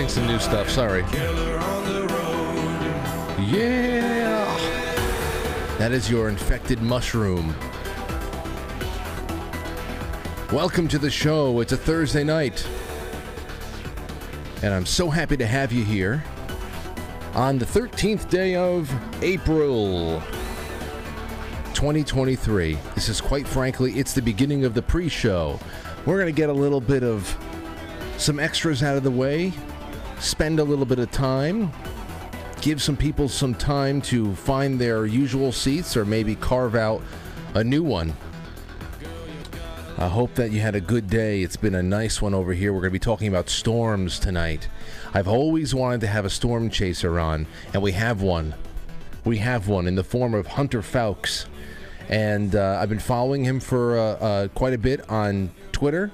testing some new stuff. Sorry. Yeah. That is your infected mushroom. Welcome to the show. It's a Thursday night. And I'm so happy to have you here on the 13th day of April 2023. This is quite frankly, it's the beginning of the pre show. We're going to get a little bit of some extras out of the way, spend a little bit of time, give some people some time to find their usual seats or maybe carve out a new one. I hope that you had a good day. It's been a nice one over here. We're going to be talking about storms tonight. I've always wanted to have a storm chaser on, and we have one. We have one in the form of Hunter Fowkes. And uh, I've been following him for uh, uh, quite a bit on Twitter.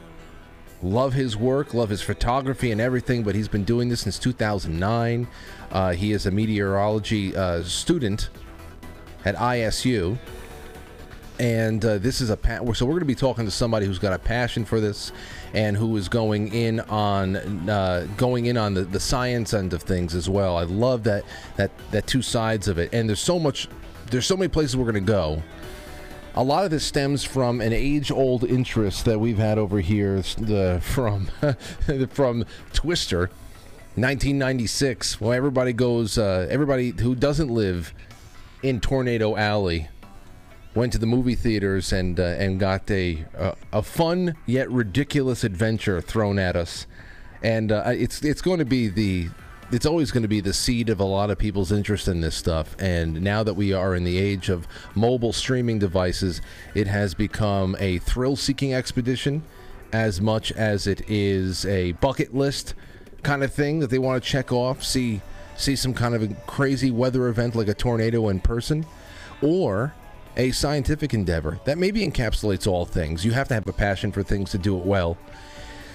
Love his work, love his photography and everything, but he's been doing this since 2009. Uh, he is a meteorology uh, student at ISU. And uh, this is a pa- so we're going to be talking to somebody who's got a passion for this, and who is going in on uh, going in on the, the science end of things as well. I love that that that two sides of it, and there's so much, there's so many places we're going to go. A lot of this stems from an age-old interest that we've had over here, the, from from Twister, 1996. Well, everybody goes, uh, everybody who doesn't live in Tornado Alley went to the movie theaters and uh, and got a a fun yet ridiculous adventure thrown at us, and uh, it's it's going to be the it's always going to be the seed of a lot of people's interest in this stuff. And now that we are in the age of mobile streaming devices, it has become a thrill-seeking expedition as much as it is a bucket list kind of thing that they want to check off, see see some kind of a crazy weather event like a tornado in person, or a scientific endeavor that maybe encapsulates all things. You have to have a passion for things to do it well.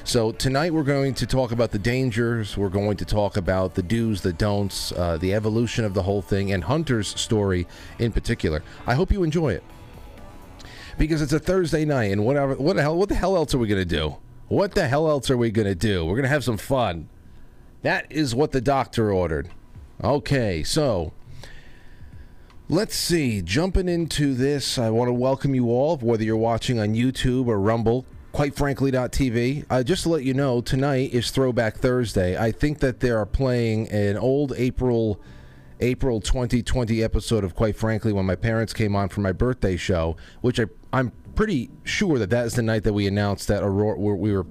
So tonight we're going to talk about the dangers. We're going to talk about the do's, the don'ts, uh, the evolution of the whole thing, and Hunter's story in particular. I hope you enjoy it because it's a Thursday night, and whatever, what the hell, what the hell else are we gonna do? What the hell else are we gonna do? We're gonna have some fun. That is what the doctor ordered. Okay, so let's see. Jumping into this, I want to welcome you all, whether you're watching on YouTube or Rumble. Quite frankly.tv. Uh, just to let you know, tonight is Throwback Thursday. I think that they are playing an old April April 2020 episode of Quite Frankly when my parents came on for my birthday show, which I I'm pretty sure that that is the night that we announced that Aurora we were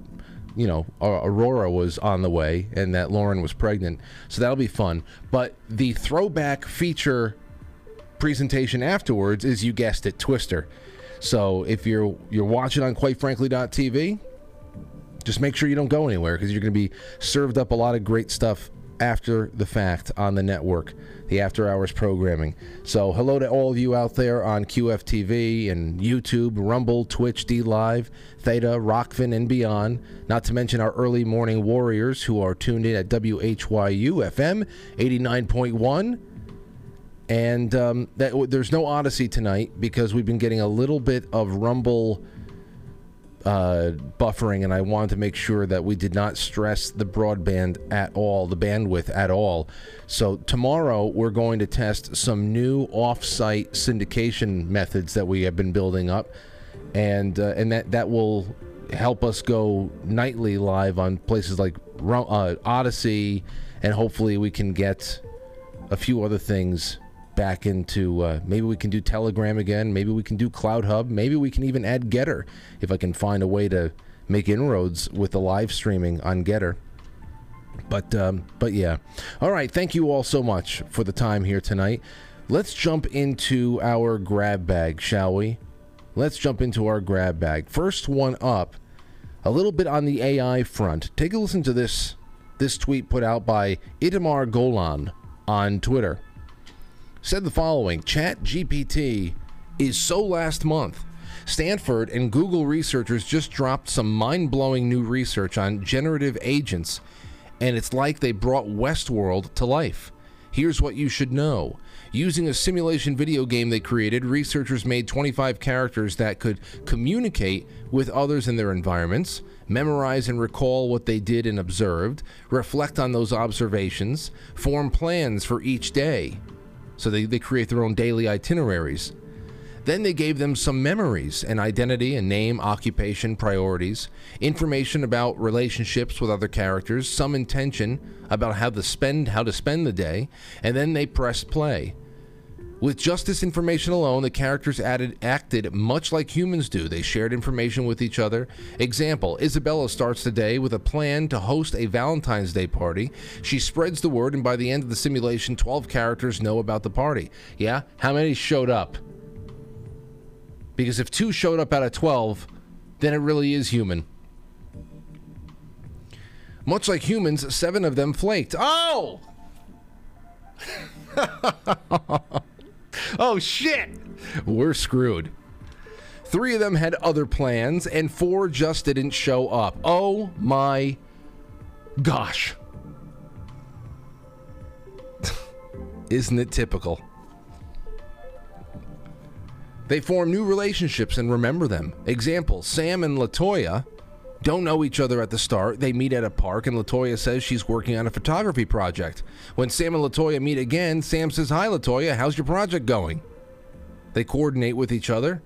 you know, Aurora was on the way and that Lauren was pregnant. So that'll be fun. But the throwback feature presentation afterwards is you guessed it, Twister. So if you're you're watching on quitefrankly.tv, just make sure you don't go anywhere because you're going to be served up a lot of great stuff after the fact on the network, the after hours programming. So hello to all of you out there on QFTV and YouTube, Rumble, Twitch, DLive, Theta, Rokfin, and beyond. Not to mention our early morning warriors who are tuned in at WHYU FM 89.1. And um, that, there's no Odysee tonight because we've been getting a little bit of Rumble uh, buffering, and I wanted to make sure that we did not stress the broadband at all, the bandwidth at all. So tomorrow we're going to test some new off-site syndication methods that we have been building up. and uh, and that that will help us go nightly live on places like uh, Odysee, and hopefully we can get a few other things back into. Uh, maybe we can do Telegram again. Maybe we can do Cloud Hub. Maybe we can even add Getter if I can find a way to make inroads with the live streaming on Getter. But um, but yeah, all right. Thank you all so much for the time here tonight. Let's jump into our grab bag, shall we? Let's jump into our grab bag. First one up, a little bit on the AI front. Take a listen to this this tweet put out by Itamar Golan on Twitter. Said the following ChatGPT is so last month. Stanford and Google researchers just dropped some mind blowing new research on generative agents, and it's like they brought Westworld to life. Here's what you should know Using a simulation video game they created, researchers made 25 characters that could communicate with others in their environments, memorize and recall what they did and observed, reflect on those observations, form plans for each day. So they, they create their own daily itineraries. Then they gave them some memories, and identity, and name, occupation, priorities, information about relationships with other characters, some intention about how to spend how to spend the day, and then they pressed play. With just this information alone, the characters added, acted much like humans do. They shared information with each other. Example Isabella starts the day with a plan to host a Valentine's Day party. She spreads the word, and by the end of the simulation, 12 characters know about the party. Yeah? How many showed up? Because if two showed up out of 12, then it really is human. Much like humans, seven of them flaked. Oh! oh shit! We're screwed. Three of them had other plans, and four just didn't show up. Oh my gosh. Isn't it typical? They form new relationships and remember them. Example Sam and Latoya don't know each other at the start. They meet at a park, and Latoya says she's working on a photography project. When Sam and Latoya meet again, Sam says, Hi, Latoya, how's your project going? They coordinate with each other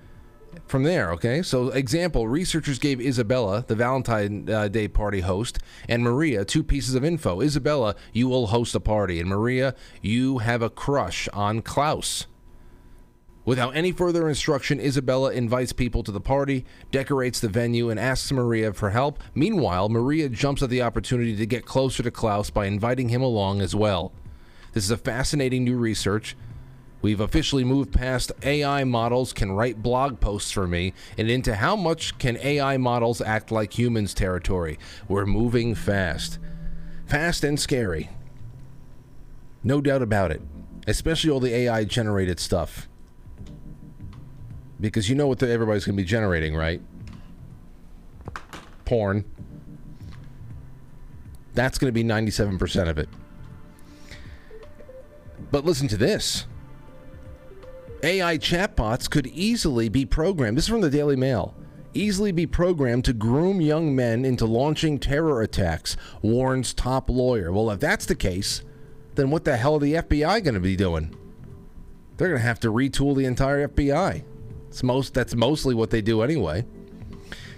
from there, okay? So, example researchers gave Isabella, the Valentine uh, Day party host, and Maria two pieces of info. Isabella, you will host a party, and Maria, you have a crush on Klaus. Without any further instruction, Isabella invites people to the party, decorates the venue, and asks Maria for help. Meanwhile, Maria jumps at the opportunity to get closer to Klaus by inviting him along as well. This is a fascinating new research. We've officially moved past AI models can write blog posts for me and into how much can AI models act like humans territory. We're moving fast. Fast and scary. No doubt about it. Especially all the AI generated stuff because you know what the, everybody's going to be generating, right? Porn. That's going to be 97% of it. But listen to this. AI chatbots could easily be programmed. This is from the Daily Mail. Easily be programmed to groom young men into launching terror attacks, warns top lawyer. Well, if that's the case, then what the hell are the FBI going to be doing? They're going to have to retool the entire FBI. It's most that's mostly what they do anyway.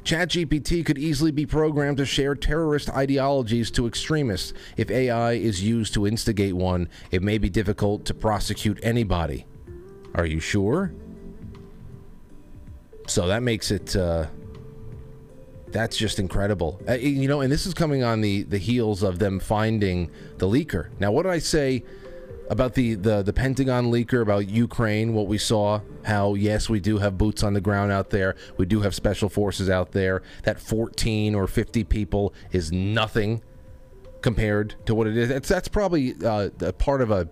ChatGPT could easily be programmed to share terrorist ideologies to extremists. If AI is used to instigate one, it may be difficult to prosecute anybody. Are you sure? So that makes it. Uh, that's just incredible. Uh, you know, and this is coming on the the heels of them finding the leaker. Now, what did I say? About the, the, the Pentagon leaker about Ukraine, what we saw, how yes, we do have boots on the ground out there. We do have special forces out there. That 14 or 50 people is nothing compared to what it is. It's, that's probably uh, a part of a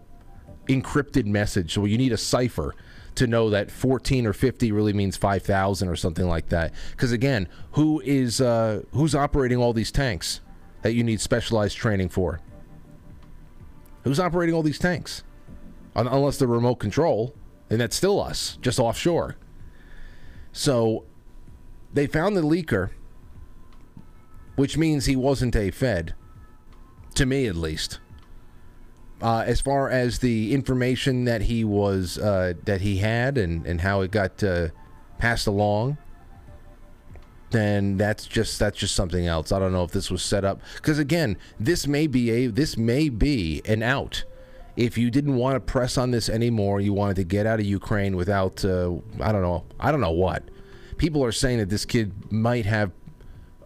encrypted message. So you need a cipher to know that 14 or 50 really means 5,000 or something like that. Because again, who is uh, who's operating all these tanks that you need specialized training for? Who's operating all these tanks? unless they're remote control, and that's still us, just offshore. So they found the leaker, which means he wasn't a Fed, to me at least. Uh, as far as the information that he was uh, that he had and, and how it got uh, passed along, then that's just that's just something else. I don't know if this was set up because again, this may be a this may be an out. If you didn't want to press on this anymore, you wanted to get out of Ukraine without uh, I don't know I don't know what. People are saying that this kid might have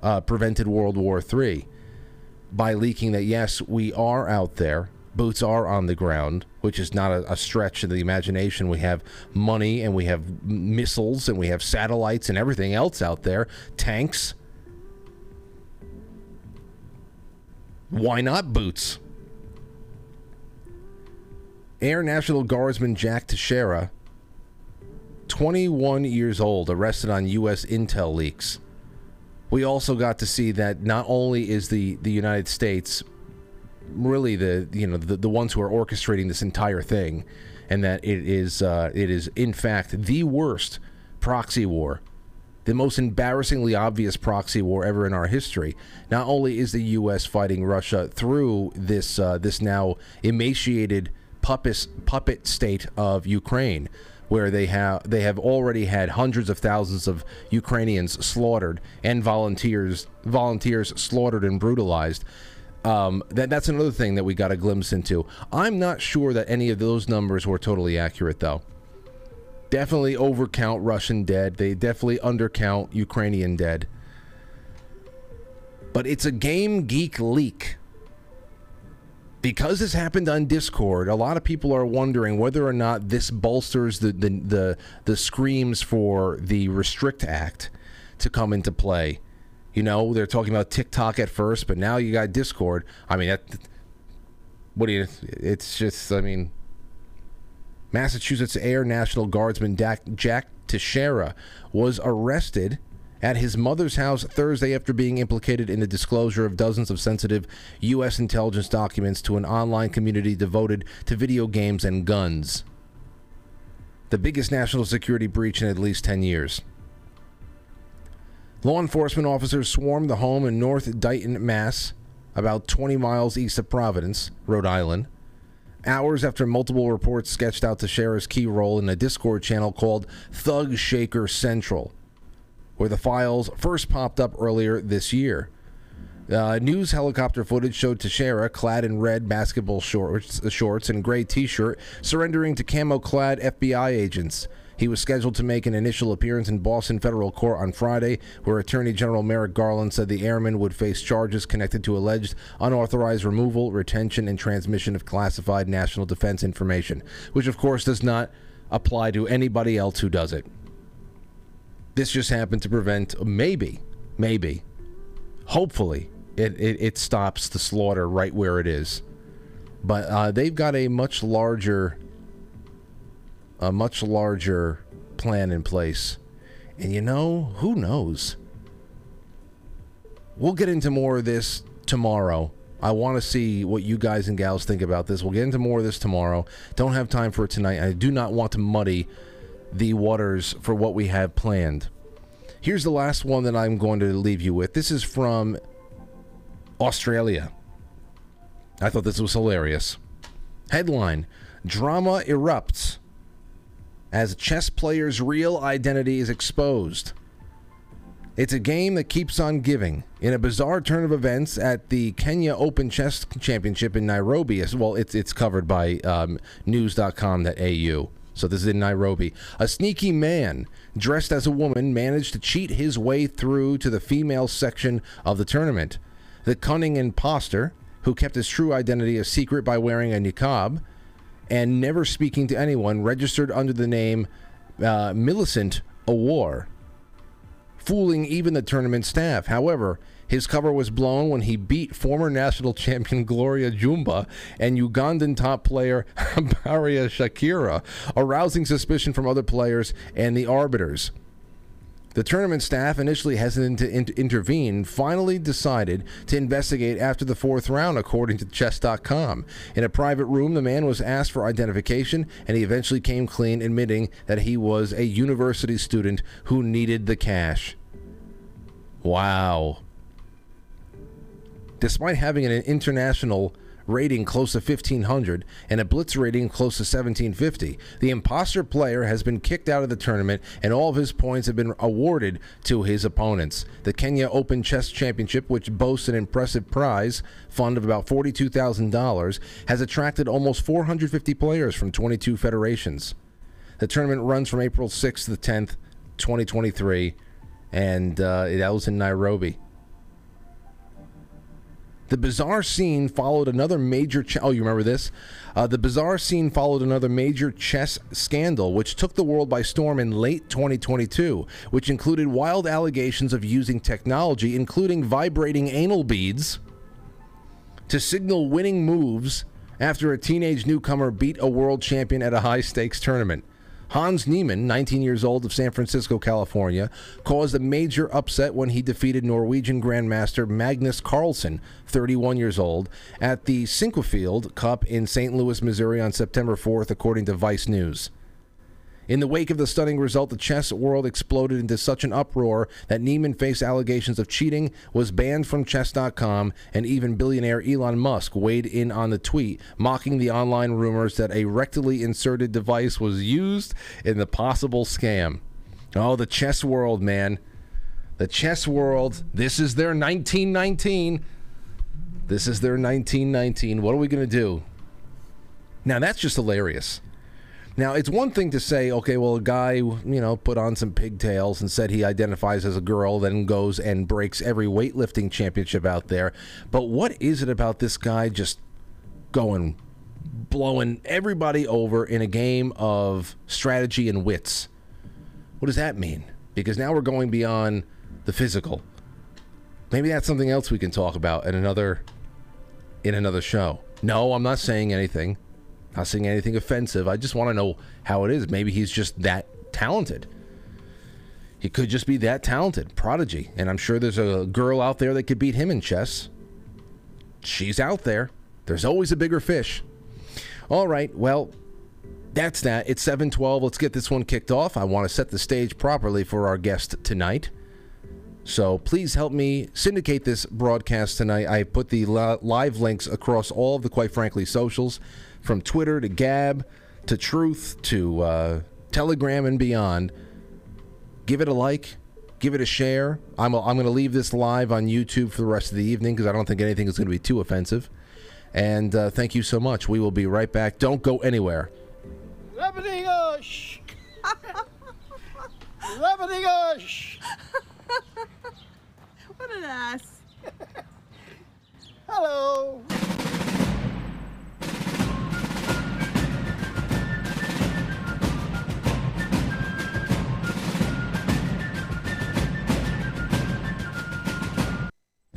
uh, prevented World War III by leaking that yes, we are out there boots are on the ground, which is not a, a, stretch of the imagination. We have money and we have missiles and we have satellites and everything else out there, tanks. Why not boots? Air National Guardsman Jack Teixeira, 21 years old, arrested on U.S. intel leaks. We also got to see that not only is the, the United States really the you know the, the ones who are orchestrating this entire thing, and that it is uh, it is in fact the worst proxy war, the most embarrassingly obvious proxy war ever in our history. Not only is the U.S. fighting Russia through this uh, this now emaciated puppet puppet state of Ukraine, where they have they have already had hundreds of thousands of Ukrainians slaughtered and volunteers volunteers slaughtered and brutalized. Um, that, that's another thing that we got a glimpse into. I'm not sure that any of those numbers were totally accurate, though. Definitely overcount Russian dead. They definitely undercount Ukrainian dead. But it's a Game Geek leak. Because this happened on Discord, a lot of people are wondering whether or not this bolsters the, the, the, the screams for the Restrict Act to come into play you know, they're talking about TikTok at first, but now you got Discord. I mean, that, what do you? It's just, I mean, Massachusetts Air National Guardsman Jack Teixeira was arrested at his mother's house Thursday after being implicated in the disclosure of dozens of sensitive U.S. intelligence documents to an online community devoted to video games and guns. The biggest national security breach in at least 10 years. Law enforcement officers swarmed the home in North Dighton, Mass, about 20 miles east of Providence, Rhode Island, hours after multiple reports sketched out Teixeira's key role in a Discord channel called Thug Shaker Central, where the files first popped up earlier this year. Uh, news helicopter footage showed Teixeira, clad in red basketball shorts, shorts and gray t shirt, surrendering to camo clad FBI agents. He was scheduled to make an initial appearance in Boston federal court on Friday, where Attorney General Merrick Garland said the airman would face charges connected to alleged unauthorized removal, retention, and transmission of classified national defense information, which of course does not apply to anybody else who does it. This just happened to prevent, maybe, maybe, hopefully, it, it, it stops the slaughter right where it is. But uh, they've got a much larger a much larger plan in place. And you know, who knows? We'll get into more of this tomorrow. I want to see what you guys and gals think about this. We'll get into more of this tomorrow. Don't have time for it tonight. I do not want to muddy the waters for what we have planned. Here's the last one that I'm going to leave you with. This is from Australia. I thought this was hilarious. Headline Drama erupts as a chess players' real identity is exposed. It's a game that keeps on giving. In a bizarre turn of events at the Kenya Open Chess Championship in Nairobi, as well, it's it's covered by um, news.com.au. So this is in Nairobi. A sneaky man dressed as a woman managed to cheat his way through to the female section of the tournament. The cunning impostor, who kept his true identity a secret by wearing a niqab, and never speaking to anyone, registered under the name uh, Millicent Awar, fooling even the tournament staff. However, his cover was blown when he beat former national champion Gloria Jumba and Ugandan top player Baria Shakira, arousing suspicion from other players and the arbiters. The tournament staff, initially hesitant to in- intervene, finally decided to investigate after the fourth round, according to Chess.com. In a private room, the man was asked for identification, and he eventually came clean, admitting that he was a university student who needed the cash. Wow. Despite having an international rating close to 1500 and a blitz rating close to 1750. The imposter player has been kicked out of the tournament and all of his points have been awarded to his opponents. The Kenya Open Chess Championship, which boasts an impressive prize fund of about $42,000, has attracted almost 450 players from 22 federations. The tournament runs from April 6th to the 10th, 2023, and uh, that was in Nairobi. The bizarre scene followed another major. Ch- oh, you remember this? Uh, the bizarre scene followed another major chess scandal, which took the world by storm in late 2022, which included wild allegations of using technology, including vibrating anal beads, to signal winning moves after a teenage newcomer beat a world champion at a high stakes tournament. Hans Niemann, 19 years old of San Francisco, California, caused a major upset when he defeated Norwegian Grandmaster Magnus Carlsen, 31 years old, at the Sinquefield Cup in St. Louis, Missouri on September 4th, according to Vice News. In the wake of the stunning result, the chess world exploded into such an uproar that Niemann faced allegations of cheating, was banned from chess.com, and even billionaire Elon Musk weighed in on the tweet, mocking the online rumors that a rectally inserted device was used in the possible scam. Oh, the chess world, man. The chess world. This is their 1919. This is their 1919. What are we going to do? Now, that's just hilarious. Now, it's one thing to say, okay, well, a guy, you know, put on some pigtails and said he identifies as a girl, then goes and breaks every weightlifting championship out there. But what is it about this guy just going, blowing everybody over in a game of strategy and wits? What does that mean? Because now we're going beyond the physical. Maybe that's something else we can talk about in another in another show. No, I'm not saying anything. Not saying anything offensive. I just want to know how it is. Maybe he's just that talented. He could just be that talented, prodigy. And I'm sure there's a girl out there that could beat him in chess. She's out there. There's always a bigger fish. All right, well, that's that. It's 7:12. Let's get this one kicked off. I want to set the stage properly for our guest tonight. So please help me syndicate this broadcast tonight. I put the live links across all of the quite frankly socials from Twitter to Gab to Truth to uh, Telegram and beyond. Give it a like, give it a share. I'm, a, I'm going to leave this live on YouTube for the rest of the evening because I don't think anything is going to be too offensive. And uh, thank you so much. We will be right back. Don't go anywhere. Lebanon-ish. what an ass. Hello.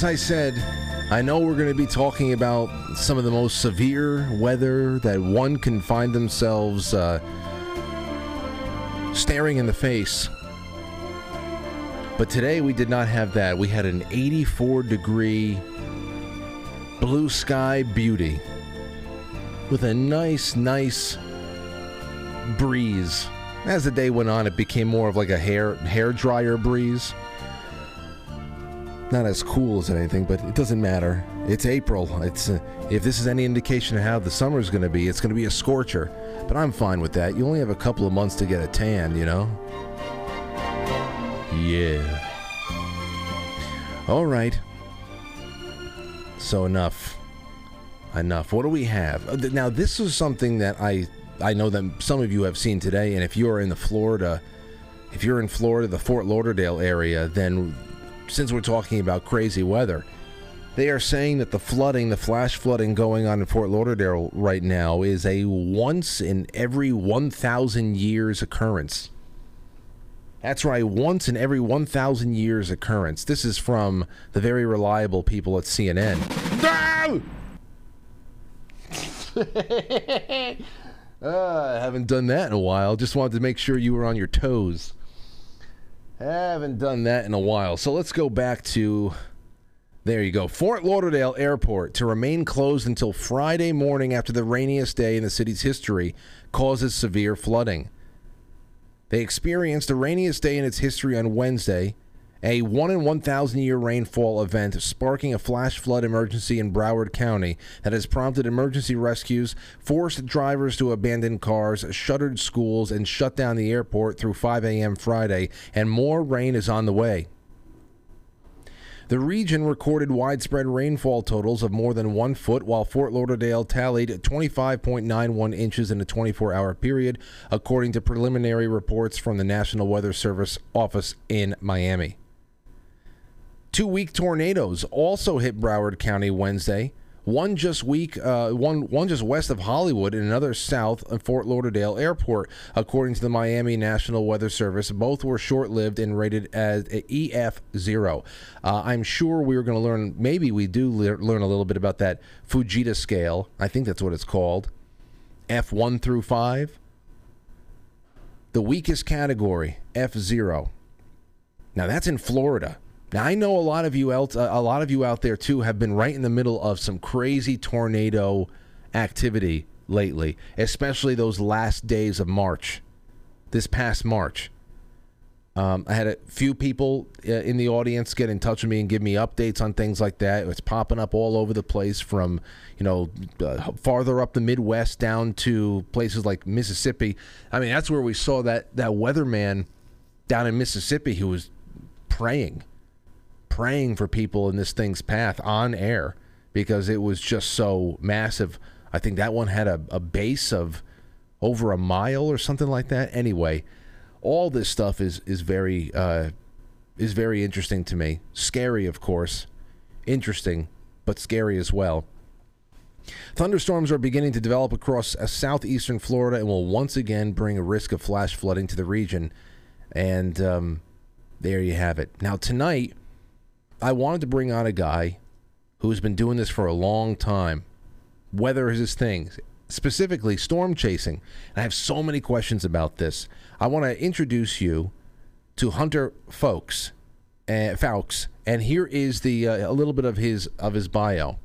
As I said, I know we're going to be talking about some of the most severe weather that one can find themselves uh, staring in the face. But today we did not have that. We had an 84 degree blue sky beauty with a nice, nice breeze as the day went on, it became more of like a hair hair dryer breeze. Not as cool as anything, but it doesn't matter. It's April. It's uh, if this is any indication of how the summer is going to be, it's going to be a scorcher. But I'm fine with that. You only have a couple of months to get a tan, you know. Yeah. All right. So enough. Enough. What do we have? Uh, Now this is something that I I know that some of you have seen today and if you are in the Florida if you're in Florida, the Fort Lauderdale area, then since we're talking about crazy weather, they are saying that the flooding, the flash flooding going on in Fort Lauderdale right now is a once in every 1,000 years occurrence. That's right, once in every 1,000 years occurrence. This is from the very reliable people at CNN. Uh, I haven't done that in a while. Just wanted to make sure you were on your toes. Haven't done that in a while. So let's go back to. There you go. Fort Lauderdale Airport to remain closed until Friday morning after the rainiest day in the city's history causes severe flooding. They experienced the rainiest day in its history on Wednesday, a 1 in 1,000 year rainfall event sparking a flash flood emergency in Broward County that has prompted emergency rescues, forced drivers to abandon cars, shuttered schools, and shut down the airport through 5 a.m. Friday, and more rain is on the way. The region recorded widespread rainfall totals of more than one foot, while Fort Lauderdale tallied 25.91 inches in a 24 hour period, according to preliminary reports from the National Weather Service office in Miami. Two weak tornadoes also hit Broward County Wednesday. One just week, uh, one one just west of Hollywood, and another south of Fort Lauderdale Airport, according to the Miami National Weather Service. Both were short-lived and rated as EF zero. Uh, I'm sure we're going to learn. Maybe we do le- learn a little bit about that Fujita scale. I think that's what it's called. F one through five. The weakest category, F zero. Now that's in Florida. Now I know a lot of you else, a lot of you out there too have been right in the middle of some crazy tornado activity lately, especially those last days of March, this past March. Um, I had a few people uh, in the audience get in touch with me and give me updates on things like that. It's popping up all over the place, from you know uh, farther up the Midwest down to places like Mississippi. I mean, that's where we saw that that weatherman down in Mississippi who was praying praying for people in this thing's path on air because it was just so massive. I think that one had a, a base of over a mile or something like that. Anyway, all this stuff is is very uh, is very interesting to me. Scary, of course, interesting, but scary as well. Thunderstorms are beginning to develop across uh, southeastern Florida and will once again bring a risk of flash flooding to the region. And um, there you have it. Now tonight, I wanted to bring on a guy who's been doing this for a long time. Weather is his thing, specifically storm chasing. I have so many questions about this. I want to introduce you to Hunter Folks, uh, Fowkes, and here is the uh, a little bit of his of his bio.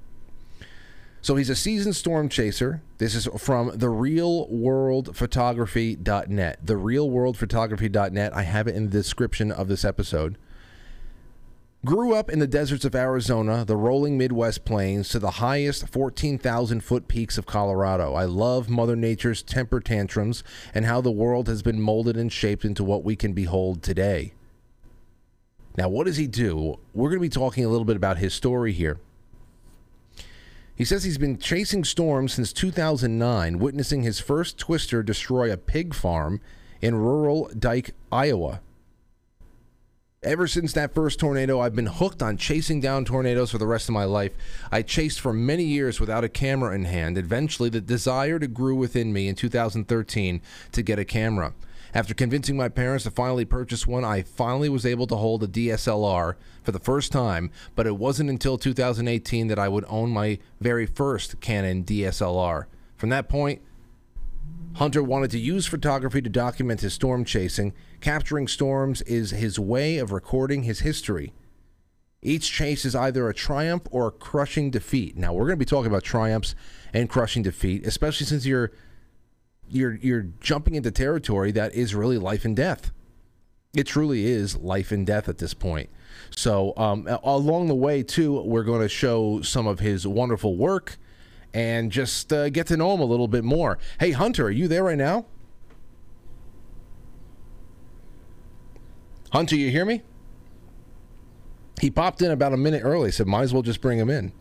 So he's a seasoned storm chaser. This is from the realworldphotography.net. The. I have it in the description of this episode. Grew up in the deserts of Arizona, the rolling Midwest plains, to the highest 14,000 foot peaks of Colorado. I love Mother Nature's temper tantrums and how the world has been molded and shaped into what we can behold today. Now, what does he do? We're going to be talking a little bit about his story here. He says he's been chasing storms since 2009, witnessing his first twister destroy a pig farm in rural Dike, Iowa. Ever since that first tornado, I've been hooked on chasing down tornadoes for the rest of my life. I chased for many years without a camera in hand. Eventually, the desire to grew within me in 2013 to get a camera. After convincing my parents to finally purchase one, I finally was able to hold a DSLR for the first time, but it wasn't until 2018 that I would own my very first Canon DSLR. From that point, Hunter wanted to use photography to document his storm chasing. Capturing storms is his way of recording his history. Each chase is either a triumph or a crushing defeat. Now we're going to be talking about triumphs and crushing defeat, especially since you're you're you're jumping into territory that is really life and death. It truly is life and death at this point. So, um, along the way, too, we're going to show some of his wonderful work and just uh, get to know him a little bit more. Hey, Hunter, are you there right now? Hunter, you hear me? He popped in about a minute early, said, might as well just bring him in.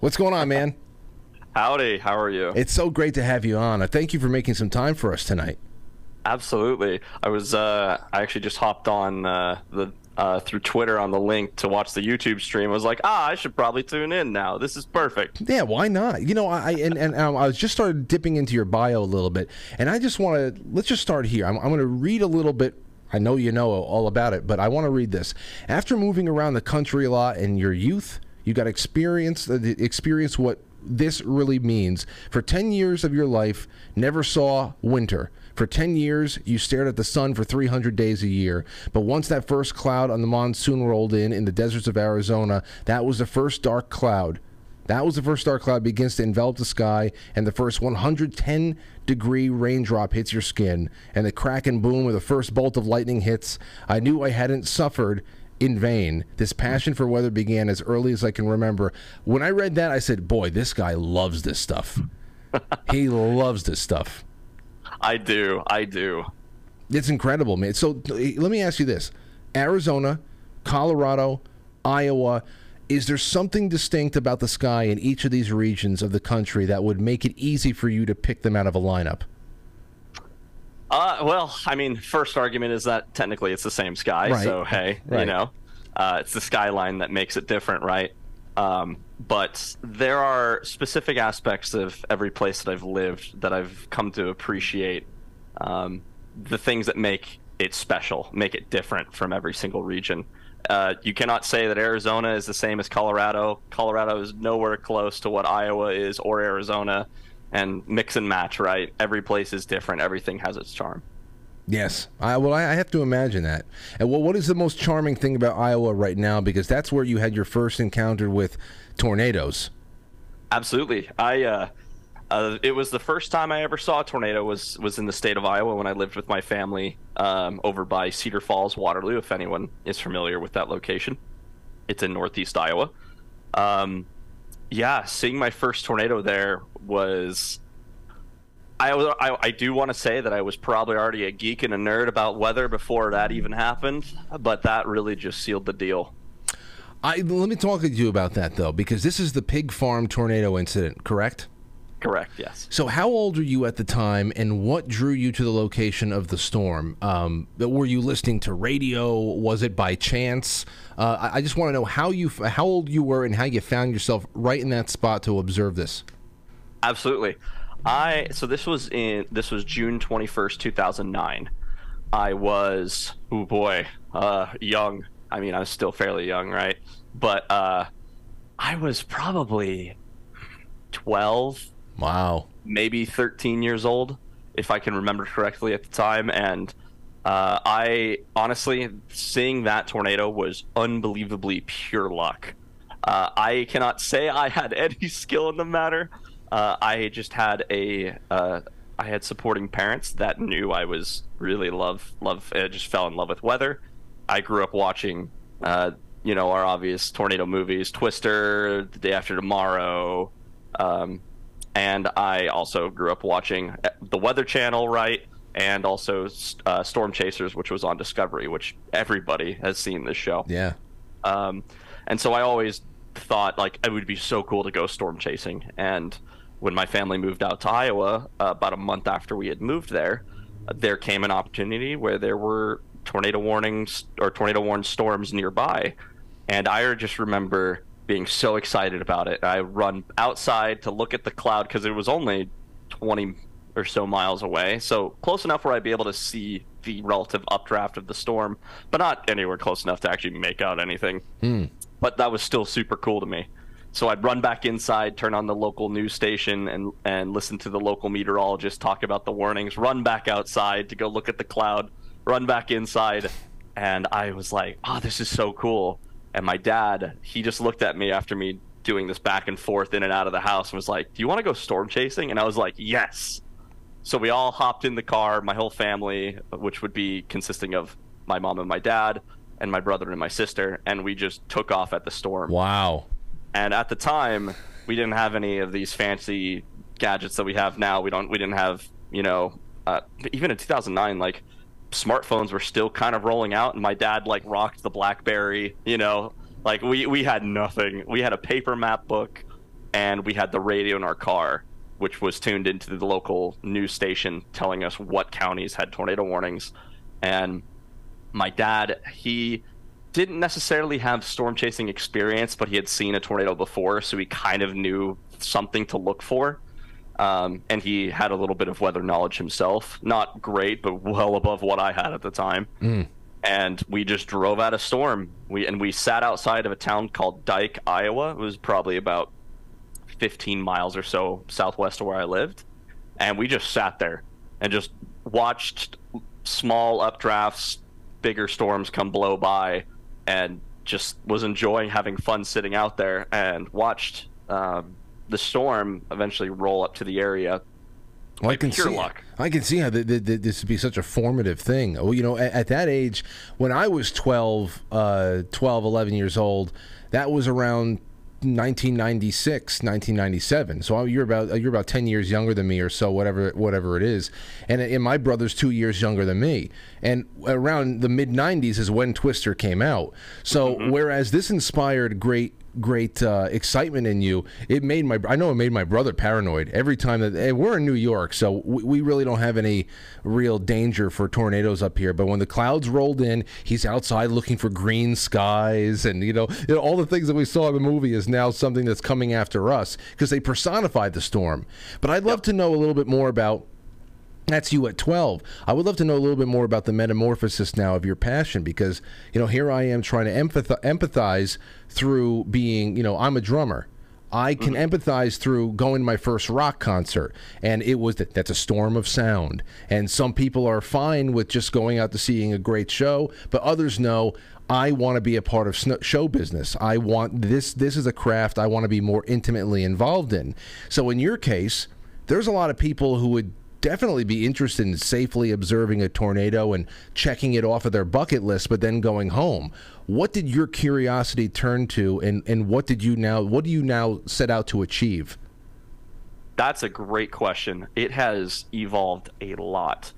What's going on, man? Howdy, how are you? It's so great to have you on. Uh, Thank you for making some time for us tonight. Absolutely. I was uh I actually just hopped on uh the uh through Twitter on the link to watch the YouTube stream. I was like, "Ah, I should probably tune in now. This is perfect." Yeah, why not? You know, I and, and um, I was just started dipping into your bio a little bit, and I just want to let's just start here. I'm, I'm going to read a little bit. I know you know all about it, but I want to read this. After moving around the country a lot in your youth, you got experience uh, experience what this really means. For 10 years of your life, never saw winter. For 10 years, you stared at the sun for 300 days a year. But once that first cloud on the monsoon rolled in in the deserts of Arizona, that was the first dark cloud. That was the first dark cloud begins to envelop the sky, and the first 110 degree raindrop hits your skin, and the crack and boom of the first bolt of lightning hits. I knew I hadn't suffered in vain. This passion for weather began as early as I can remember. When I read that, I said, Boy, this guy loves this stuff. he loves this stuff. I do. I do. It's incredible, man. So let me ask you this Arizona, Colorado, Iowa, is there something distinct about the sky in each of these regions of the country that would make it easy for you to pick them out of a lineup? Uh well, I mean, first argument is that technically it's the same sky, Right. so hey, Right. you know. Uh it's the skyline that makes it different, right? Um but there are specific aspects of every place that I've lived that I've come to appreciate um, the things that make it special, make it different from every single region. Uh, you cannot say that Arizona is the same as Colorado. Colorado is nowhere close to what Iowa is or Arizona, and mix and match, right? Every place is different. Everything has its charm. Yes. I, well, I have to imagine that. And well, what is the most charming thing about Iowa right now? Because that's where you had your first encounter with tornadoes. Absolutely. I uh, uh, it was the first time I ever saw a tornado was was in the state of Iowa when I lived with my family um, over by Cedar Falls, Waterloo. If anyone is familiar with that location, it's in northeast Iowa. Um, yeah, seeing my first tornado there was. I, was- I, I do want to say that I was probably already a geek and a nerd about weather before that even happened, but that really just sealed the deal. I let me talk to you about that though, because this is the pig farm tornado incident, correct? Correct, yes. So, how old were you at the time, and what drew you to the location of the storm? Um, were you listening to radio? Was it by chance? Uh, I, I just want to know how you, how old you were, and how you found yourself right in that spot to observe this. Absolutely. I so this was in this was June 21st, 2009. I was oh boy, uh young. I mean, I was still fairly young, right? But uh I was probably 12, Wow. maybe 13 years old if I can remember correctly at the time and uh, I honestly seeing that tornado was unbelievably pure luck. Uh, I cannot say I had any skill in the matter. Uh, I just had a uh, I had supporting parents that knew I was really love love uh, just fell in love with weather. I grew up watching uh, you know our obvious tornado movies, Twister, The Day After Tomorrow, um, and I also grew up watching uh, the Weather Channel, right? And also uh, Storm Chasers, which was on Discovery, which everybody has seen this show. Yeah. Um, and so I always thought like it would be so cool to go storm chasing. And when my family moved out to Iowa, uh, about a month after we had moved there, uh, there came an opportunity where there were tornado warnings or tornado warned storms nearby. And I just remember being so excited about it. I run outside to look at the cloud because it was only 20 or so miles away. So close enough where I'd be able to see the relative updraft of the storm, but not anywhere close enough to actually make out anything. But that was still super cool to me. So I'd run back inside, turn on the local news station, and and listen to the local meteorologist talk about the warnings. Run back outside to go look at the cloud. Run back inside, and I was like, "Oh, this is so cool." And my dad, he just looked at me after me doing this back and forth in and out of the house and was like, "Do you want to go storm chasing?" And I was like, "Yes." So we all hopped in the car, my whole family, which would be consisting of my mom and my dad, and my brother and my sister, and we just took off at the storm. Wow. And at the time, we didn't have any of these fancy gadgets that we have now. We don't. We didn't have, you know, uh, even in 2009, like smartphones were still kind of rolling out, and my dad like rocked the BlackBerry. You know, like we we had nothing. We had a paper map book, and we had the radio in our car, which was tuned into the local news station telling us what counties had tornado warnings. And my dad, he didn't necessarily have storm chasing experience, but he had seen a tornado before, so he kind of knew something to look for. Um, and he had a little bit of weather knowledge himself. Not great, but well above what I had at the time. And we just drove out a storm. We and we sat outside of a town called Dike, Iowa. It was probably about 15 miles or so southwest of where I lived. And we just sat there and just watched small updrafts, bigger storms come blow by, and just was enjoying having fun sitting out there and watched um, the storm eventually roll up to the area. Well, I can see. luck. I can see how th th th this would be such a formative thing. Well, you know, at, at that age, when I was 12, uh, 12, 11 years old, that was around 1996, 1997. So you're about you're about 10 years younger than me, or so, whatever whatever it is. And, and my brother's two years younger than me. And around the mid 90s is when Twister came out. So mm-hmm. whereas this inspired great great uh, excitement in you. It made my I know it made my brother paranoid every time that and we're in New York, so we, we really don't have any real danger for tornadoes up here. But when the clouds rolled in, he's outside looking for green skies, and you know, you know all the things that we saw in the movie is now something that's coming after us because they personified the storm. But I'd love to know a little bit more about that's you at 12. I would love to know a little bit more about the metamorphosis now of your passion because, you know, here I am trying to empathize through being, you know, I'm a drummer. I can mm-hmm. empathize through going to my first rock concert, and it was that that's a storm of sound. And some people are fine with just going out to seeing a great show, but others know I want to be a part of show business. I want this. This is a craft I want to be more intimately involved in. So in your case, there's a lot of people who would definitely be interested in safely observing a tornado and checking it off of their bucket list, but then going home. What did your curiosity turn to, and, and what did you now? What do you now set out to achieve? That's a great question. It has evolved a lot.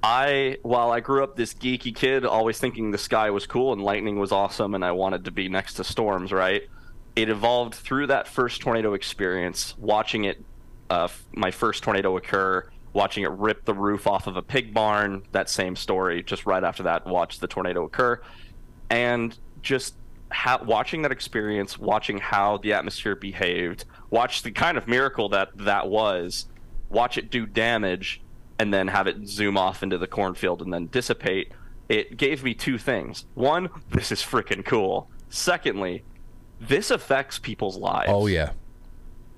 I, while I grew up this geeky kid, always thinking the sky was cool and lightning was awesome, and I wanted to be next to storms, right? It evolved through that first tornado experience, watching it, uh, my first tornado occur, watching it rip the roof off of a pig barn. That same story. Just right after that, watch the tornado occur, and just ha- watching that experience, watching how the atmosphere behaved, watch the kind of miracle that that was, watch it do damage, and then have it zoom off into the cornfield and then dissipate. It gave me two things. One, this is freaking cool. Secondly, this affects people's lives. Oh yeah,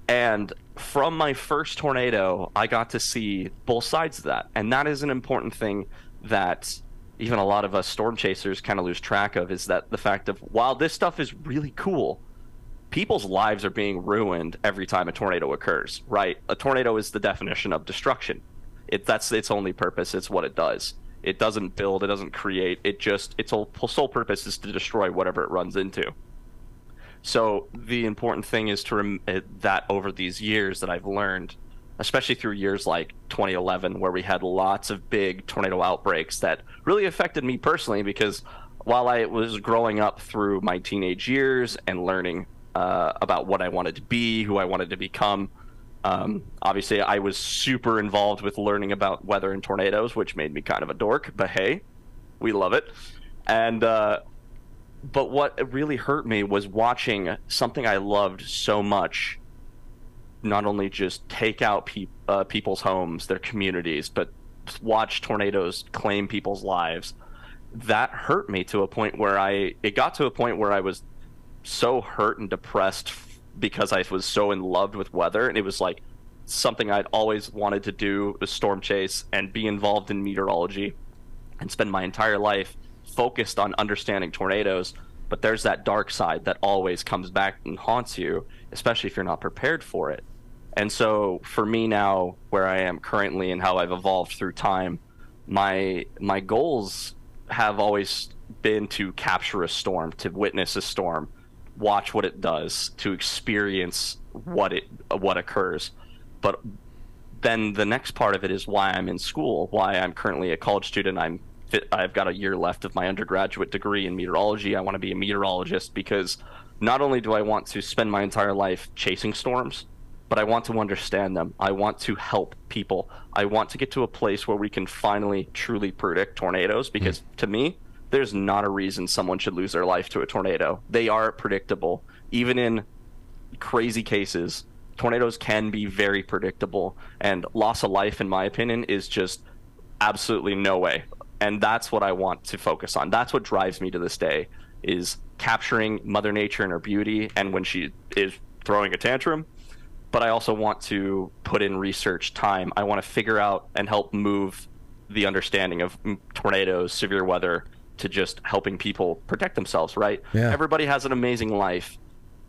And from my first tornado, I got to see both sides of that. And that is an important thing that even a lot of us storm chasers kind of lose track of is that the fact of while this stuff is really cool, people's lives are being ruined every time a tornado occurs, right? A tornado is the definition of destruction. It that's its only purpose, it's what it does. It doesn't build, it doesn't create. It just its sole purpose is to destroy whatever it runs into. So the important thing is to rem- uh, that over these years that I've learned, especially through years like 2011, where we had lots of big tornado outbreaks that really affected me personally. Because while I was growing up through my teenage years and learning uh, about what I wanted to be, who I wanted to become, um, obviously I was super involved with learning about weather and tornadoes, which made me kind of a dork. But hey, we love it. And uh, but what really hurt me was watching something I loved so much not only just take out pe- uh, people's homes, their communities, but watch tornadoes claim people's lives. That hurt me to a point where I it got to a point where I was so hurt and depressed because I was so in love with weather and it was like something I'd always wanted to do was storm chase and be involved in meteorology and spend my entire life focused on understanding tornadoes but there's that dark side that always comes back and haunts you especially if you're not prepared for it and so for me now where i am currently and how i've evolved through time my my goals have always been to capture a storm, to witness a storm, watch what it does, to experience what it what occurs. But then the next part of it is why I'm in school, why I'm currently a college student. I'm I've got a year left of my undergraduate degree in meteorology. I want to be a meteorologist because not only do I want to spend my entire life chasing storms, but I want to understand them. I want to help people. I want to get to a place where we can finally truly predict tornadoes because mm. to me, there's not a reason someone should lose their life to a tornado. They are predictable. Even in crazy cases, tornadoes can be very predictable and loss of life in my opinion is just absolutely no way and that's what i want to focus on. That's what drives me to this day is capturing mother nature and her beauty and when she is throwing a tantrum. But i also want to put in research time. I want to figure out and help move the understanding of mm, tornadoes severe weather to just helping people protect themselves right? Yeah. everybody has an amazing life.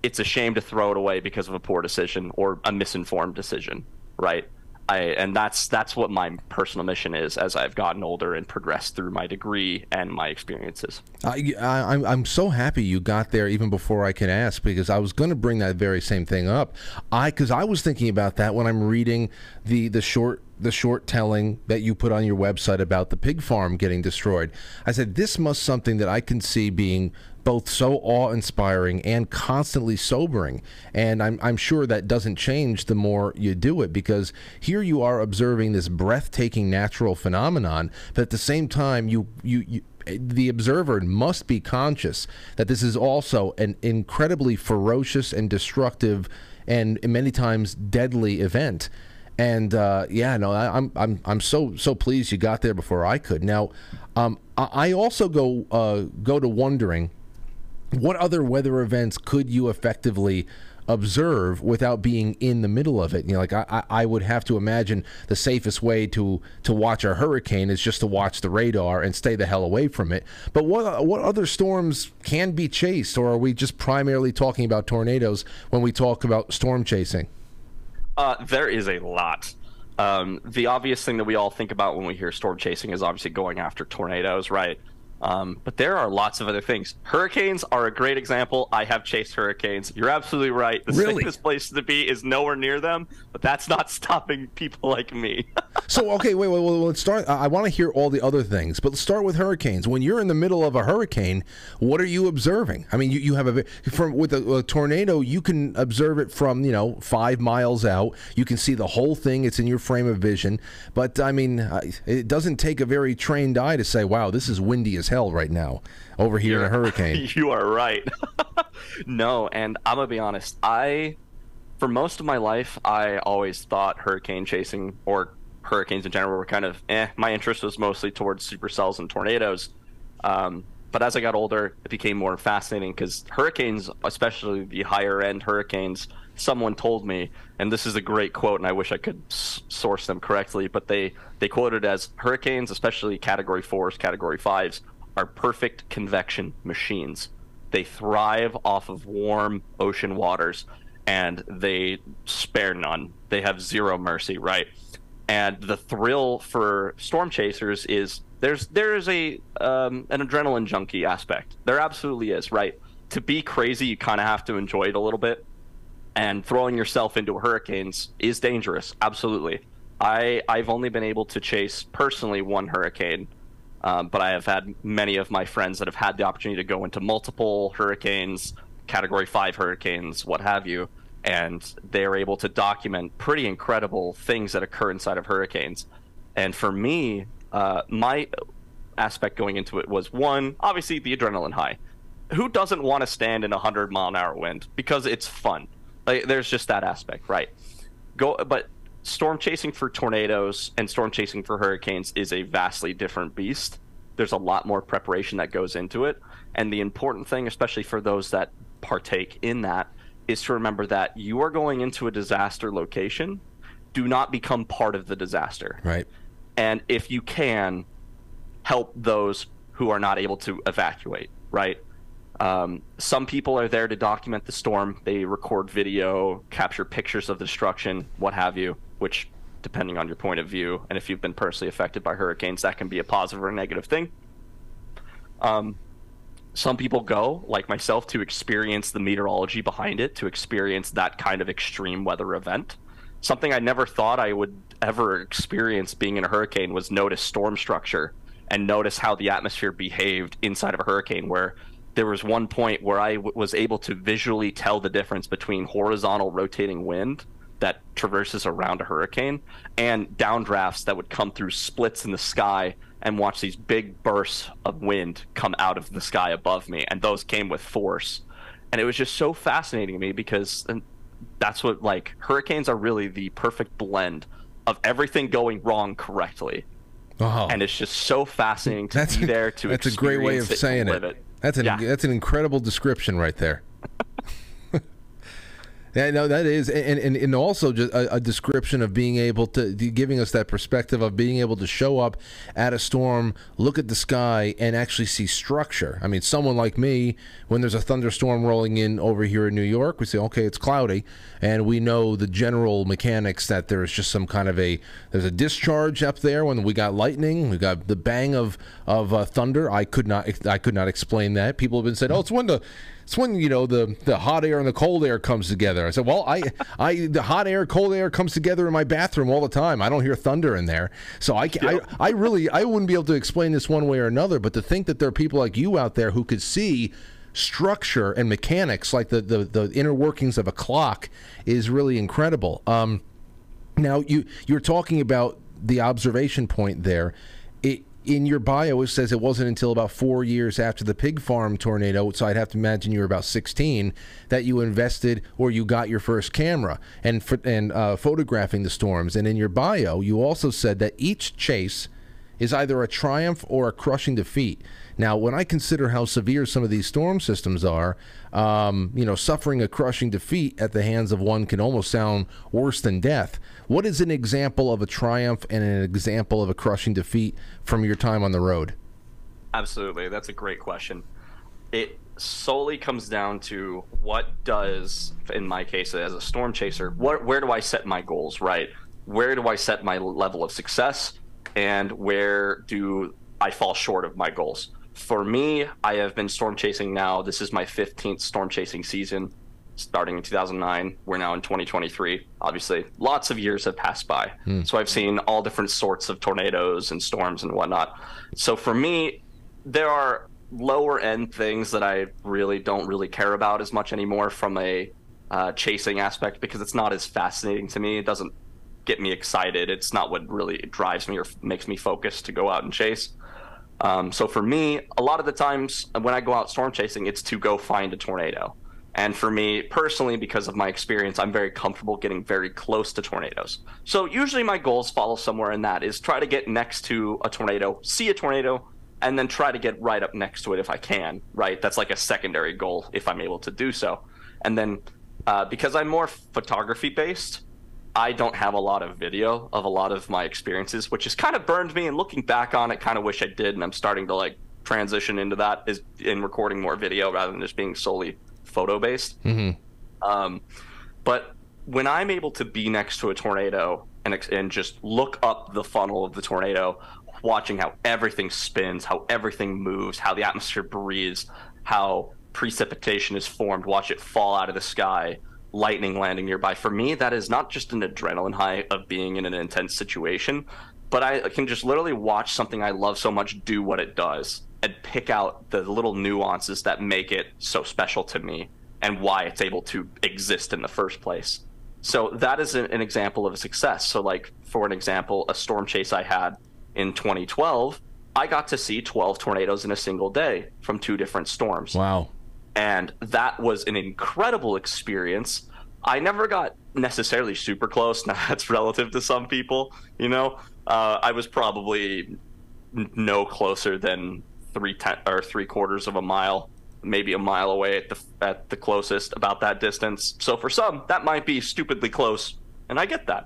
It's a shame to throw it away because of a poor decision or a misinformed decision, right? I, and that's that's what my personal mission is as I've gotten older and progressed through my degree and my experiences. I, I, I'm so happy you got there even before I could ask because I was going to bring that very same thing up. I because I was thinking about that when I'm reading the the short the short telling that you put on your website about the pig farm getting destroyed. I said this must something that I can see being both so awe-inspiring and constantly sobering. And I'm I'm sure that doesn't change the more you do it because here you are observing this breathtaking natural phenomenon, but at the same time you you, you the observer must be conscious that this is also an incredibly ferocious and destructive and many times deadly event. And uh, yeah, no, I, am I'm I'm so so pleased you got there before I could. Now, um, I also go uh, go to wondering what other weather events could you effectively observe without being in the middle of it. You know, like I, I would have to imagine the safest way to to watch a hurricane is just to watch the radar and stay the hell away from it. But what what other storms can be chased, or are we just primarily talking about tornadoes when we talk about storm chasing? Uh, there is a lot. Um, the obvious thing that we all think about when we hear storm chasing is obviously going after tornadoes, right? Um, but there are lots of other things. Hurricanes are a great example. I have chased hurricanes. You're absolutely right. The really? safest place to be is nowhere near them, but that's not stopping people like me. so, okay, wait, wait, wait, let's start. I want to hear all the other things, but let's start with hurricanes. When you're in the middle of a hurricane, what are you observing? I mean, you, you have a from with a, a tornado, you can observe it from you know five miles out. You can see the whole thing. It's in your frame of vision. But I mean, it doesn't take a very trained eye to say, "Wow, this is windy as hell right now over here You're, in a hurricane. You are right. no, and I'm gonna be honest. I, for most of my life, I always thought hurricane chasing or hurricanes in general were kind of eh. My interest was mostly towards supercells and tornadoes. Um, but as I got older, it became more fascinating because hurricanes, especially the higher end hurricanes, someone told me, and this is a great quote, and I wish I could s- source them correctly, but they they quoted as hurricanes, especially Category fours, Category fives, are perfect convection machines. They thrive off of warm ocean waters and they spare none. They have zero mercy, right? And the thrill for storm chasers is there's there's a um, an adrenaline junkie aspect. There absolutely is, right? To be crazy, you kind of have to enjoy it a little bit. And throwing yourself into hurricanes is dangerous, absolutely. I I've only been able to chase personally one hurricane um, but I have had many of my friends that have had the opportunity to go into multiple hurricanes, category five hurricanes, what have you, and they're able to document pretty incredible things that occur inside of hurricanes. And for me, uh, my aspect going into it was one, obviously the adrenaline high. Who doesn't want to stand in a hundred mile an hour wind because it's fun? Like, there's just that aspect, right? Go, but storm chasing for tornadoes and storm chasing for hurricanes is a vastly different beast. There's a lot more preparation that goes into it. And the important thing, especially for those that partake in that, is to remember that you are going into a disaster location. Do not become part of the disaster. Right. And if you can, help those who are not able to evacuate, right? Um, some people are there to document the storm. They record video, capture pictures of the destruction, what have you which depending on your point of view and if you've been personally affected by hurricanes that can be a positive or a negative thing Um, some people go, like myself, to experience the meteorology behind it, to experience that kind of extreme weather event. Something I never thought I would ever experience being in a hurricane was notice storm structure and notice how the atmosphere behaved inside of a hurricane, where there was one point where I was able to visually tell the difference between horizontal rotating wind that traverses around a hurricane and downdrafts that would come through splits in the sky and watch these big bursts of wind come out of the sky above me and those came with force and it was just so fascinating to me because uh, that's what like hurricanes are really the perfect blend of everything going wrong correctly Oh, and it's just so fascinating to that's be there to that's a great way of experience it, to saying it. it. That's an Yeah. that's an incredible description right there. Yeah, no, that is, and and, and also just a, a description of being able to giving us that perspective of being able to show up at a storm, look at the sky, and actually see structure. I mean, someone like me, when there's a thunderstorm rolling in over here in New York, we say, okay, it's cloudy, and we know the general mechanics that there's just some kind of a there's a discharge up there when we got lightning, we got the bang of of uh, thunder. I could not I could not explain that. People have been saying, oh, it's when the it's when you know the the hot air and the cold air comes together. I said, well, I I the hot air, cold air comes together in my bathroom all the time. I don't hear thunder in there, so I ca- I, I really I wouldn't be able to explain this one way or another. But to think that there are people like you out there who could see structure and mechanics like the the, the inner workings of a clock is really incredible. Um, now you you're talking about the observation point there. In your bio, it says it wasn't until about four years after the pig farm tornado, so I'd have to imagine you were about 16, that you invested or you got your first camera and and uh, photographing the storms. And in your bio, you also said that each chase is either a triumph or a crushing defeat. Now, when I consider how severe some of these storm systems are, um, you know, suffering a crushing defeat at the hands of one can almost sound worse than death. What is an example of a triumph and an example of a crushing defeat from your time on the road? Absolutely. That's a great question. It solely comes down to what does, in my case as a storm chaser, what, where do I set my goals, right? Where do I set my level of success? And where do I fall short of my goals? For me, I have been storm chasing now. This is my 15th storm chasing season, starting in 2009. We're now in 2023. Obviously, lots of years have passed by. So I've seen all different sorts of tornadoes and storms and whatnot. So for me, there are lower end things that I really don't really care about as much anymore from a uh, chasing aspect because it's not as fascinating to me. It doesn't get me excited. It's not what really drives me or f- makes me focus to go out and chase. Um, so for me, a lot of the times when I go out storm chasing, it's to go find a tornado. And for me personally, because of my experience, I'm very comfortable getting very close to tornadoes. So usually my goals follow somewhere in that is try to get next to a tornado, see a tornado, and then try to get right up next to it if I can. Right, that's like a secondary goal if I'm able to do so. And then uh, because I'm more photography based, I don't have a lot of video of a lot of my experiences, which has kind of burned me. And looking back on it, kind of wish I did. And I'm starting to like transition into that is in recording more video rather than just being solely photo based. Um, but when I'm able to be next to a tornado and and just look up the funnel of the tornado, watching how everything spins, how everything moves, how the atmosphere breathes, how precipitation is formed, watch it fall out of the sky, lightning landing nearby. For me, that is not just an adrenaline high of being in an intense situation, but I can just literally watch something I love so much do what it does and pick out the little nuances that make it so special to me and why it's able to exist in the first place. So that is an, an example of a success. So, like for an example, a storm chase I had in 2012, I got to see 12 tornadoes in a single day from two different storms Wow. and that was an incredible experience. I never got necessarily super close. Now that's relative to some people, you know. Uh, I was probably no closer than three ten- or three quarters of a mile, maybe a mile away at the at the closest, about that distance. So for some, that might be stupidly close, and I get that.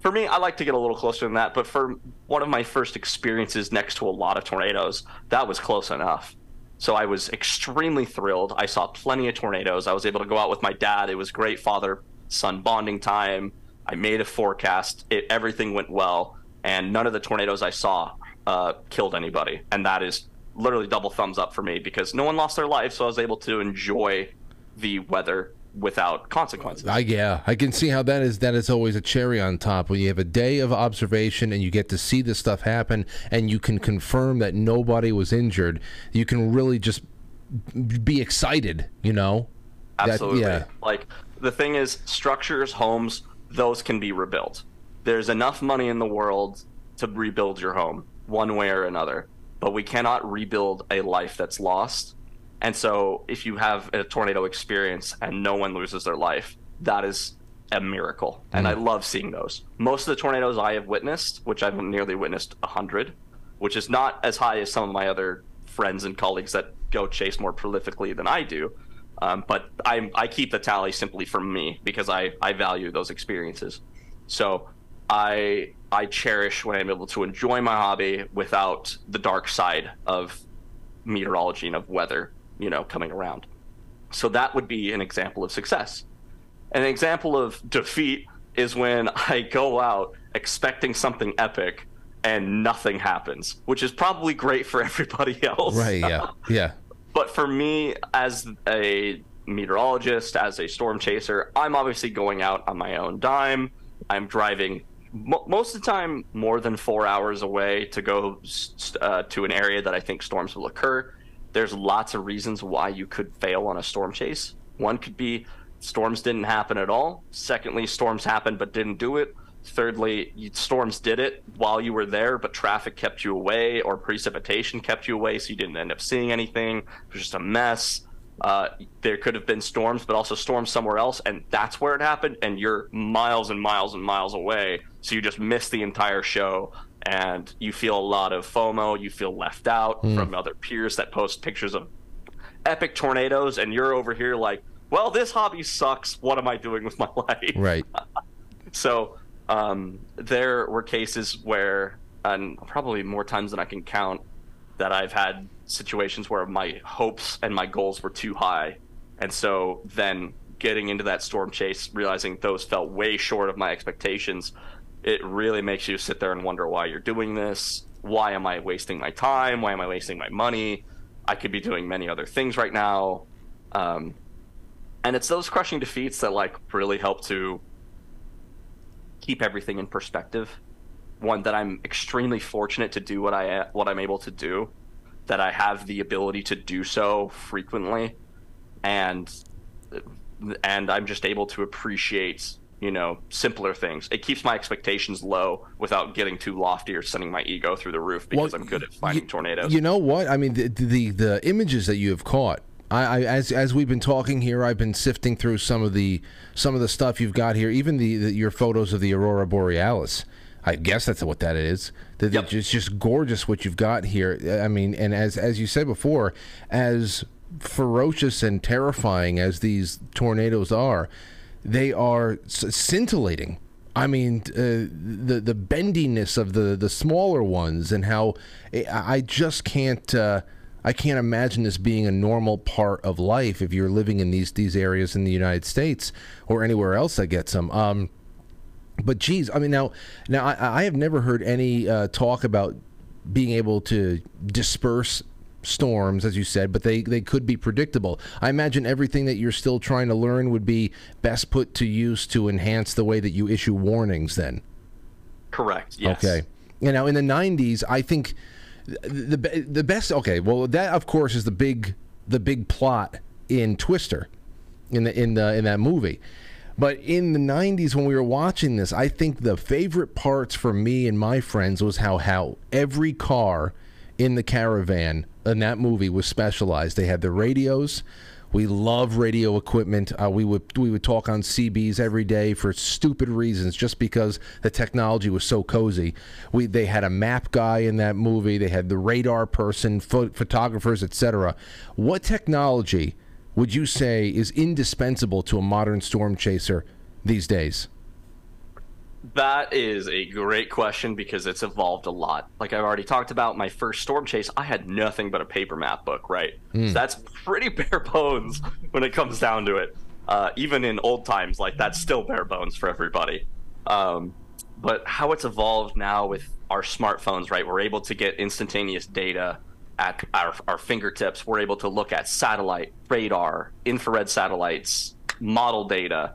For me, I like to get a little closer than that, but for one of my first experiences next to a lot of tornadoes, that was close enough. So I was extremely thrilled. I saw plenty of tornadoes. I was able to go out with my dad. It was great father son bonding time. I made a forecast. It, everything went well, and none of the tornadoes I saw uh, killed anybody. And that is literally double thumbs up for me because no one lost their life, so I was able to enjoy the weather without consequences. I, yeah, I can see how that is. That is always a cherry on top when you have a day of observation and you get to see this stuff happen, and you can confirm that nobody was injured. You can really just be excited, you know. That- Absolutely. yeah. Like the thing is, structures, homes, those can be rebuilt. There's enough money in the world to rebuild your home one way or another, but we cannot rebuild a life that's lost. And so, if you have a tornado experience and no one loses their life, that is a miracle. And I love seeing those. Most of the tornadoes I have witnessed, which I've nearly witnessed a hundred, which is not as high as some of my other friends and colleagues that go chase more prolifically than I do. Um, but I, I keep the tally simply for me because I, I value those experiences. So I I cherish when I'm able to enjoy my hobby without the dark side of meteorology and of weather, you know, coming around. So that would be an example of success. An example of defeat is when I go out expecting something epic and nothing happens, which is probably great for everybody else. Right? Yeah. Yeah. But for me, as a meteorologist, as a storm chaser, I'm obviously going out on my own dime. I'm driving mo- most of the time more than four hours away to go uh, to an area that I think storms will occur. There's lots of reasons why you could fail on a storm chase. One could be storms didn't happen at all. Secondly, storms happened but didn't do it. Thirdly, storms did it while you were there, but traffic kept you away or precipitation kept you away, so you didn't end up seeing anything. It was just a mess. Uh, there could have been storms, but also storms somewhere else, and that's where it happened. And you're miles and miles and miles away, so you just miss the entire show, and you feel a lot of FOMO. You feel left out from other peers that post pictures of epic tornadoes, and you're over here like, well, this hobby sucks. What am I doing with my life? Right. So um, there were cases where, and probably more times than I can count, that I've had situations where my hopes and my goals were too high. And so then getting into that storm chase, realizing those fell way short of my expectations, it really makes you sit there and wonder why you're doing this. Why am I wasting my time? Why am I wasting my money? I could be doing many other things right now. Um, and it's those crushing defeats that like really help to keep everything in perspective. One that I'm extremely fortunate to do what I what I'm able to do, that I have the ability to do so frequently, and and I'm just able to appreciate you know simpler things. It keeps my expectations low without getting too lofty or sending my ego through the roof because Well, I'm good at finding y- tornadoes. You know what? I mean, the the, the images that you have caught. I, I as as we've been talking here, I've been sifting through some of the some of the stuff you've got here. Even the, the your photos of the aurora borealis. I guess that's what that is. That Yep. It's just gorgeous what you've got here. I mean, and as as you said before, as ferocious and terrifying as these tornadoes are, they are scintillating. I mean, uh, the the bendiness of the the smaller ones and how I I just can't uh, I can't imagine this being a normal part of life if you're living in these these areas in the United States or anywhere else that gets them. Um, but geez, I mean now now I, I have never heard any uh, talk about being able to disperse storms, as you said, but they, they could be predictable. I imagine everything that you're still trying to learn would be best put to use to enhance the way that you issue warnings. Then, Correct. Yes. okay. You know, in the '90s, I think the the the best. Okay, well, that of course is the big the big plot in Twister, in the in the in that movie. But in the 90s, when we were watching this, I think the favorite parts for me and my friends was how, how every car in the caravan in that movie was specialized. They had the radios. We love radio equipment. Uh, we would we would talk on CBs every day for stupid reasons, just because the technology was so cozy. We they had a map guy in that movie. They had the radar person, pho- photographers, etc. What technology would you say is indispensable to a modern storm chaser these days? That is a great question because it's evolved a lot. Like I've already talked about, my first storm chase, I had nothing but a paper map book, right? So that's pretty bare bones when it comes down to it. Uh, even in old times, like that's still bare bones for everybody. Um, but how it's evolved now with our smartphones, right? We're able to get instantaneous data at our, our fingertips. We're able to look at satellite, radar, infrared satellites, model data,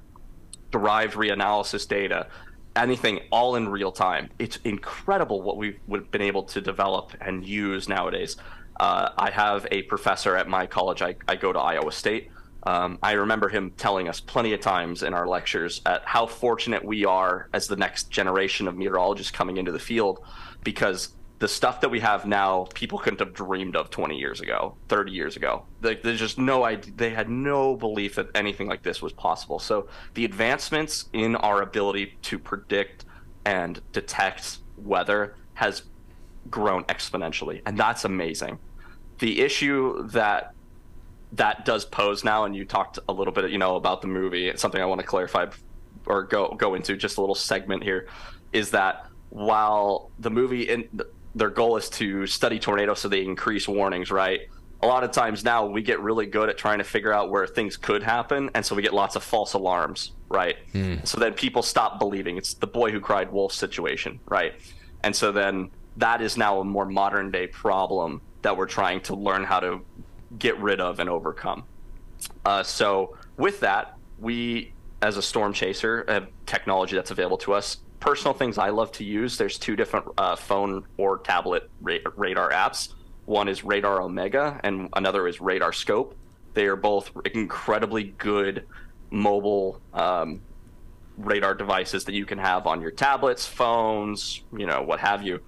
derived reanalysis data, anything all in real time. It's incredible what we've been able to develop and use nowadays. Uh, I have a professor at my college. I, I go to Iowa State. Um, I remember him telling us plenty of times in our lectures at how fortunate we are as the next generation of meteorologists coming into the field because the stuff that we have now, people couldn't have dreamed of 20 years ago, 30 years ago. Like, there's just no idea. They had no belief that anything like this was possible. So the advancements in our ability to predict and detect weather has grown exponentially, and that's amazing. The issue that that does pose now, and you talked a little bit, you know, about the movie. It's something I want to clarify or go go into just a little segment here, is that while the movie in their goal is to study tornadoes so they increase warnings, right? A lot of times now we get really good at trying to figure out where things could happen, and so we get lots of false alarms, right? So then people stop believing. It's the boy who cried wolf situation, right? And so then that is now a more modern day problem that we're trying to learn how to get rid of and overcome. Uh, so with that, we as a storm chaser have technology that's available to us. Personal things I love to use. There's two different uh, phone or tablet ra- radar apps. One is Radar Omega, and another is Radar Scope. They are both incredibly good mobile um, radar devices that you can have on your tablets, phones, you know, what have you.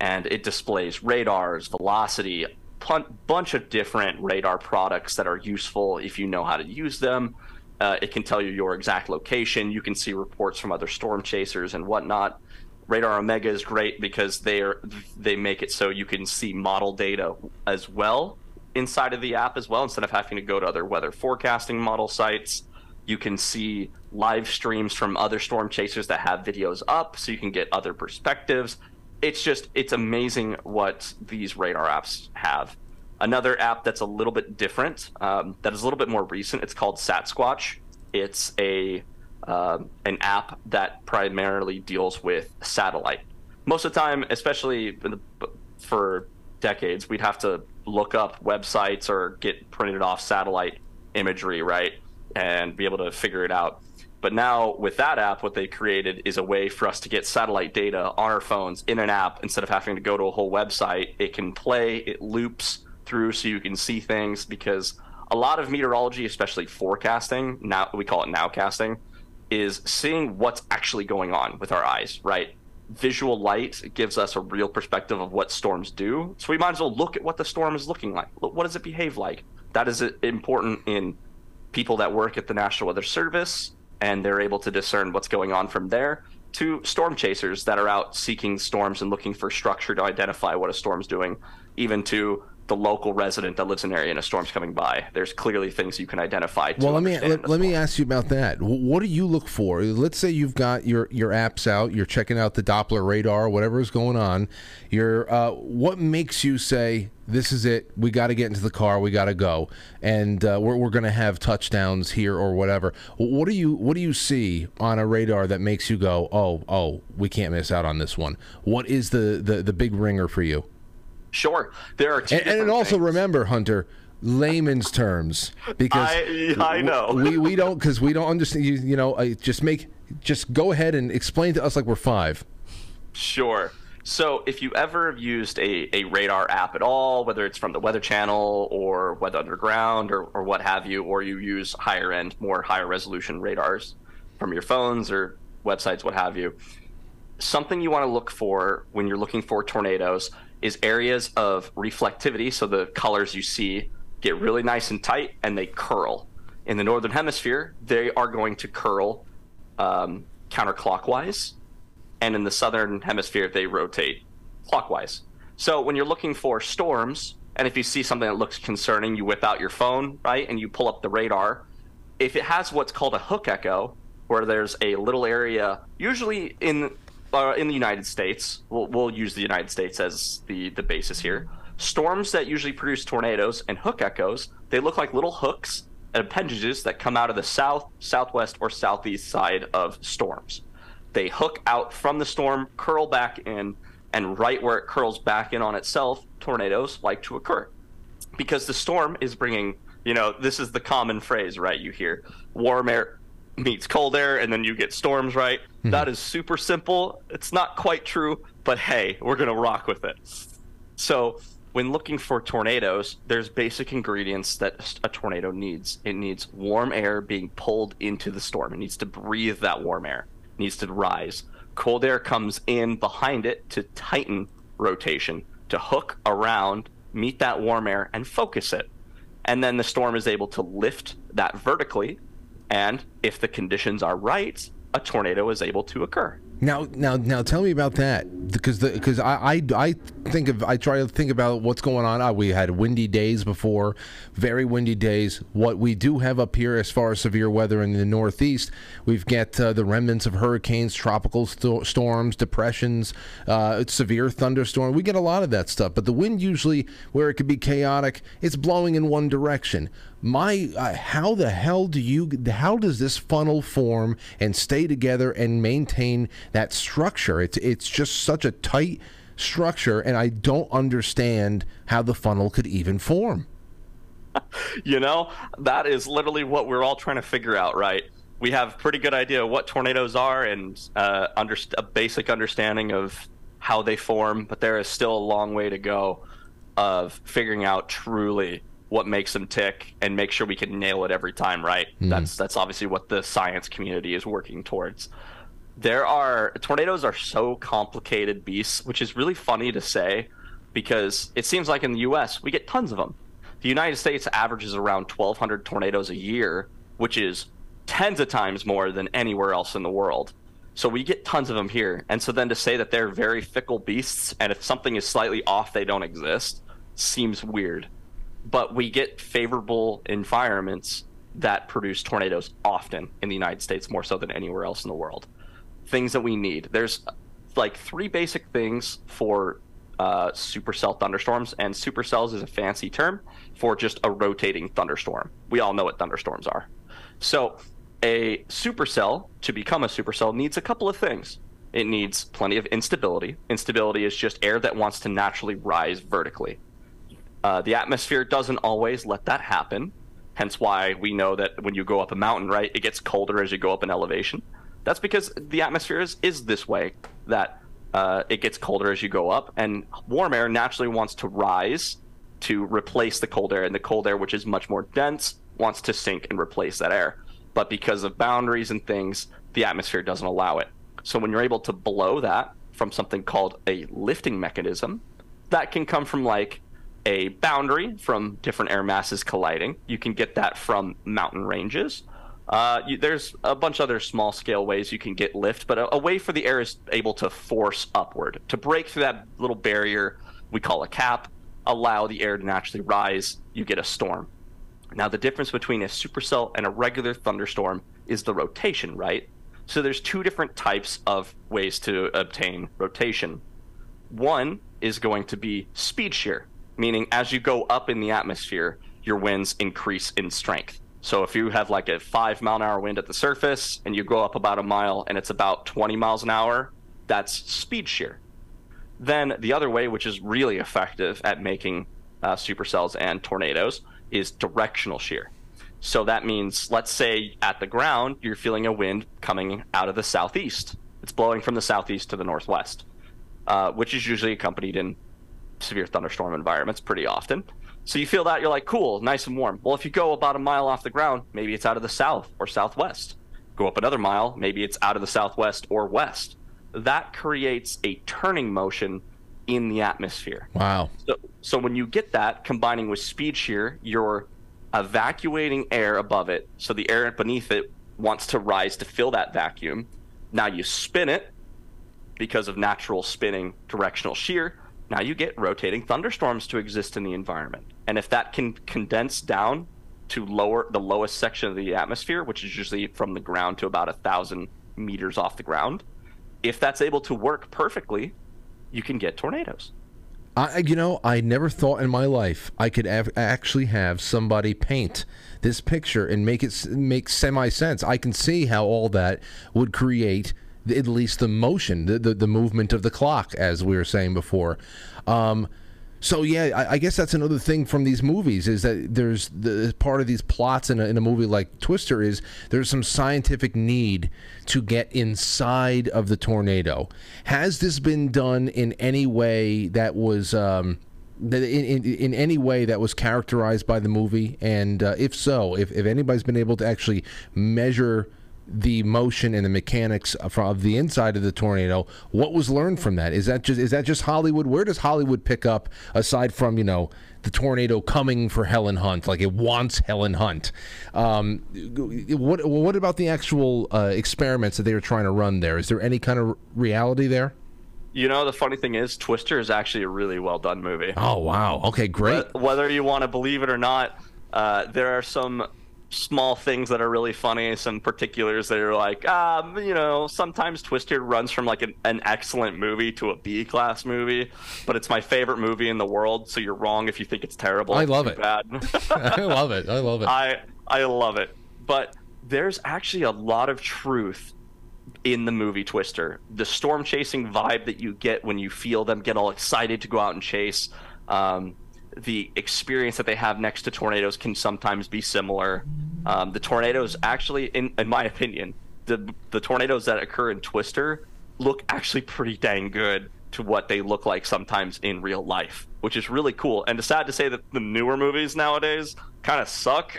And it displays radars, velocity, pun- bunch of different radar products that are useful if you know how to use them. Uh, it can tell you your exact location. You can see reports from other storm chasers and whatnot. Radar Omega is great because they are they make it so you can see model data as well inside of the app as well instead of having to go to other weather forecasting model sites. You can see live streams from other storm chasers that have videos up so you can get other perspectives. It's just it's amazing what these radar apps have. Another app that's a little bit different, um, that is a little bit more recent. It's called SatSquatch. It's a um, an app that primarily deals with satellite. Most of the time, especially for decades, we'd have to look up websites or get printed off satellite imagery, right, and be able to figure it out. But now with that app, what they created is a way for us to get satellite data on our phones in an app instead of having to go to a whole website. It can play, it loops through so you can see things because a lot of meteorology, especially forecasting, now we call it nowcasting, is seeing what's actually going on with our eyes, right? Visual light gives us a real perspective of what storms do. So we might as well look at what the storm is looking like. What does it behave like? That is important in people that work at the National Weather Service and they're able to discern what's going on from there to storm chasers that are out seeking storms and looking for structure to identify what a storm's doing, even to the local resident that lives in an area and a storm's coming by. There's clearly things you can identify. To Well, let me let, let me ask you about that. What do you look for? Let's say you've got your your apps out, you're checking out the Doppler radar, whatever is going on. You're uh, what makes you say this is it? We got to get into the car. We got to go, and uh, we're we're going to have touchdowns here or whatever. What do you what do you see on a radar that makes you go, oh oh, we can't miss out on this one? What is the the, the big ringer for you? Sure, there are two. And, and also remember, Hunter, layman's terms because I- I know. we we don't because we don't understand. You, you know, I just make just go ahead and explain to us like we're five. Sure. So if you ever have used a, a radar app at all, whether it's from the Weather Channel or Weather Underground or, or what have you, or you use higher end, more higher resolution radars from your phones or websites, what have you, something you want to look for when you're looking for tornadoes is areas of reflectivity. So the colors you see get really nice and tight and they curl. In the northern hemisphere, they are going to curl um, counterclockwise and in the southern hemisphere they rotate clockwise. So when you're looking for storms, and if you see something that looks concerning, you whip out your phone, right, and you pull up the radar. If it has what's called a hook echo, where there's a little area, usually in uh, in the United States, we'll, we'll use the United States as the the basis here. Storms that usually produce tornadoes and hook echoes, they look like little hooks and appendages that come out of the south, southwest, or southeast side of storms they hook out from the storm, curl back in, and right where it curls back in on itself, tornadoes like to occur because the storm is bringing you know this is the common phrase right you hear warm air meets cold air and then you get storms right? Hmm. That is super simple. It's not quite true but hey we're gonna rock with it. So when looking for tornadoes there's basic ingredients that a tornado needs. It needs warm air being pulled into the storm. It needs to breathe that warm air. It needs to rise. Cold air comes in behind it to tighten rotation to hook around meet that warm air and focus it. And then the storm is able to lift that vertically and if the conditions are right a tornado is able to occur Now, now, now, tell me about that because because I, I I think of I try to think about what's going on. We had windy days before, very windy days. What we do have up here as far as severe weather in the Northeast, we've got uh, the remnants of hurricanes, tropical sto- storms, depressions, uh, severe thunderstorm. We get a lot of that stuff, but the wind usually where it could be chaotic, it's blowing in one direction my uh, how the hell do you how does this funnel form and stay together and maintain that structure? It's it's just such a tight structure and i don't understand how the funnel could even form. You know that is literally what we're all trying to figure out right? We have pretty good idea what tornadoes are and uh, a basic understanding of how they form but there is still a long way to go of figuring out truly what makes them tick and make sure we can nail it every time right? Mm-hmm. That's that's obviously what the science community is working towards. There are tornadoes are so complicated beasts which is really funny to say because it seems like in the US we get tons of them the United States averages around 1200 tornadoes a year which is tens of times more than anywhere else in the world. So we get tons of them here. And so then to say that they're very fickle beasts and if something is slightly off they don't exist seems weird but we get favorable environments that produce tornadoes often in the United States, more so than anywhere else in the world. Things that we need. There's like three basic things for uh, supercell thunderstorms, and supercells is a fancy term for just a rotating thunderstorm. We all know what thunderstorms are. So, a supercell to become a supercell needs a couple of things. It needs plenty of instability. Instability is just air that wants to naturally rise vertically. Uh, the atmosphere doesn't always let that happen. Hence why we know that when you go up a mountain, right, it gets colder as you go up in elevation. That's because the atmosphere is, is this way, that uh, it gets colder as you go up, and warm air naturally wants to rise to replace the cold air, and the cold air, which is much more dense, wants to sink and replace that air. But because of boundaries and things, the atmosphere doesn't allow it. So when you're able to blow that from something called a lifting mechanism, that can come from like a boundary from different air masses colliding. You can get that from mountain ranges. Uh, you, there's a bunch of other small scale ways you can get lift, but a, a way for the air is able to force upward to break through that little barrier we call a cap, allow the air to naturally rise. You get a storm. Now the difference between a supercell and a regular thunderstorm is the rotation, right? So there's two different types of ways to obtain rotation. One is going to be speed shear, meaning as you go up in the atmosphere, your winds increase in strength. So if you have like a five mile an hour wind at the surface and you go up about a mile and it's about 20 miles an hour, that's speed shear. Then the other way, which is really effective at making uh, supercells and tornadoes, is directional shear. So that means, let's say at the ground, you're feeling a wind coming out of the southeast. It's blowing from the southeast to the northwest, uh, which is usually accompanied in severe thunderstorm environments pretty often. So you feel that, you're like, cool, nice and warm. Well, if you go about a mile off the ground, maybe it's out of the south or southwest. Go up another mile, maybe it's out of the southwest or west. That creates a turning motion in the atmosphere. wow So, so when you get that combining with speed shear, you're evacuating air above it. So the air beneath it wants to rise to fill that vacuum. Now you spin it because of natural spinning directional shear. Now you get rotating thunderstorms to exist in the environment. And if that can condense down to lower the lowest section of the atmosphere, which is usually from the ground to about a thousand meters off the ground, if that's able to work perfectly, you can get tornadoes. I, you know, I never thought in my life I could av- actually have somebody paint this picture and make it make semi sense. I can see how all that would create at least the motion, the, the the movement of the clock, as we were saying before. Um, So yeah, I, I guess that's another thing from these movies is that there's the part of these plots in a, in a movie like Twister is there's some scientific need to get inside of the tornado. Has this been done in any way that was um, in, in in any way that was characterized by the movie? And uh, if so, if if anybody's been able to actually measure the motion and the mechanics of, the inside of the tornado. What was learned from that? Is that just is that just Hollywood? Where does Hollywood pick up aside from you know the tornado coming for Helen Hunt, like it wants Helen Hunt? Um, what what about the actual uh, experiments that they were trying to run there? Is there any kind of reality there? You know, the funny thing is, Twister is actually a really well done movie. Oh wow! Okay, great. Wh- Whether you want to believe it or not, uh, there are some small things that are really funny, some particulars that are like, um, you know, sometimes Twister runs from like an, an excellent movie to a B class movie, but it's my favorite movie in the world. So you're wrong if you think it's terrible. I love it. Bad. I love it. I love it. I I love it. But there's actually a lot of truth in the movie Twister. The storm chasing vibe that you get when you feel them get all excited to go out and chase. Um, the experience that they have next to tornadoes can sometimes be similar. Um, the tornadoes actually, in, in my opinion, the the tornadoes that occur in Twister look actually pretty dang good to what they look like sometimes in real life, which is really cool. And it's sad to say that the newer movies nowadays kind of suck.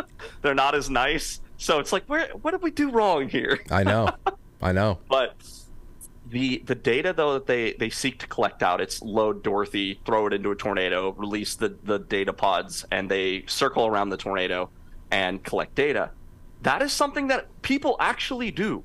They're not as nice. So it's like, where what did we do wrong here? I know. I know. But the the data though that they they seek to collect out, it's load Dorothy, throw it into a tornado, release the the data pods, and they circle around the tornado and collect data. That is something that people actually do.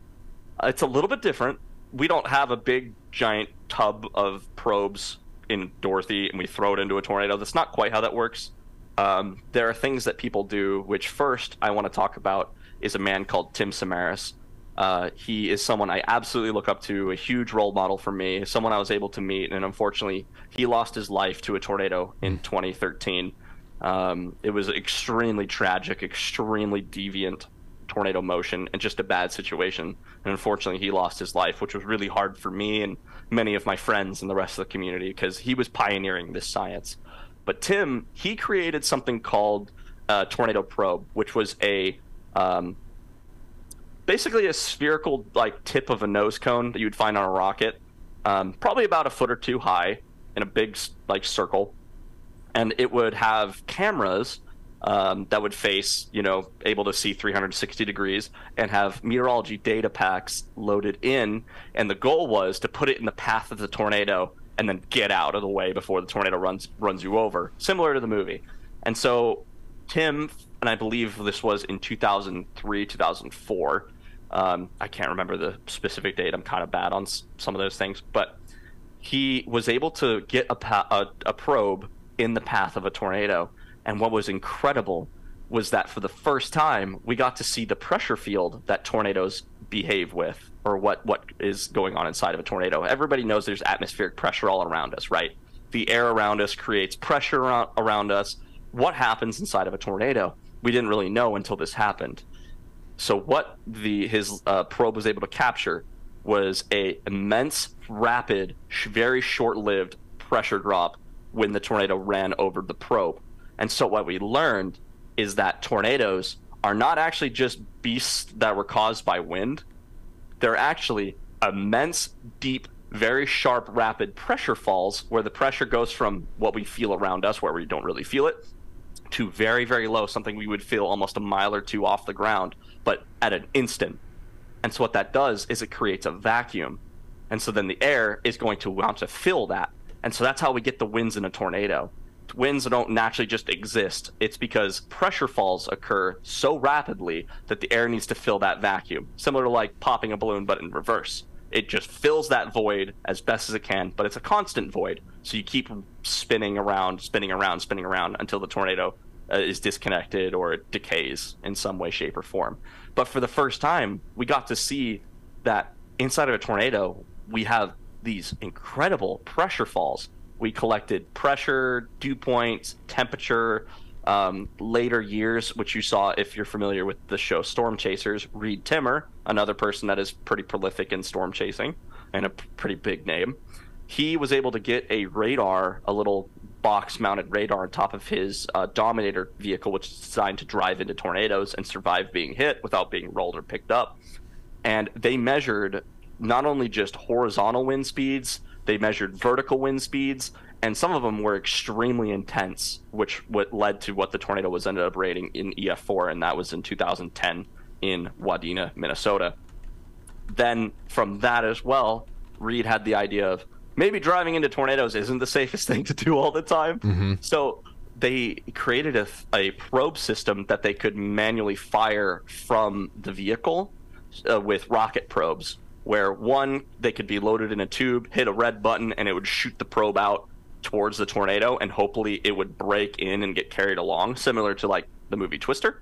It's a little bit different. We don't have a big giant tub of probes in Dorothy and we throw it into a tornado. That's not quite how that works. Um, there are things that people do, which first I want to talk about is a man called Tim Samaras. Uh, he is someone I absolutely look up to, a huge role model for me, someone I was able to meet, and unfortunately, he lost his life to a tornado in 2013. Um, it was extremely tragic, extremely deviant tornado motion, and just a bad situation. And unfortunately, he lost his life, which was really hard for me and many of my friends and the rest of the community because he was pioneering this science. But Tim, he created something called uh, Tornado Probe, which was a um, basically a spherical like tip of a nose cone that you'd find on a rocket, um, probably about a foot or two high in a big like circle, and it would have cameras um, that would face, you know, able to see 360 degrees and have meteorology data packs loaded in. And the goal was to put it in the path of the tornado and then get out of the way before the tornado runs runs you over, similar to the movie. And so Tim, and I believe this was in 2003, 2004. Um, I can't remember the specific date. I'm kind of bad on s- some of those things, but he was able to get a, pa- a, a probe in the path of a tornado. And what was incredible was that for the first time, we got to see the pressure field that tornadoes behave with, or what, what is going on inside of a tornado. Everybody knows there's atmospheric pressure all around us, right? The air around us creates pressure around, around us. What happens inside of a tornado? We didn't really know until this happened. So what the his uh, probe was able to capture was a immense, rapid, sh- very short-lived pressure drop when the tornado ran over the probe. And so what we learned is that tornadoes are not actually just beasts that were caused by wind. They're actually immense, deep, very sharp, rapid pressure falls where the pressure goes from what we feel around us, where we don't really feel it, to very, very low, something we would feel almost a mile or two off the ground, but at an instant. And so what that does is it creates a vacuum. And so then the air is going to want to fill that. And so that's how we get the winds in a tornado. Winds don't naturally just exist. It's because pressure falls occur so rapidly that the air needs to fill that vacuum. Similar to like popping a balloon, but in reverse. It just fills that void as best as it can, but it's a constant void. So you keep spinning around, spinning around, spinning around until the tornado uh, is disconnected or it decays in some way, shape, or form. But for the first time, we got to see that inside of a tornado, we have these incredible pressure falls. We collected pressure, dew points, temperature, um, later years, which you saw if you're familiar with the show Storm Chasers. Reed Timmer, another person that is pretty prolific in storm chasing and a pretty big name, he was able to get a radar, a little box-mounted radar on top of his uh, Dominator vehicle, which is designed to drive into tornadoes and survive being hit without being rolled or picked up. And they measured not only just horizontal wind speeds, they measured vertical wind speeds, and some of them were extremely intense, which what led to what the tornado was ended up rating in EF4, and that was in 2010 in Wadena, Minnesota. Then from that as well, Reed had the idea of maybe driving into tornadoes isn't the safest thing to do all the time. So they created a, a probe system that they could manually fire from the vehicle uh, with rocket probes, where one, they could be loaded in a tube, hit a red button, and it would shoot the probe out towards the tornado, and hopefully it would break in and get carried along, similar to like the movie Twister.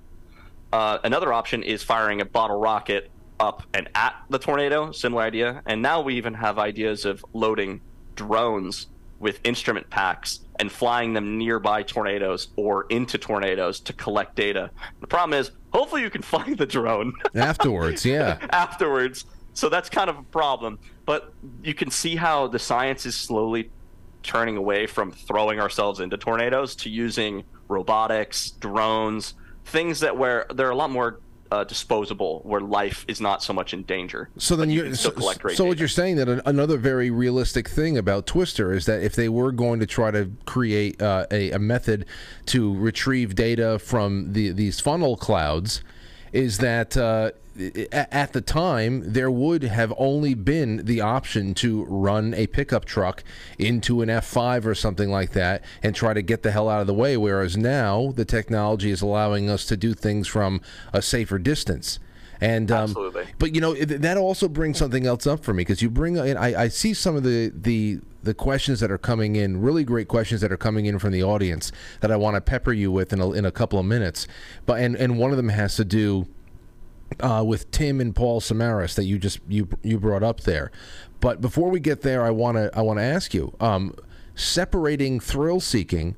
Uh, another option is firing a bottle rocket up and at the tornado, similar idea. And now we even have ideas of loading drones with instrument packs and flying them nearby tornadoes or into tornadoes to collect data. The problem is, hopefully, you can find the drone Afterwards, yeah. afterwards. So that's kind of a problem. But you can see how the science is slowly turning away from throwing ourselves into tornadoes to using robotics, drones, things that where they're a lot more uh, disposable, where life is not so much in danger. So then you so, still collect great so what you're saying that an- another very realistic thing about Twister is that if they were going to try to create uh, a, a method to retrieve data from the these funnel clouds, is that uh, at the time there would have only been the option to run a pickup truck into an F5 or something like that and try to get the hell out of the way. Whereas now the technology is allowing us to do things from a safer distance. And um, Absolutely. but you know that also brings something else up for me because you bring in. I, I see some of the the the questions that are coming in, really great questions that are coming in from the audience that I want to pepper you with in a, in a couple of minutes. But and and one of them has to do uh, with Tim and Paul Samaras that you just you you brought up there. But before we get there, I want to I want to ask you um, separating thrill seeking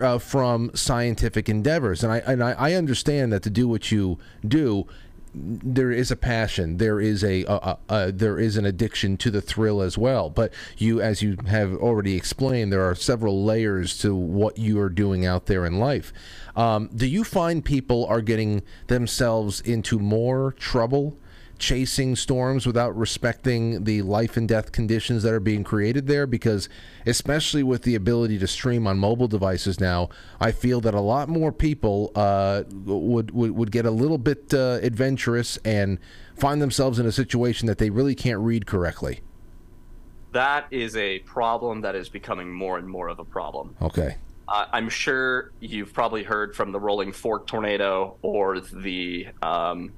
uh, from scientific endeavors. And I and I, I understand that to do what you do, there is a passion, there is a, a, a, a there is an addiction to the thrill as well. But you, as you have already explained, there are several layers to what you are doing out there in life. Um, do you find people are getting themselves into more trouble? Chasing storms without respecting the life and death conditions that are being created there because especially with the ability to stream on mobile devices now i feel that a lot more people uh, would, would would get a little bit uh, adventurous and find themselves in a situation that they really can't read correctly that is a problem that is becoming more and more of a problem. okay Uh, I'm sure you've probably heard from the Rolling Fork tornado or the um,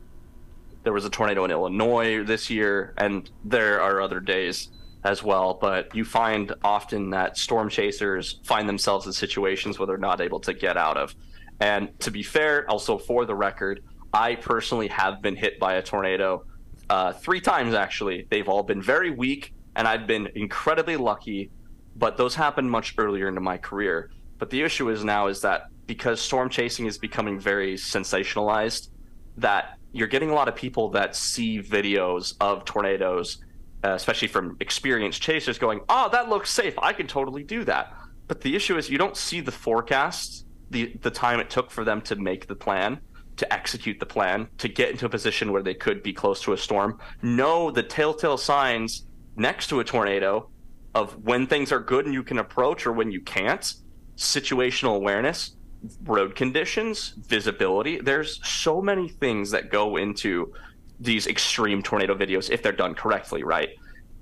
there was a tornado in Illinois this year, and there are other days as well. But you find often that storm chasers find themselves in situations where they're not able to get out of. And to be fair, also for the record, I personally have been hit by a tornado uh, three times actually. They've all been very weak, and I've been incredibly lucky. But those happened much earlier into my career. But the issue is now is that because storm chasing is becoming very sensationalized, that you're getting a lot of people that see videos of tornadoes, uh, especially from experienced chasers, going, "Oh, that looks safe. I can totally do that." But the issue is you don't see the forecasts, the the time it took for them to make the plan, to execute the plan, to get into a position where they could be close to a storm. Know the telltale signs next to a tornado of when things are good and you can approach or when you can't. Situational awareness, road conditions, visibility. There's so many things that go into these extreme tornado videos if they're done correctly, right?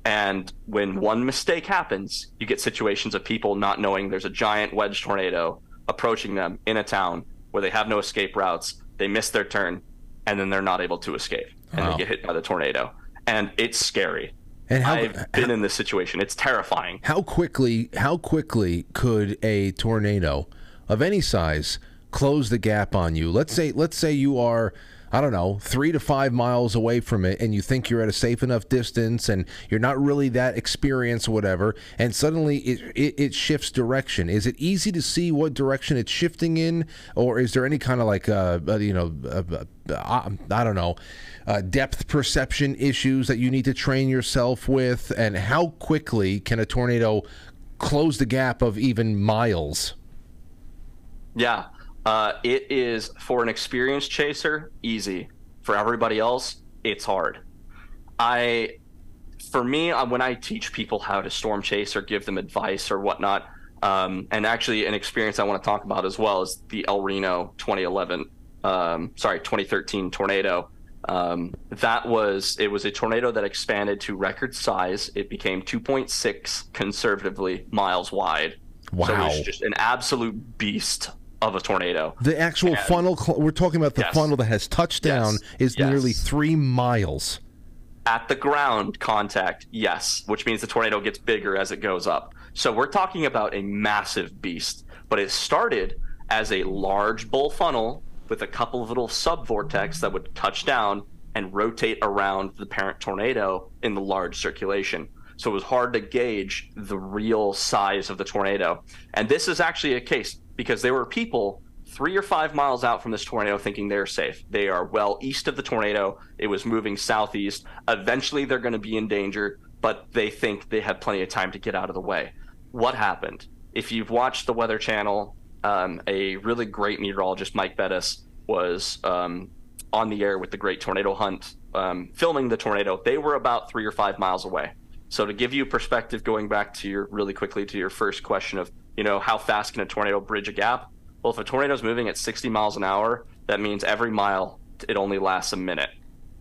And when one mistake happens, you get situations of people not knowing there's a giant wedge tornado approaching them in a town where they have no escape routes. They miss their turn, and then they're not able to escape, and Wow. they get hit by the tornado. And it's scary. And how- I've been in this situation. It's terrifying. How quickly how quickly could a tornado of any size close the gap on you? Let's say let's say you are I don't know, three to five miles away from it, and you think you're at a safe enough distance, and you're not really that experienced, or whatever, and suddenly it, it, it shifts direction. Is it easy to see what direction it's shifting in, or is there any kind of like, uh, uh, you know, uh, uh, I don't know, uh, depth perception issues that you need to train yourself with, and how quickly can a tornado close the gap of even miles. Yeah. Uh, it is for an experienced chaser, easy. For everybody else, it's hard. I, for me, when I teach people how to storm chase or give them advice or whatnot, um, and actually an experience I want to talk about as well is the El Reno 2011, um, sorry, 2013 tornado. Um, that was it was a tornado that expanded to record size. It became 2.6 conservatively miles wide. Wow. So it was just an absolute beast of a tornado. The actual And- funnel, cl- we're talking about the Yes. funnel that has touchdown, Yes. is Yes. nearly three miles. At the ground contact, yes, which means the tornado gets bigger as it goes up. So we're talking about a massive beast, but it started as a large bull funnel with a couple of little sub vortex that would touch down and rotate around the parent tornado in the large circulation. So it was hard to gauge the real size of the tornado. And this is actually a case because there were people three or five miles out from this tornado thinking they're safe. They are well east of the tornado. It was moving southeast. Eventually, they're going to be in danger, but they think they have plenty of time to get out of the way. What happened? If you've watched the Weather Channel, um, a really great meteorologist, Mike Bettes, was um, on the air with the Great Tornado Hunt, um, filming the tornado. They were about three or five miles away. So to give you perspective, going back to your really quickly to your first question of you know how fast can a tornado bridge a gap? Well, if a tornado is moving at 60 miles an hour, that means every mile it only lasts a minute.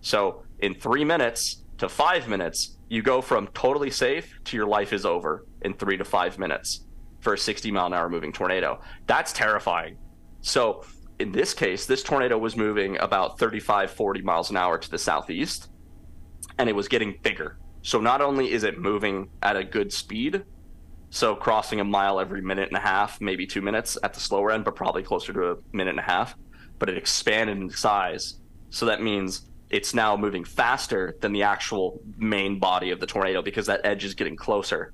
So in three minutes to five minutes, you go from totally safe to your life is over in three to five minutes for a 60 mile an hour moving tornado. That's terrifying. So in this case, this tornado was moving about 35, 40 miles an hour to the southeast, and it was getting bigger. So not only is it moving at a good speed, so crossing a mile every minute and a half, maybe two minutes at the slower end, but probably closer to a minute and a half. But it expanded in size. So that means it's now moving faster than the actual main body of the tornado because that edge is getting closer.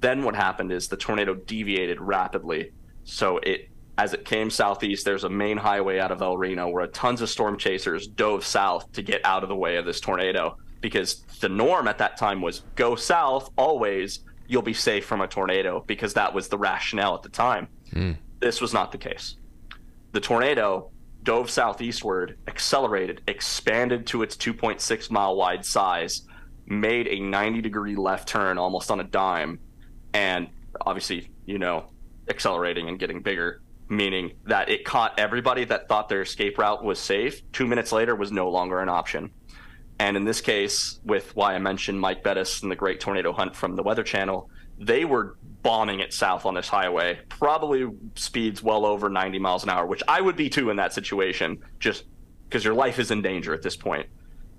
Then what happened is the tornado deviated rapidly. So it as it came southeast, there's a main highway out of El Reno where tons of storm chasers dove south to get out of the way of this tornado because the norm at that time was go south always you'll be safe from a tornado because that was the rationale at the time. Hmm. This was not the case. The tornado dove southeastward, accelerated, expanded to its 2.6 mile wide size, made a 90 degree left turn almost on a dime, and obviously, you know, accelerating and getting bigger, meaning that it caught everybody that thought their escape route was safe. Two minutes later was no longer an option. And in this case, with why I mentioned Mike Bettes and the Great Tornado Hunt from the Weather Channel, they were bombing it south on this highway, probably speeds well over 90 miles an hour, which I would be too in that situation, just because your life is in danger at this point.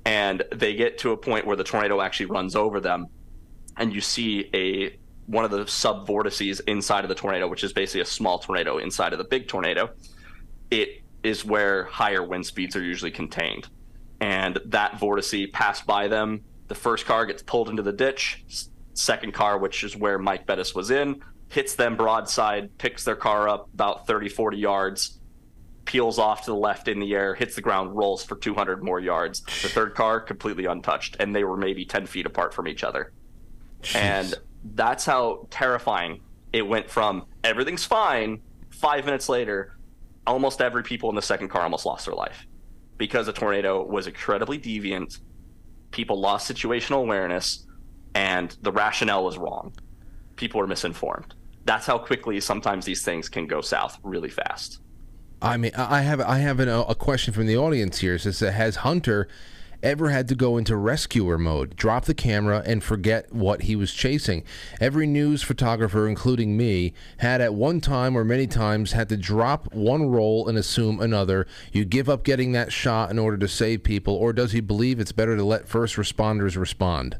And they get to a point where the tornado actually runs over them, and you see a one of the sub vortices inside of the tornado, which is basically a small tornado inside of the big tornado. It is where higher wind speeds are usually contained and that vortice passed by them. The first car gets pulled into the ditch. Second car, which is where Mike Bettes was in, hits them broadside, picks their car up about 30, 40 yards, peels off to the left in the air, hits the ground, rolls for 200 more yards. The third car completely untouched, and they were maybe 10 feet apart from each other. And that's how terrifying it went from everything's fine, five minutes later, almost every people in the second car almost lost their life because a tornado was incredibly deviant. People lost situational awareness, and the rationale was wrong. People were misinformed. That's how quickly sometimes these things can go south really fast. I mean, I I have I have an, a question from the audience here. It says, has Hunter ever had to go into rescuer mode, drop the camera, and forget what he was chasing? Every news photographer, including me, had at one time or many times had to drop one roll and assume another. You give up getting that shot in order to save people, or does he believe it's better to let first responders respond?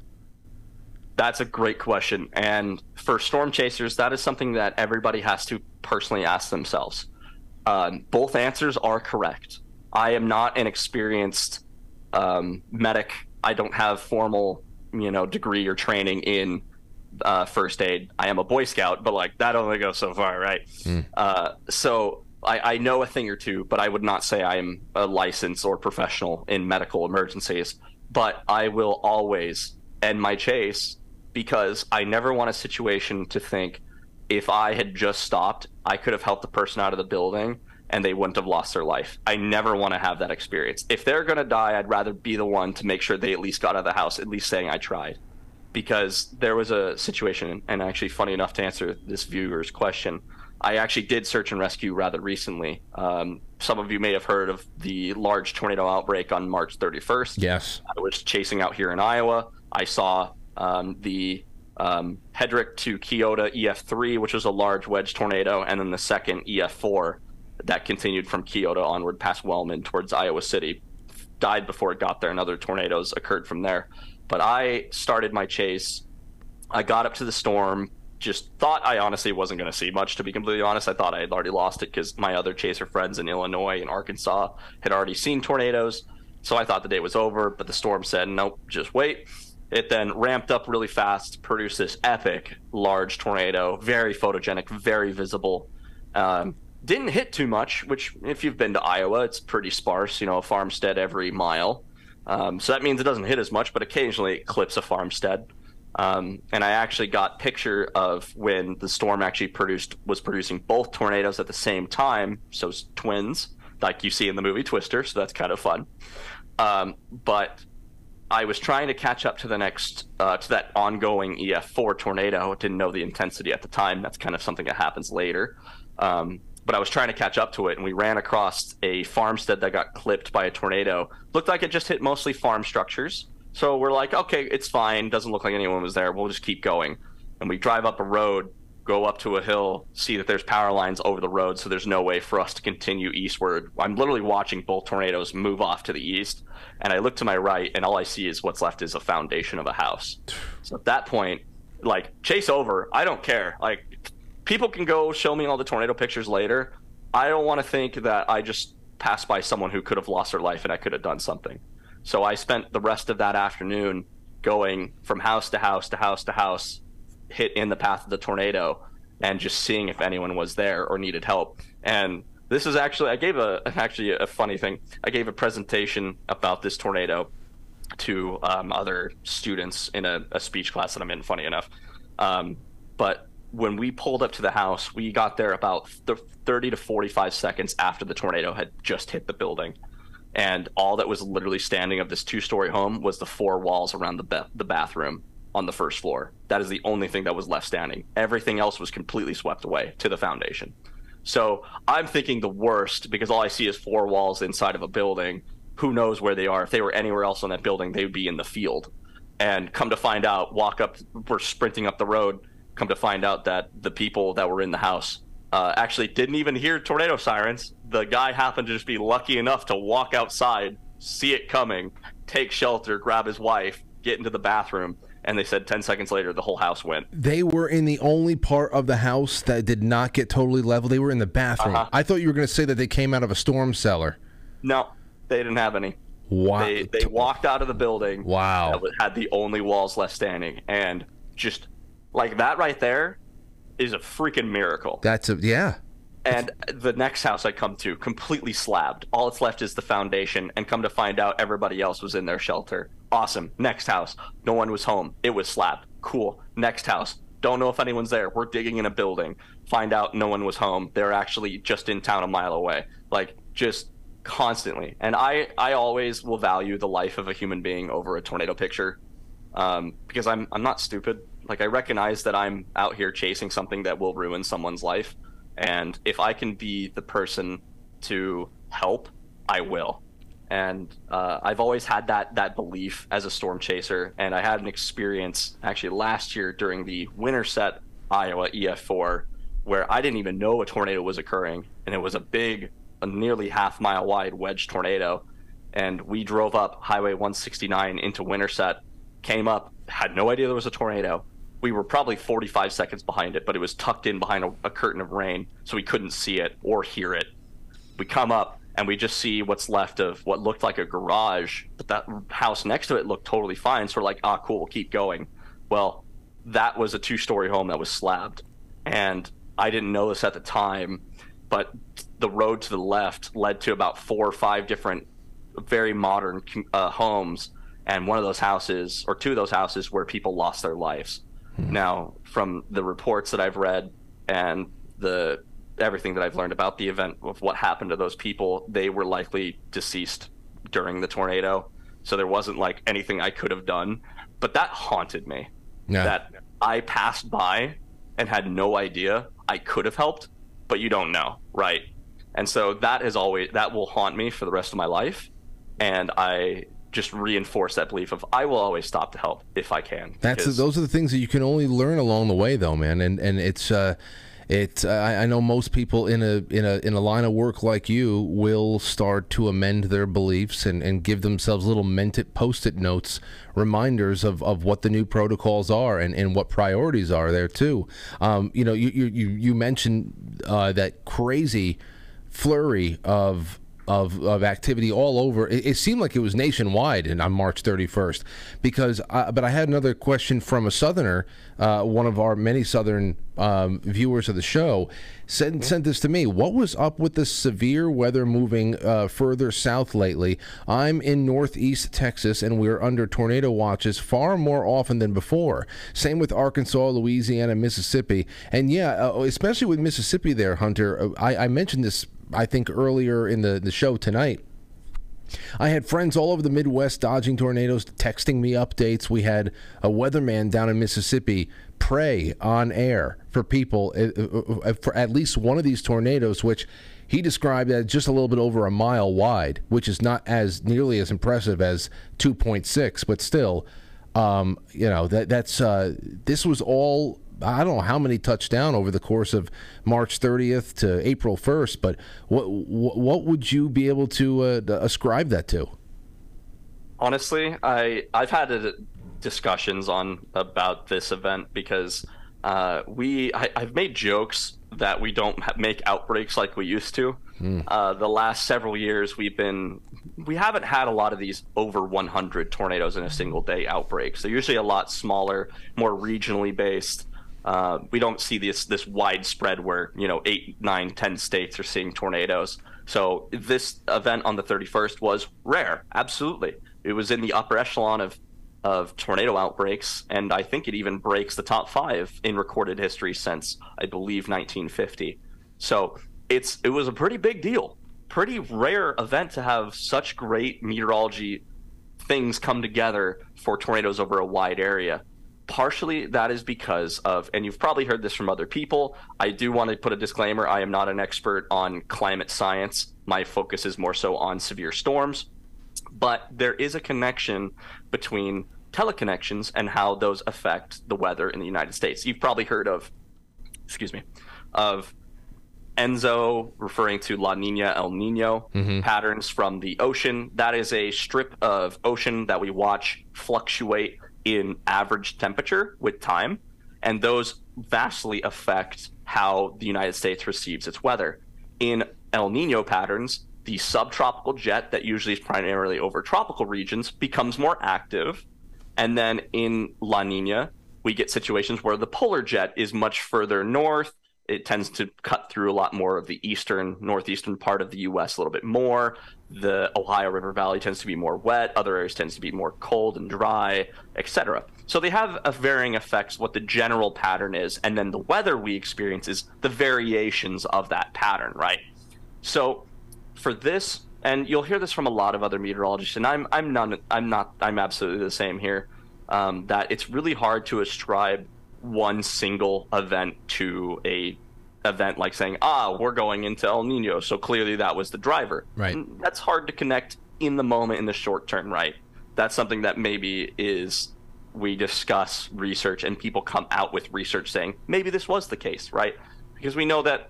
That's a great question. And for storm chasers, that is something that everybody has to personally ask themselves. Um, both answers are correct. I am not an experienced um, medic. I don't have formal, you know, degree or training in uh, first aid. I am a Boy Scout, but like that only goes so far, right? Uh, so I, I know a thing or two, but I would not say I am a licensed or professional in medical emergencies. But I will always end my chase because I never want a situation to think if I had just stopped, I could have helped the person out of the building and they wouldn't have lost their life. I never want to have that experience. If they're going to die, I'd rather be the one to make sure they at least got out of the house, at least saying I tried. Because there was a situation, and actually, funny enough to answer this viewer's question, I actually did search and rescue rather recently. Um, some of you may have heard of the large tornado outbreak on March 31st. Yes. I was chasing out here in Iowa. I saw um, the um, Hedrick to Keota EF3, which was a large wedge tornado, and then the second EF4 that continued from Keota onward past Wellman towards Iowa City. Died before it got there, and other tornadoes occurred from there. But I started my chase. I got up to the storm, just thought I honestly wasn't going to see much, to be completely honest. I thought I had already lost it because my other chaser friends in Illinois and Arkansas had already seen tornadoes. So I thought the day was over, but the storm said, nope, just wait. It then ramped up really fast, produced this epic large tornado, very photogenic, very visible. Um, didn't hit too much, which, if you've been to Iowa, it's pretty sparse, you know, a farmstead every mile. Um, so that means it doesn't hit as much, but occasionally it clips a farmstead. Um, and I actually got picture of when the storm actually produced was producing both tornadoes at the same time, so twins, like you see in the movie Twister. So that's kind of fun. Um, but I was trying to catch up to the next uh, to that ongoing EF4 tornado. Didn't know the intensity at the time. That's kind of something that happens later. Um, but I was trying to catch up to it, and we ran across a farmstead that got clipped by a tornado. Looked like it just hit mostly farm structures. So we're like, okay, it's fine. Doesn't look like anyone was there. We'll just keep going. And we drive up a road, go up to a hill, see that there's power lines over the road, so there's no way for us to continue eastward. I'm literally watching both tornadoes move off to the east, and I look to my right, and all I see is what's left is a foundation of a house. So at that point, like, chase over. I don't care. Like, people can go show me all the tornado pictures later. I don't want to think that I just passed by someone who could have lost their life and I could have done something. So I spent the rest of that afternoon going from house to house to house to house, hit in the path of the tornado, and just seeing if anyone was there or needed help. And this is actually I gave a actually a funny thing. I gave a presentation about this tornado to um, other students in a, a, speech class that I'm in. Funny enough, um, but when we pulled up to the house, we got there about 30 to 45 seconds after the tornado had just hit the building. And all that was literally standing of this two story home was the four walls around the, ba- the bathroom on the first floor. That is the only thing that was left standing. Everything else was completely swept away to the foundation. So I'm thinking the worst because all I see is four walls inside of a building. Who knows where they are? If they were anywhere else on that building, they would be in the field. And come to find out, walk up, we're sprinting up the road come to find out that the people that were in the house uh, actually didn't even hear tornado sirens. The guy happened to just be lucky enough to walk outside, see it coming, take shelter, grab his wife, get into the bathroom, and they said 10 seconds later the whole house went. They were in the only part of the house that did not get totally level. They were in the bathroom. Uh-huh. I thought you were going to say that they came out of a storm cellar. No, they didn't have any. Wow. They, they walked out of the building. Wow. That had the only walls left standing and just like that right there is a freaking miracle. That's a yeah. And the next house I come to, completely slabbed. All it's left is the foundation, and come to find out, everybody else was in their shelter. Awesome. Next house, no one was home. It was slabbed. Cool. Next house, don't know if anyone's there. We're digging in a building. Find out no one was home. They're actually just in town a mile away. Like just constantly. And I I always will value the life of a human being over a tornado picture, um, because I'm I'm not stupid. Like I recognize that I'm out here chasing something that will ruin someone's life, and if I can be the person to help, I will. And uh, I've always had that that belief as a storm chaser, and I had an experience actually last year during the Winterset Iowa EF4 where I didn't even know a tornado was occurring, and it was a big, a nearly half mile wide wedge tornado, and we drove up Highway 169 into Winterset, came up, had no idea there was a tornado, we were probably 45 seconds behind it, but it was tucked in behind a, a, curtain of rain, so we couldn't see it or hear it. We come up and we just see what's left of what looked like a garage, but that house next to it looked totally fine. So we're like, ah, cool, we'll keep going. Well, that was a two story home that was slabbed. And I didn't know this at the time, but the road to the left led to about four or five different very modern uh, homes. And one of those houses, or two of those houses, where people lost their lives Mm-hmm. now, from the reports that I've read and the everything that I've learned about the event of what happened to those people, they were likely deceased during the tornado. So there wasn't like anything I could have done, but that haunted me. Yeah. That I passed by and had no idea I could have helped, but you don't know, right? And so that is always that will haunt me for the rest of my life, and I just reinforce that belief of I will always stop to help if I can. That's those are the things that you can only learn along the way, though, man. And and it's uh, it. I, I know most people in a in a in a line of work like you will start to amend their beliefs and, and give themselves little mented post-it notes, reminders of, of what the new protocols are and, and what priorities are there too. Um, you know, you you you, you mentioned uh, that crazy flurry of of, of activity all over. It, it seemed like it was nationwide and on March 31st. Because, I, but I had another question from a Southerner, uh, one of our many Southern um, viewers of the show, sent sent this to me. What was up with the severe weather moving uh, further south lately? I'm in Northeast Texas and we're under tornado watches far more often than before. Same with Arkansas, Louisiana, Mississippi, and yeah, uh, especially with Mississippi. There, Hunter. Uh, I, I mentioned this I think earlier in the, the show tonight. I had friends all over the Midwest dodging tornadoes, texting me updates. We had a weatherman down in Mississippi pray on air for people uh, uh, for at least one of these tornadoes, which he described as just a little bit over a mile wide, which is not as nearly as impressive as 2.6, but still, um, you know that that's uh, this was all I don't know how many touched down over the course of March 30th to April 1st, but what what, would you be able to uh, ascribe that to? honestly, I I've had a, discussions on about this event because uh, we I, I've made jokes that we don't make outbreaks like we used to. Uh, the last several years, we've been we haven't had a lot of these over 100 tornadoes in a single day outbreaks. They're usually a lot smaller, more regionally based. Uh, we don't see this this widespread where you know eight, nine, ten states are seeing tornadoes. So this event on the 31st was rare. Absolutely, it was in the upper echelon of of tornado outbreaks, and I think it even breaks the top five in recorded history since I believe 1950. So it's it was a pretty big deal, pretty rare event to have such great meteorology things come together for tornadoes over a wide area. Partially that is because of, and you've probably heard this from other people. I do want to put a disclaimer I am not an expert on climate science. My focus is more so on severe storms. But there is a connection between teleconnections and how those affect the weather in the United States. You've probably heard of, excuse me, of ENSO referring to La Nina, El Nino mm-hmm. patterns from the ocean. That is a strip of ocean that we watch fluctuate in average temperature with time. And those vastly affect how the United States receives its weather. In El Nino patterns, the subtropical jet that usually is primarily over tropical regions becomes more active. And then in La Nina, we get situations where the polar jet is much further north. It tends to cut through a lot more of the eastern, northeastern part of the U.S. a little bit more. The Ohio River Valley tends to be more wet. Other areas tends to be more cold and dry, etc. So they have a varying effects what the general pattern is, and then the weather we experience is the variations of that pattern, right? So for this, and you'll hear this from a lot of other meteorologists, and I'm I'm not I'm not I'm absolutely the same here. Um, that it's really hard to ascribe one single event to a event like saying, ah, we're going into El Nino, so clearly that was the driver. Right. And That's hard to connect in the moment in the short term, right? That's something that maybe is we discuss research and people come out with research saying maybe this was the case, right? Because we know that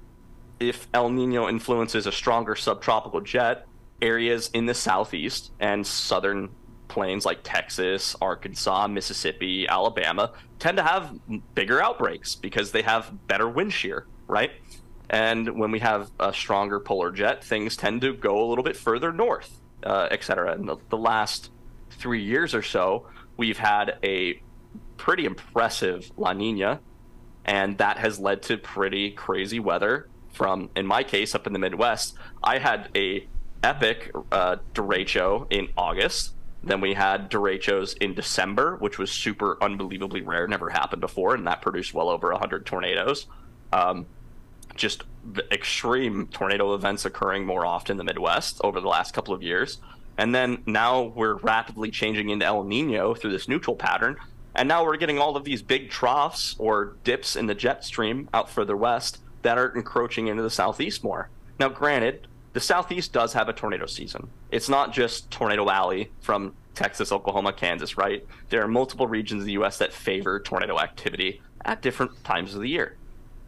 if El Nino influences a stronger subtropical jet, areas in the southeast and southern plains like Texas, Arkansas, Mississippi, Alabama tend to have bigger outbreaks because they have better wind shear, right? And when we have a stronger polar jet, things tend to go a little bit further north, uh, et cetera. In the, the last three years or so, we've had a pretty impressive La Nina, and that has led to pretty crazy weather. From in my case, up in the Midwest, I had a epic uh, derecho in August. Then we had derechos in December, which was super unbelievably rare, never happened before, and that produced well over 100 tornadoes. um, just extreme tornado events occurring more often in the Midwest over the last couple of years. And then now we're rapidly changing into El Nino through this neutral pattern. And now we're getting all of these big troughs or dips in the jet stream out further west that are encroaching into the southeast more. Now, granted, the southeast does have a tornado season. It's not just Tornado Alley from Texas, Oklahoma, Kansas, right? There are multiple regions in the U.S. that favor tornado activity at different times of the year.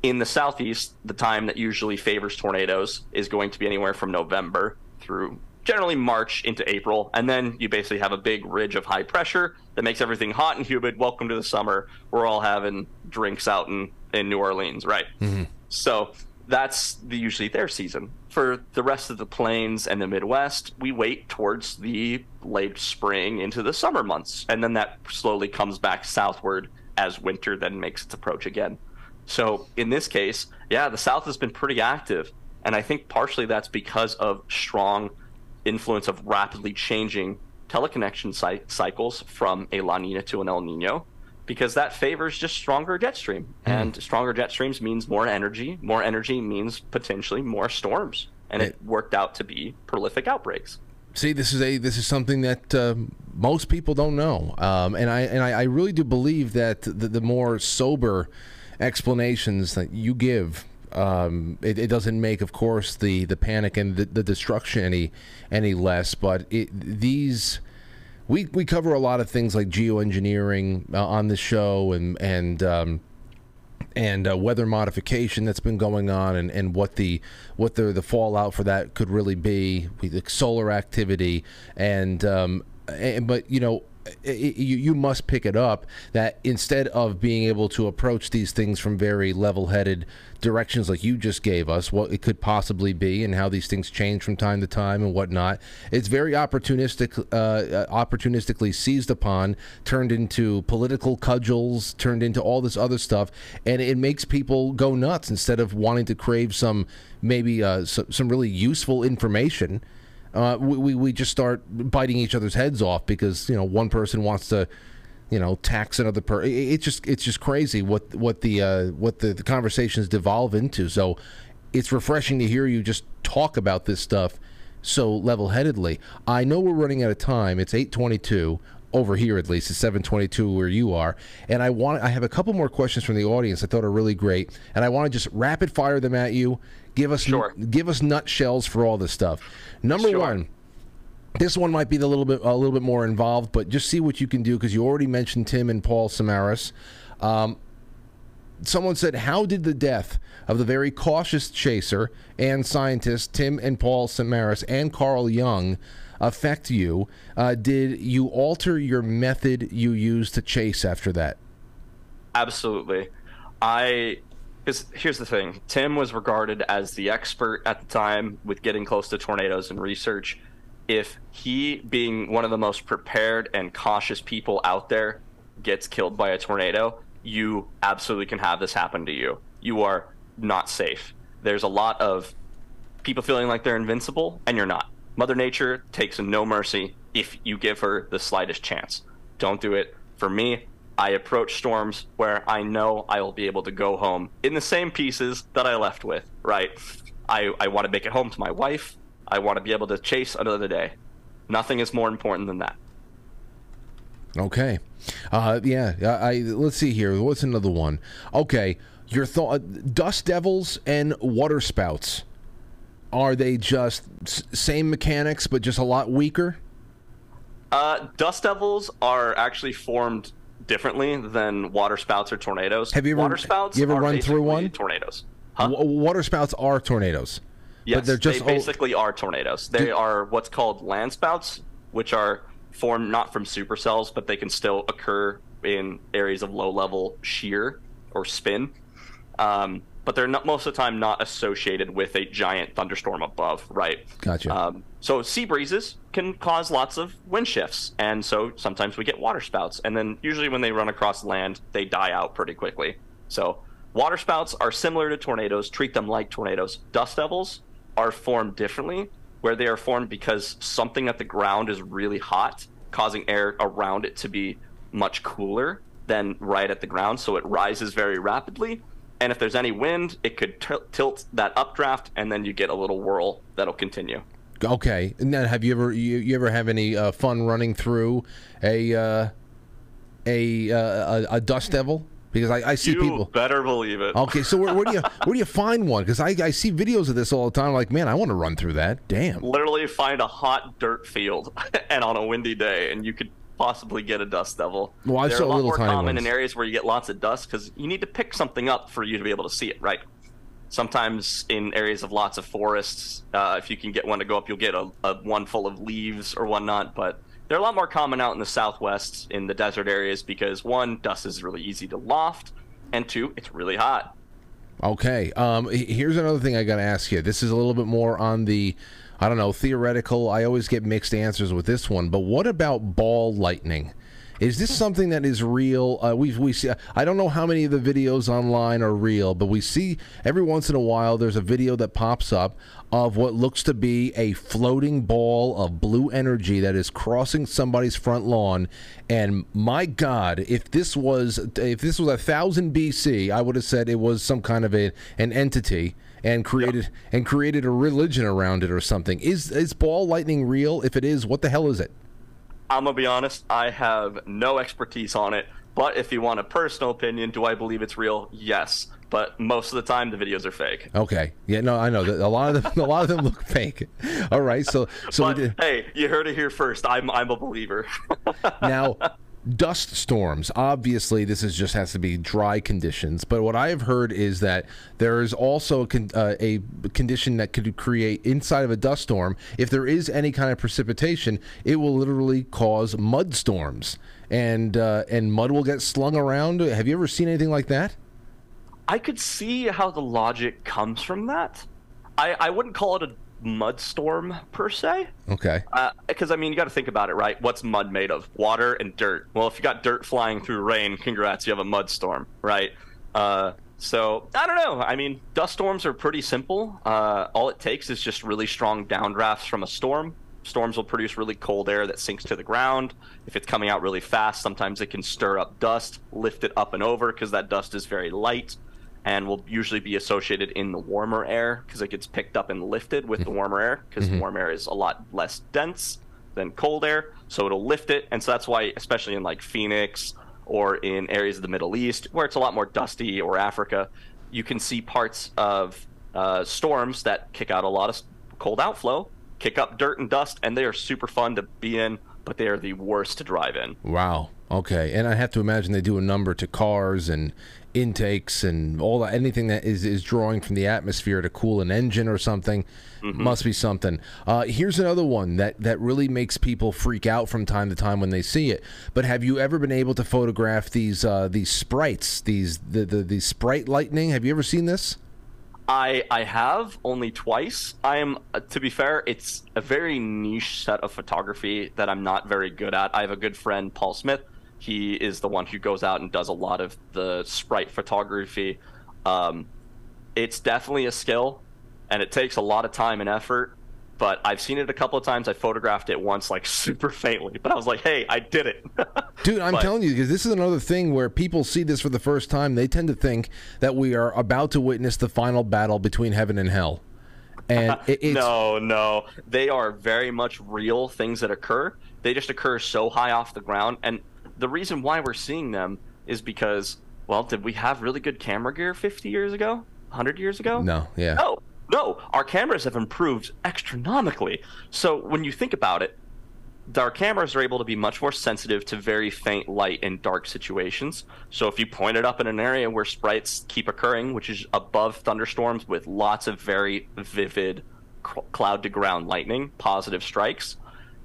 In the southeast, the time that usually favors tornadoes is going to be anywhere from November through generally March into April. And then you basically have a big ridge of high pressure that makes everything hot and humid. Welcome to the summer. We're all having drinks out in, in New Orleans, right? Mm-hmm. So that's the, usually their season. For the rest of the plains and the Midwest, we wait towards the late spring into the summer months. And then that slowly comes back southward as winter then makes its approach again. So in this case, yeah, the South has been pretty active. And I think partially that's because of strong influence of rapidly changing teleconnection cy- cycles from a La Nina to an El Nino, because that favors just stronger jet stream. And stronger jet streams means more energy. More energy means potentially more storms. And it worked out to be prolific outbreaks. See, this is a this is something that uh, most people don't know, um, and I and I, I really do believe that the, the more sober explanations that you give, um, it, it doesn't make, of course, the, the panic and the, the destruction any any less. But it, these we we cover a lot of things like geoengineering uh, on the show and and. Um, and uh, weather modification that's been going on, and, and what the what the the fallout for that could really be, with solar activity, and um, and, but you know. I- i- You, you must pick it up that instead of being able to approach these things from very level headed directions like you just gave us, what it could possibly be and how these things change from time to time and whatnot, it's very opportunistic, uh, uh, opportunistically seized upon, turned into political cudgels, turned into all this other stuff, and it makes people go nuts instead of wanting to crave some maybe uh, some really useful information uh, we, we, we just start biting each other's heads off because you know one person wants to you know tax another person it's just it's just crazy what what the uh, what the, the conversations devolve into. So it's refreshing to hear you just talk about this stuff so level-headedly. I know we're running out of time. It's 822 over here at least it's 722 where you are and i want i have a couple more questions from the audience i thought are really great and i want to just rapid fire them at you give us Sure. give us nutshells for all this stuff number Sure. one this one might be a little bit a little bit more involved, but just see what you can do because you already mentioned Tim and Paul Samaras. Um, someone said, "How did the death of the very cautious chaser and scientist Tim and Paul Samaras and Carl Young affect you? Uh, did you alter your method you used to chase after that?" Absolutely. I because here's the thing. Tim was regarded as the expert at the time with getting close to tornadoes and research. If he, being one of the most prepared and cautious people out there, gets killed by a tornado, you absolutely can have this happen to you. You are not safe. There's a lot of people feeling like they're invincible, and you're not. Mother Nature takes no mercy if you give her the slightest chance. Don't do it. For me, I approach storms where I know I will be able to go home in the same pieces that I left with, right? I, I want to make it home to my wife. I want to be able to chase another day. Nothing is more important than that. Okay. Uh, yeah. I, I let's see here. What's another one? Okay. Your thought: dust devils and water spouts. Are they just same mechanics but just a lot weaker? Uh, dust devils are actually formed differently than water spouts or tornadoes. Have you ever- water spouts you ever run through one? Tornadoes. Huh? W- water spouts are tornadoes. Yes, but they're just they basically are tornadoes. They Do- are what's called land spouts, which are formed not from supercells, but they can still occur in areas of low level shear or spin. Um, but they're not most of the time not associated with a giant thunderstorm above, right? Gotcha. Um, so sea breezes can cause lots of wind shifts, and so sometimes we get water spouts, and then usually when they run across land, they die out pretty quickly. So water spouts are similar to tornadoes. Treat them like tornadoes. Dust devils are formed differently, where they are formed because something at the ground is really hot, causing air around it to be much cooler than right at the ground, so it rises very rapidly. And if there's any wind, it could t- tilt that updraft, and then you get a little whirl that'll continue. Okay. And then have you ever you, you ever have any uh, fun running through a uh, a, uh, a a dust devil? Because I, I see you people. better believe it. Okay, so where, where do you where do you find one? Because I, I see videos of this all the time. Like, man, I want to run through that. Damn. Literally find a hot dirt field, and on a windy day, and you could possibly get a dust devil. Well, I They're saw a lot little more tiny common ones. in areas where you get lots of dust because you need to pick something up for you to be able to see it, right? Sometimes in areas of lots of forests, uh, if you can get one to go up, you'll get a, a one full of leaves or whatnot. But they're a lot more common out in the southwest in the desert areas because one, dust is really easy to loft, and two, it's really hot. Okay. Um, here's another thing I got to ask you. This is a little bit more on the, I don't know, theoretical. I always get mixed answers with this one. But what about ball lightning? Is this something that is real? Uh, we we see. I don't know how many of the videos online are real, but we see every once in a while there's a video that pops up of what looks to be a floating ball of blue energy that is crossing somebody's front lawn. And my God, if this was if this was a thousand BC, I would have said it was some kind of a an entity and created and created a religion around it or something. Is is ball lightning real? If it is, what the hell is it? I'm gonna be honest, I have no expertise on it. But if you want a personal opinion, do I believe it's real? Yes. But most of the time, the videos are fake. Okay. Yeah. No, I know that a lot of them. A lot of them look fake. All right. So so But did, hey, you heard it here first. I'm I'm a believer. now dust storms. Obviously this is just has to be dry conditions but what i have heard is that there is also a, con- uh, a condition that could create inside of a dust storm. If there is any kind of precipitation it will literally cause mud storms and uh, and mud will get slung around. Have you ever seen anything like that? I could see how the logic comes from that. I I wouldn't call it a mud storm per se. okay Because I mean, you got to think about it, right? What's mud made of? Water and dirt. Well, if you got dirt flying through rain, congrats, you have a mudstorm, right? Uh, so I don't know. I mean, dust storms are pretty simple. Uh, all it takes is just really strong downdrafts from a storm. Storms will produce really cold air that sinks to the ground. If it's coming out really fast, sometimes it can stir up dust, lift it up and over because that dust is very light and will usually be associated in the warmer air because it gets picked up and lifted with the warmer air because warm air is a lot less dense than cold air so it'll lift it and so that's why especially in like phoenix or in areas of the middle east where it's a lot more dusty or africa you can see parts of uh, storms that kick out a lot of cold outflow kick up dirt and dust and they are super fun to be in but they are the worst to drive in. Wow. Okay. And I have to imagine they do a number to cars and intakes and all that. Anything that is, is drawing from the atmosphere to cool an engine or something must be something. Uh, here's another one that, that really makes people freak out from time to time when they see it. But have you ever been able to photograph these uh, these sprites? These the, the the sprite lightning. Have you ever seen this? I I have only twice. I am uh, to be fair, it's a very niche set of photography that I'm not very good at. I have a good friend Paul Smith. He is the one who goes out and does a lot of the sprite photography. Um, it's definitely a skill, and it takes a lot of time and effort. But I've seen it a couple of times. I photographed it once, like super faintly, but I was like, "Hey, I did it." Dude, I'm But- telling you, because this is another thing where people see this for the first time. They tend to think that we are about to witness the final battle between heaven and hell. And it, it's, no, no. They are very much real things that occur. They just occur so high off the ground. And the reason why we're seeing them is because, well, did we have really good camera gear 50 years ago? 100 years ago? No, yeah. No, no. Our cameras have improved astronomically. So when you think about it, our cameras are able to be much more sensitive to very faint light in dark situations. So if you point it up in an area where sprites keep occurring, which is above thunderstorms with lots of very vivid cloud to ground lightning, positive strikes,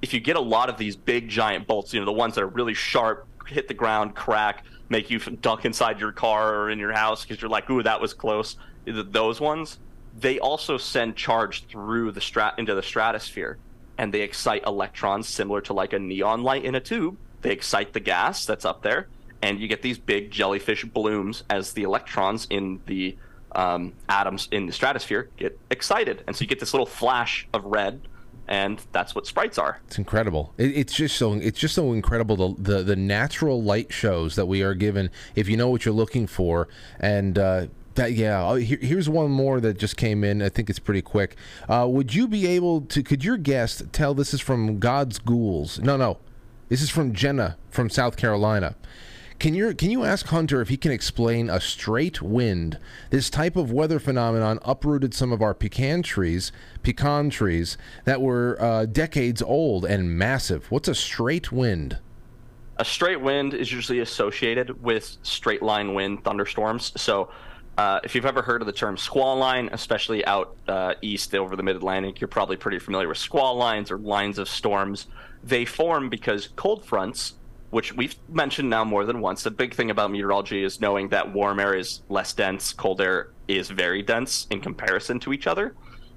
if you get a lot of these big giant bolts, you know, the ones that are really sharp, hit the ground, crack, make you duck inside your car or in your house because you're like, ooh, that was close. Those ones, they also send charge through the strat into the stratosphere and they excite electrons similar to like a neon light in a tube. They excite the gas that's up there, and you get these big jellyfish blooms as the electrons in the um, atoms in the stratosphere get excited, and so you get this little flash of red, and that's what sprites are. It's incredible. It, it's just so it's just so incredible the, the the natural light shows that we are given if you know what you're looking for and. Uh, That yeah. Oh, here, here's one more that just came in. I think it's pretty quick. Uh, would you be able to? Could your guest tell? This is from God's Ghouls. No, no. This is from Jenna from South Carolina. Can you can you ask Hunter if he can explain a straight wind? This type of weather phenomenon uprooted some of our pecan trees, pecan trees that were uh, decades old and massive. What's a straight wind? A straight wind is usually associated with straight line wind thunderstorms. So, uh, if you've ever heard of the term squall line, especially out uh, east over the mid Atlantic, you're probably pretty familiar with squall lines or lines of storms. They form because cold fronts which we've mentioned now more than once. The big thing about meteorology is knowing that warm air is less dense, cold air is very dense in comparison to each other.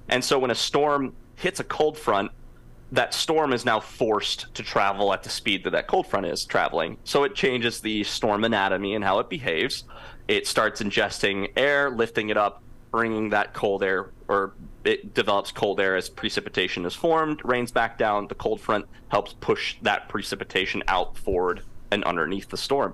And so when a storm hits a cold front, that storm is now forced to travel at the speed that that cold front is traveling. So it changes the storm anatomy and how it behaves. It starts ingesting air, lifting it up, bringing that cold air or it develops cold air as precipitation is formed, rains back down. The cold front helps push that precipitation out forward and underneath the storm.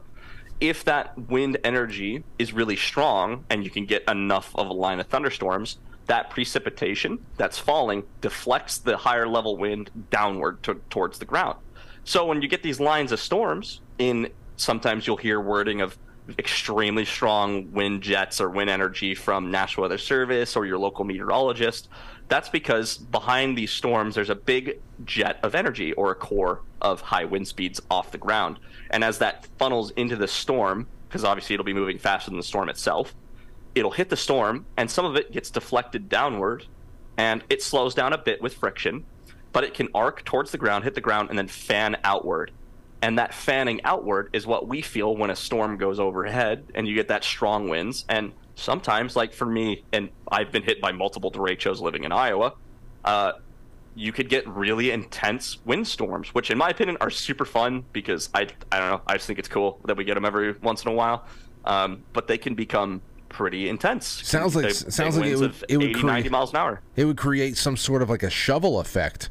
If that wind energy is really strong and you can get enough of a line of thunderstorms, that precipitation that's falling deflects the higher level wind downward to, towards the ground. So when you get these lines of storms, in sometimes you'll hear wording of extremely strong wind jets or wind energy from National Weather Service or your local meteorologist. That's because behind these storms, there's a big jet of energy or a core of high wind speeds off the ground. And as that funnels into the storm, because obviously it'll be moving faster than the storm itself, it'll hit the storm and some of it gets deflected downward and it slows down a bit with friction, but it can arc towards the ground, hit the ground, and then fan outward and that fanning outward is what we feel when a storm goes overhead and you get that strong winds. And sometimes like for me and i've been hit by multiple derechos living in iowa uh, you could get really intense windstorms which in my opinion are super fun because i i don't know i just think it's cool that we get them every once in a while. Um, but they can become pretty intense. Sounds like sounds like it would, it would 80, create, 90 miles an hour. it would create some sort of like a shovel effect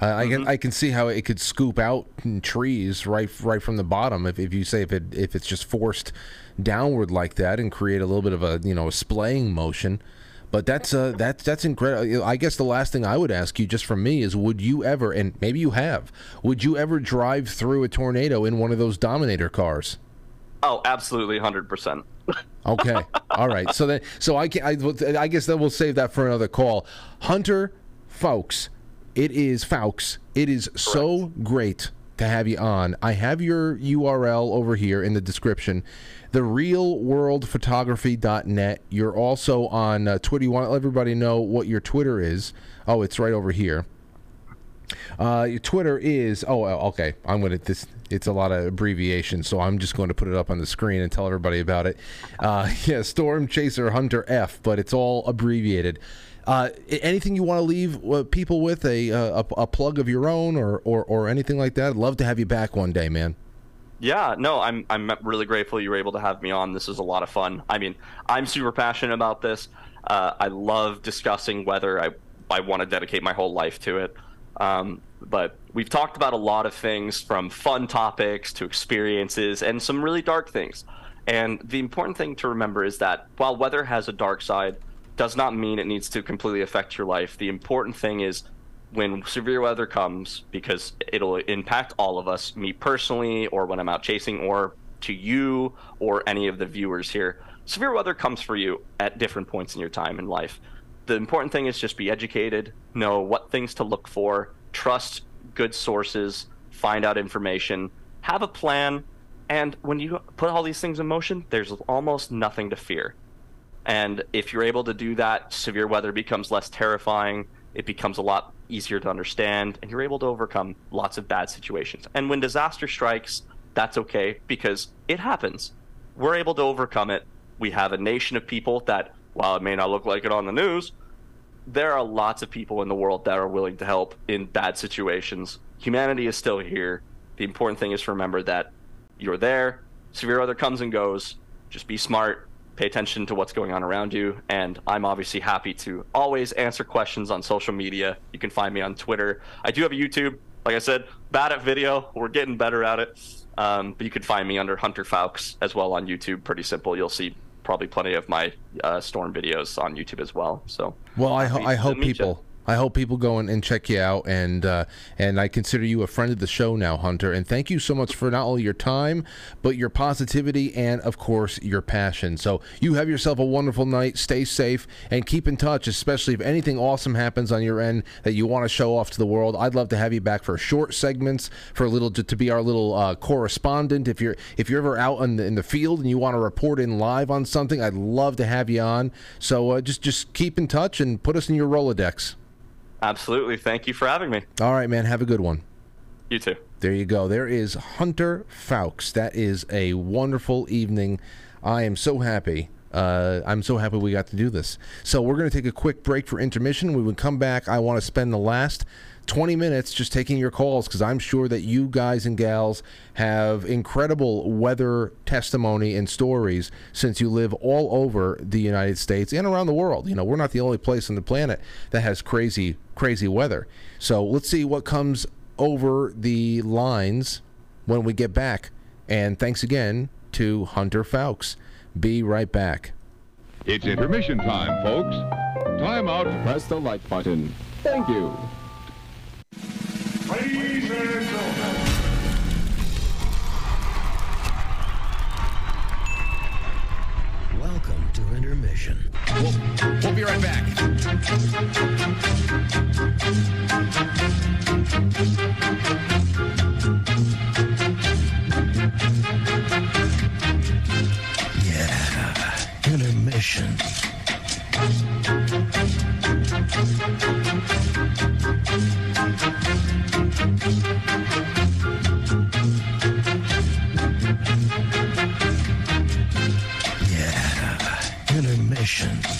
uh, I can I can see how it could scoop out trees right right from the bottom if, if you say if it if it's just forced downward like that and create a little bit of a you know a splaying motion. But that's uh that's that's incredible. I guess the last thing I would ask you just from me is would you ever and maybe you have would you ever drive through a tornado in one of those Dominator cars? Oh, absolutely, hundred percent. okay, all right. So then, so I can I, I guess that we'll save that for another call. Hunter, folks, it is Fowkes. It is Correct. so great to have you on. I have your URL over here in the description. The realworldphotography.net. You're also on uh, Twitter. You want to let everybody know what your Twitter is. Oh, it's right over here. Uh, your Twitter is oh okay. I'm gonna this. It's a lot of abbreviation, so I'm just going to put it up on the screen and tell everybody about it. Uh, yeah, Storm Chaser Hunter F, but it's all abbreviated. Uh, anything you want to leave uh, people with a, uh, a, a plug of your own or, or or anything like that? I'd love to have you back one day, man. Yeah, no, I'm I'm really grateful you were able to have me on. This was a lot of fun. I mean, I'm super passionate about this. Uh, I love discussing weather. I I want to dedicate my whole life to it. Um, but we've talked about a lot of things from fun topics to experiences and some really dark things. And the important thing to remember is that while weather has a dark side, does not mean it needs to completely affect your life. The important thing is when severe weather comes, because it'll impact all of us, me personally, or when I'm out chasing, or to you, or any of the viewers here. Severe weather comes for you at different points in your time in life. The important thing is just be educated, know what things to look for, trust good sources, find out information, have a plan, and when you put all these things in motion, there's almost nothing to fear. And if you're able to do that, severe weather becomes less terrifying. It becomes a lot easier to understand, and you're able to overcome lots of bad situations. And when disaster strikes, that's okay because it happens. We're able to overcome it. We have a nation of people that, while it may not look like it on the news, there are lots of people in the world that are willing to help in bad situations. Humanity is still here. The important thing is to remember that you're there. Severe weather comes and goes. Just be smart, pay attention to what's going on around you. And I'm obviously happy to always answer questions on social media. You can find me on Twitter. I do have a YouTube. Like I said, bad at video. We're getting better at it. Um, but you can find me under Hunter Fowkes as well on YouTube. Pretty simple. You'll see probably plenty of my uh, storm videos on YouTube as well. So Well, I, ho- I hope people. I hope people go and, and check you out, and uh, and I consider you a friend of the show now, Hunter. And thank you so much for not only your time, but your positivity and, of course, your passion. So you have yourself a wonderful night. Stay safe and keep in touch, especially if anything awesome happens on your end that you want to show off to the world. I'd love to have you back for short segments, for a little to be our little uh, correspondent. If you're if you're ever out in the, in the field and you want to report in live on something, I'd love to have you on. So uh, just just keep in touch and put us in your Rolodex. Absolutely. Thank you for having me. All right, man. Have a good one. You too. There you go. There is Hunter Fowkes. That is a wonderful evening. I am so happy. Uh, I'm so happy we got to do this. So we're going to take a quick break for intermission. When we come back, I want to spend the last 20 minutes just taking your calls because I'm sure that you guys and gals have incredible weather testimony and stories since you live all over the United States and around the world. You know, we're not the only place on the planet that has crazy, crazy weather. So let's see what comes over the lines when we get back. And thanks again to Hunter Fowkes. Be right back. It's intermission time, folks. Time out. Press the like button. Thank you. Welcome to intermission. We'll be right back. Yeah, intermission. Sessions.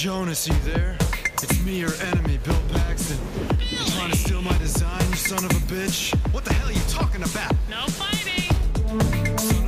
Jonas, you there? It's me, your enemy, Bill Paxton. You trying to steal my design, you son of a bitch? What the hell are you talking about? No fighting.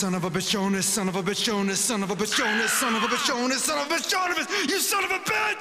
Son of a bitch. Jonas. Son of a bitch. Jonas. Son of a bitch. Jonas. Son of a bitch. Jonas. Son of a bitch. Jonas. You son of a bitch!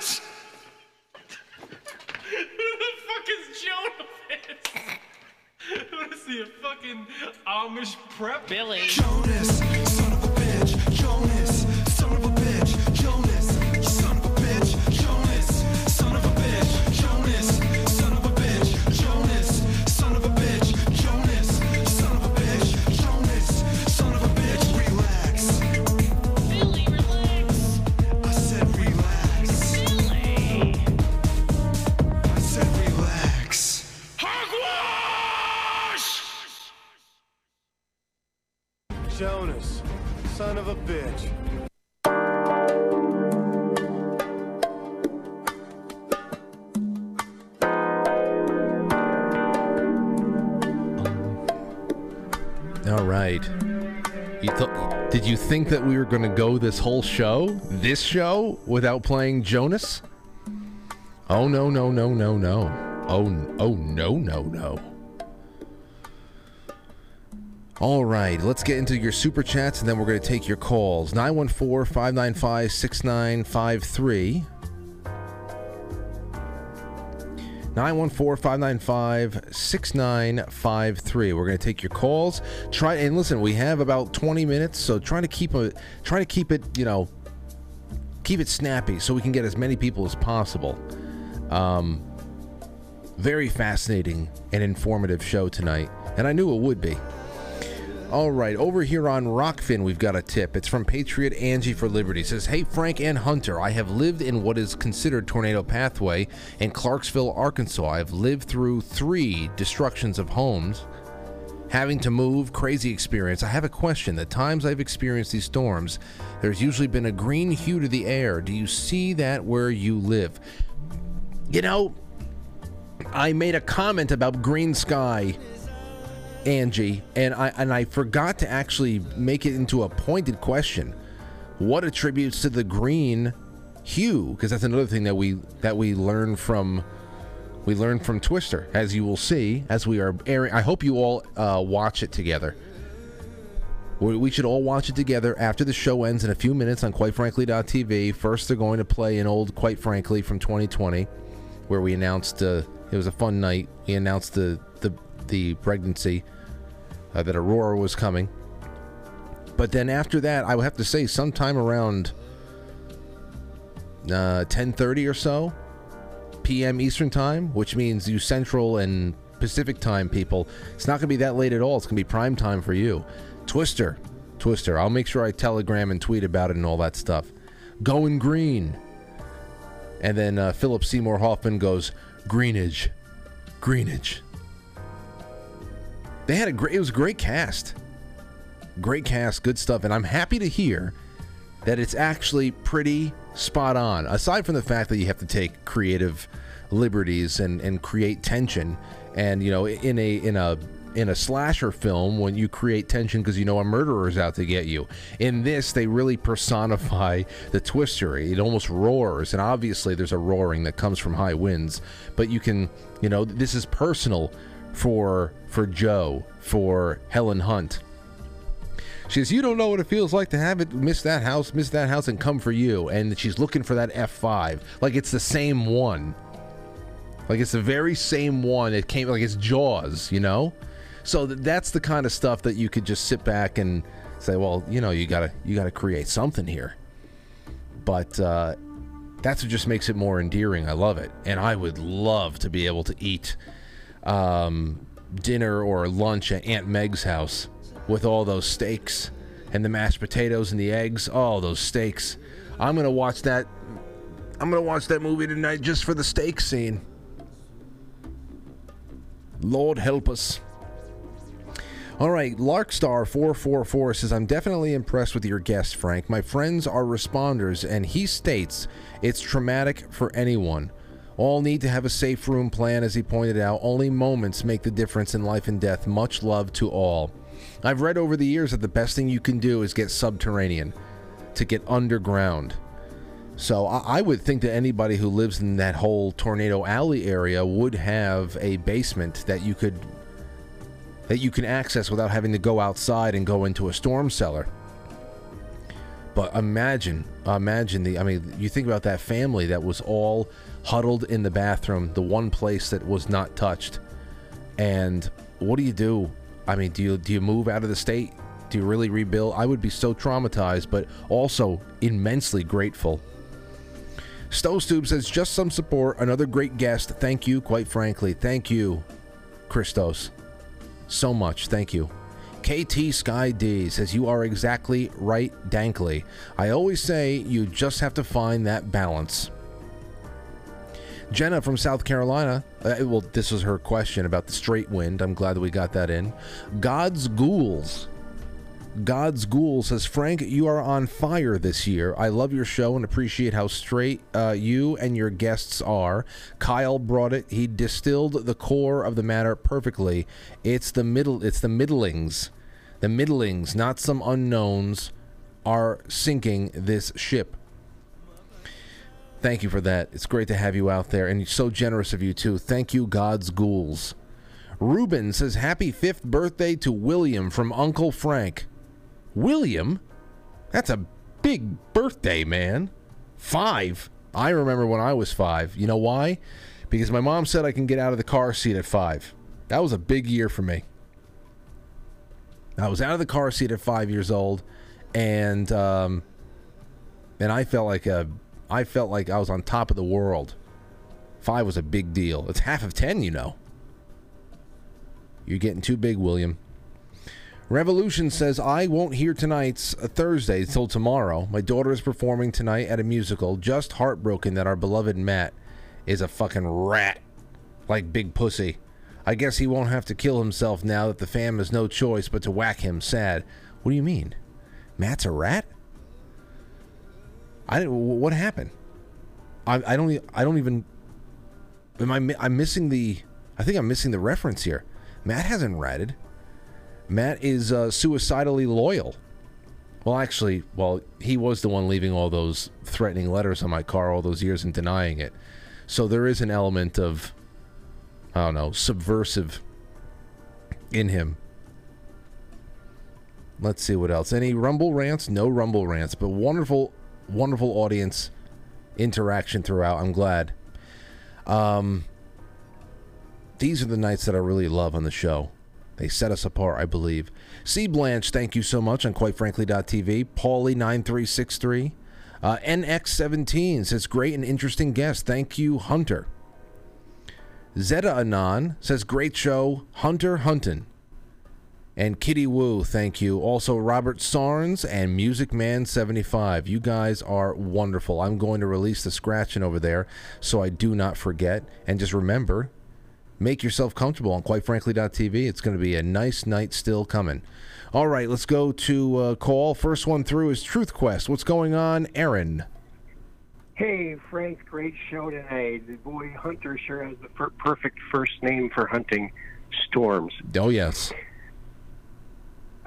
That we were going to go this whole show, this show, without playing Jonas? Oh no no no no no! Oh oh no no no! All right, let's get into your super chats and then we're going to take your calls. 914 595 6953. 914-595-6953. We're going to take your calls. Try and listen, we have about 20 minutes, so try to keep a try to keep it, you know, keep it snappy so we can get as many people as possible. Um very fascinating and informative show tonight, and I knew it would be. All right, over here on Rokfin, we've got a tip. It's from Patriot Angie for Liberty. It says, "Hey Frank and Hunter, I have lived in what is considered tornado pathway in Clarksville, Arkansas. I have lived through three destructions of homes, having to move, crazy experience. I have a question. The times I've experienced these storms, there's usually been a green hue to the air. Do you see that where you live? You know, I made a comment about green sky." Angie, and I and I forgot to actually make it into a pointed question. What attributes to the green hue? Because that's another thing that we that we learn from we learn from Twister, as you will see as we are airing. I hope you all uh, watch it together. We should all watch it together after the show ends in a few minutes on QuiteFrankly.tv. First, they're going to play an old Quite Frankly from 2020, where we announced uh, it was a fun night. We announced the the pregnancy uh, that Aurora was coming. But then after that, I would have to say sometime around uh, 10:30 or so p.m. Eastern time, which means you Central and Pacific time people. It's not going to be that late at all. It's going to be prime time for you. Twister, Twister. I'll make sure I telegram and tweet about it and all that stuff. Going green. And then uh, Philip Seymour Hoffman goes greenage, greenage. They had a great. It was a great cast. Great cast, good stuff, and I'm happy to hear that it's actually pretty spot on. Aside from the fact that you have to take creative liberties and and create tension, and you know, in a in a in a slasher film when you create tension because you know a murderer is out to get you. In this, they really personify the twister. It almost roars, and obviously there's a roaring that comes from high winds. But you can, you know, this is personal for for Jo, for Helen Hunt. She says, "You don't know what it feels like to have it miss that house, miss that house, and come for you." And she's looking for that F5, like it's the same one, like it's the very same one. It came like it's Jaws, you know. So th- that's the kind of stuff that you could just sit back and say, "Well, you know, you gotta you gotta create something here." But uh, that's what just makes it more endearing. I love it, and I would love to be able to eat um, dinner or lunch at Aunt Meg's house with all those steaks and the mashed potatoes and the eggs. Oh, those steaks! I'm gonna watch that. I'm gonna watch that movie tonight just for the steak scene. Lord help us. All right, Larkstar444 says, I'm definitely impressed with your guest, Frank. My friends are responders, and he states it's traumatic for anyone. All need to have a safe room plan, as he pointed out. Only moments make the difference in life and death. Much love to all. I've read over the years that the best thing you can do is get subterranean, to get underground. So I, would think that anybody who lives in that whole Tornado Alley area would have a basement that you could that you can access without having to go outside and go into a storm cellar. But imagine, imagine the. I mean, you think about that family that was all huddled in the bathroom, the one place that was not touched. And what do you do? I mean, do you do you move out of the state? Do you really rebuild? I would be so traumatized, but also immensely grateful. Stove says just some support. Another great guest. Thank you, quite frankly. Thank you, Christos. So much. Thank you. KT Sky D says you are exactly right, Dankly. I always say you just have to find that balance. Jenna from South Carolina. Uh, well, this was her question about the straight wind. I'm glad that we got that in. God's ghouls. God's Ghoul says, Frank, you are on fire this year. I love your show and appreciate how straight uh, you and your guests are. Kyle brought it. He distilled the core of the matter perfectly. It's the middle. It's the middlings, the middlings, not some unknowns, are sinking this ship. Thank you for that. It's great to have you out there, and so generous of you too. Thank you, God's Ghouls. Ruben says, Happy fifth birthday to William from Uncle Frank. William? That's a big birthday, man. Five. I remember when I was five. You know why? Because my mom said I can get out of the car seat at five. That was a big year for me. I was out of the car seat at five years old, and um, and I felt like a, I felt like I was on top of the world. Five was a big deal. It's half of ten, you know. You're getting too big, William. Revolution says, I won't hear tonight's uh, Thursday till tomorrow. My daughter is performing tonight at a musical. Just heartbroken that our beloved Matt is a fucking rat. Like Big Pussy. I guess he won't have to kill himself now that the fam has no choice but to whack him sad. What do you mean? Matt's a rat? I what happened? I, I don't I don't even am I I'm missing the I think I'm missing the reference here. Matt hasn't ratted. Matt is uh, suicidally loyal. Well, actually, well, he was the one leaving all those threatening letters on my car all those years and denying it. So there is an element of, I don't know, subversive in him. Let's see what else. Any Rumble rants? No Rumble rants, but wonderful, wonderful audience interaction throughout. I'm glad. Um, these are the nights that I really love on the show. They set us apart, I believe. C. Blanche, thank you so much on QuiteFrankly.tv. Paulie9363. Uh, NX17 says, great and interesting guest. Thank you, Hunter. Zeta Anon says, great show. Hunter Huntin. And Kitty Woo, thank you. Also, Robert Sarnes and Music Man 75. You guys are wonderful. I'm going to release the scratching over there so I do not forget. And just remember, make yourself comfortable on quitefrankly.tv. It's going to be a nice night still coming. All right, let's go to uh, call. First one through is Truth Quest. What's going on, Aaron? Hey, Frank, great show today. The boy Hunter sure has the per- perfect first name for hunting storms. Oh, yes.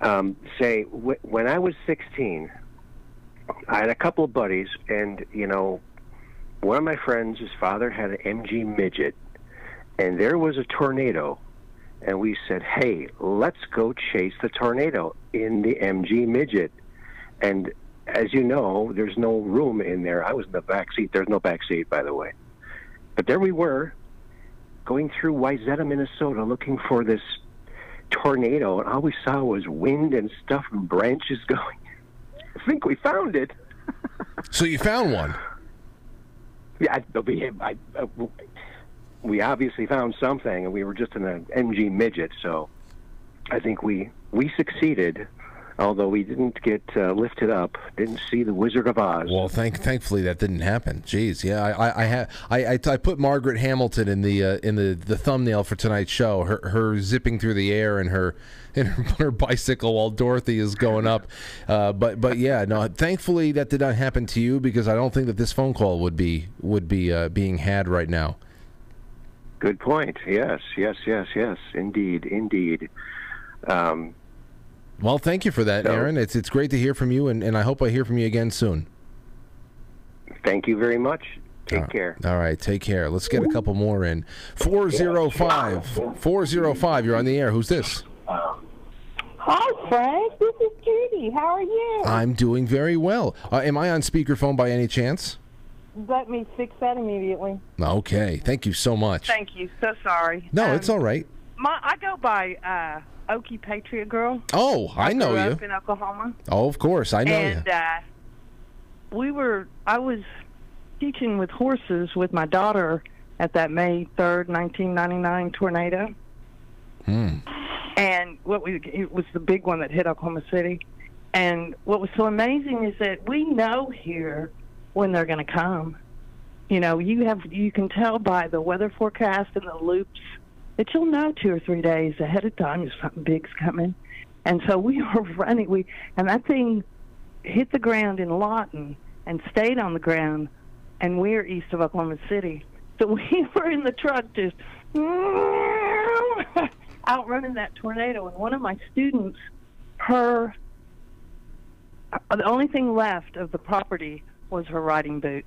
Um, say, when I was 16, I had a couple of buddies, and, you know, one of my friends, his father had an MG midget, and there was a tornado, and we said, hey, let's go chase the tornado in the MG midget. And as you know, there's no room in there. I was in the back seat. There's no back seat, by the way. But there we were, going through Wayzata, Minnesota, looking for this tornado, and all we saw was wind and stuff and branches going. I think we found it. So you found one? Yeah, I, I, uh, I, we obviously found something, and we were just in an MG midget, so I think we we succeeded. Although we didn't get uh, lifted up, didn't see the Wizard of Oz. Well, thank thankfully that didn't happen. Jeez, yeah, I I I, ha- I, I, I put Margaret Hamilton in the uh, in the, the thumbnail for tonight's show. Her her zipping through the air and her in her, her bicycle while Dorothy is going up. Uh, but but yeah, no. Thankfully that did not happen to you because I don't think that this phone call would be would be uh, being had right now. Good point. Yes, yes, yes, yes. Indeed, indeed. Um, Well, thank you for that, So- Aaron. It's it's great to hear from you, and, and I hope I hear from you again soon. thank you very much. Take care. All right, take care. Let's get a couple more in. 405 405, you're on the air. Who's this? Hi, Frank. This is Judy. How are you? I'm doing very well. Uh, am I on speakerphone by any chance? Let me fix that immediately. Okay, thank you so much. Thank you. So sorry. No, Um, it's all right. My, I go by uh, Okie Patriot Girl. Oh, I know grew you. Up in Oklahoma. Oh, of course, I know and you. uh, we were. I was teaching with horses with my daughter at that May third, nineteen ninety nine tornado. Hmm. and what we it was the big one that hit Oklahoma City. And what was so amazing is that we know here when they're going to come. You know, you have you can tell by the weather forecast and the loops that you'll know two or three days ahead of time if something big's coming. And so we were running. We and that thing hit the ground in Lawton and stayed on the ground. And we're east of Oklahoma City, so we were in the truck just outrunning that tornado. And one of my students, her, uh, the only thing left of the property was her riding boot.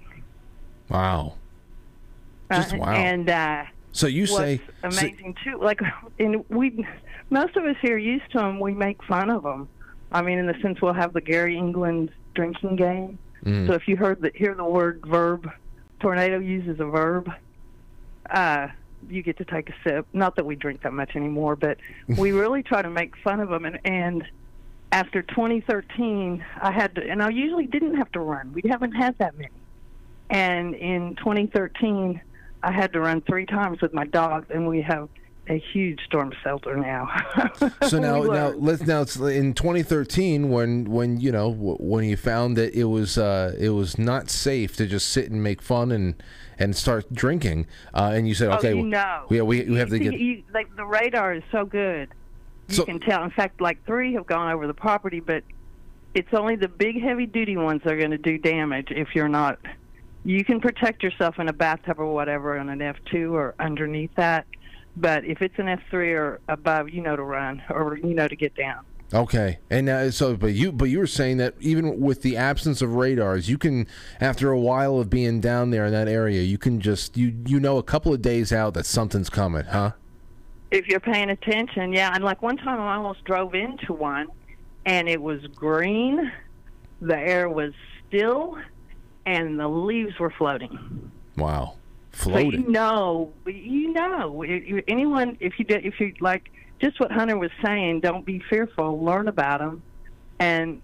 Wow. Just Uh, wow. And uh, So you say so- amazing too. Like, and we, most of us here used to them. We make fun of them. I mean, in the sense we'll have the Gary England drinking game. Mm. So if you heard the hear the word verb, tornado uses a verb. Uh, you get to take a sip. Not that we drink that much anymore, but we really try to make fun of them. And, and after 2013, I had to, and I usually didn't have to run. We haven't had that many. And in 2013, I had to run three times with my dog, and we have a huge storm shelter now. So now, now let's now it's in 2013 when when you know when you found that it was uh, it was not safe to just sit and make fun and and start drinking, uh, and you said, Oh, okay, you well, know. yeah, we, we have to get. you, like the radar is so good. You So- can tell. In fact, like three have gone over the property, but it's only the big heavy duty ones that are going to do damage if you're not. You can protect yourself in a bathtub or whatever on an F2 or underneath that, but if it's an F3 or above, you know to run or you know to get down. Okay, and uh, so, but you, but you were saying that even with the absence of radars, you can, after a while of being down there in that area, you can just you you know a couple of days out that something's coming, huh? If you're paying attention, yeah. And like one time I almost drove into one and it was green, the air was still, and the leaves were floating. Wow, floating. So you know, you know, anyone if you did, if you like, just what Hunter was saying, don't be fearful. Learn about them, and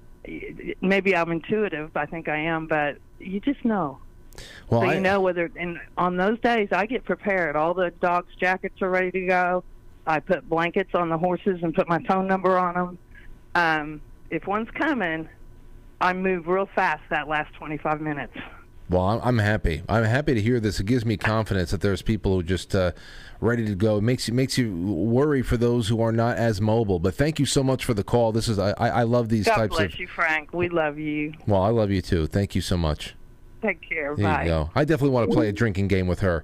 maybe I'm intuitive. I think I am, but you just know. Well, so I- you know whether and on those days I get prepared. All the dogs' jackets are ready to go. I put blankets on the horses and put my phone number on them. Um, if one's coming, I move real fast that last 25 minutes. Well, I'm, I'm happy. I'm happy to hear this. It gives me confidence that there's people who just uh, ready to go. It makes you makes you worry for those who are not as mobile. But thank you so much for the call. This is I, I I love these God types of. God bless you, Frank. We love you. Well, I love you too. Thank you so much. Take care. There Bye. you go. I definitely want to play a drinking game with her.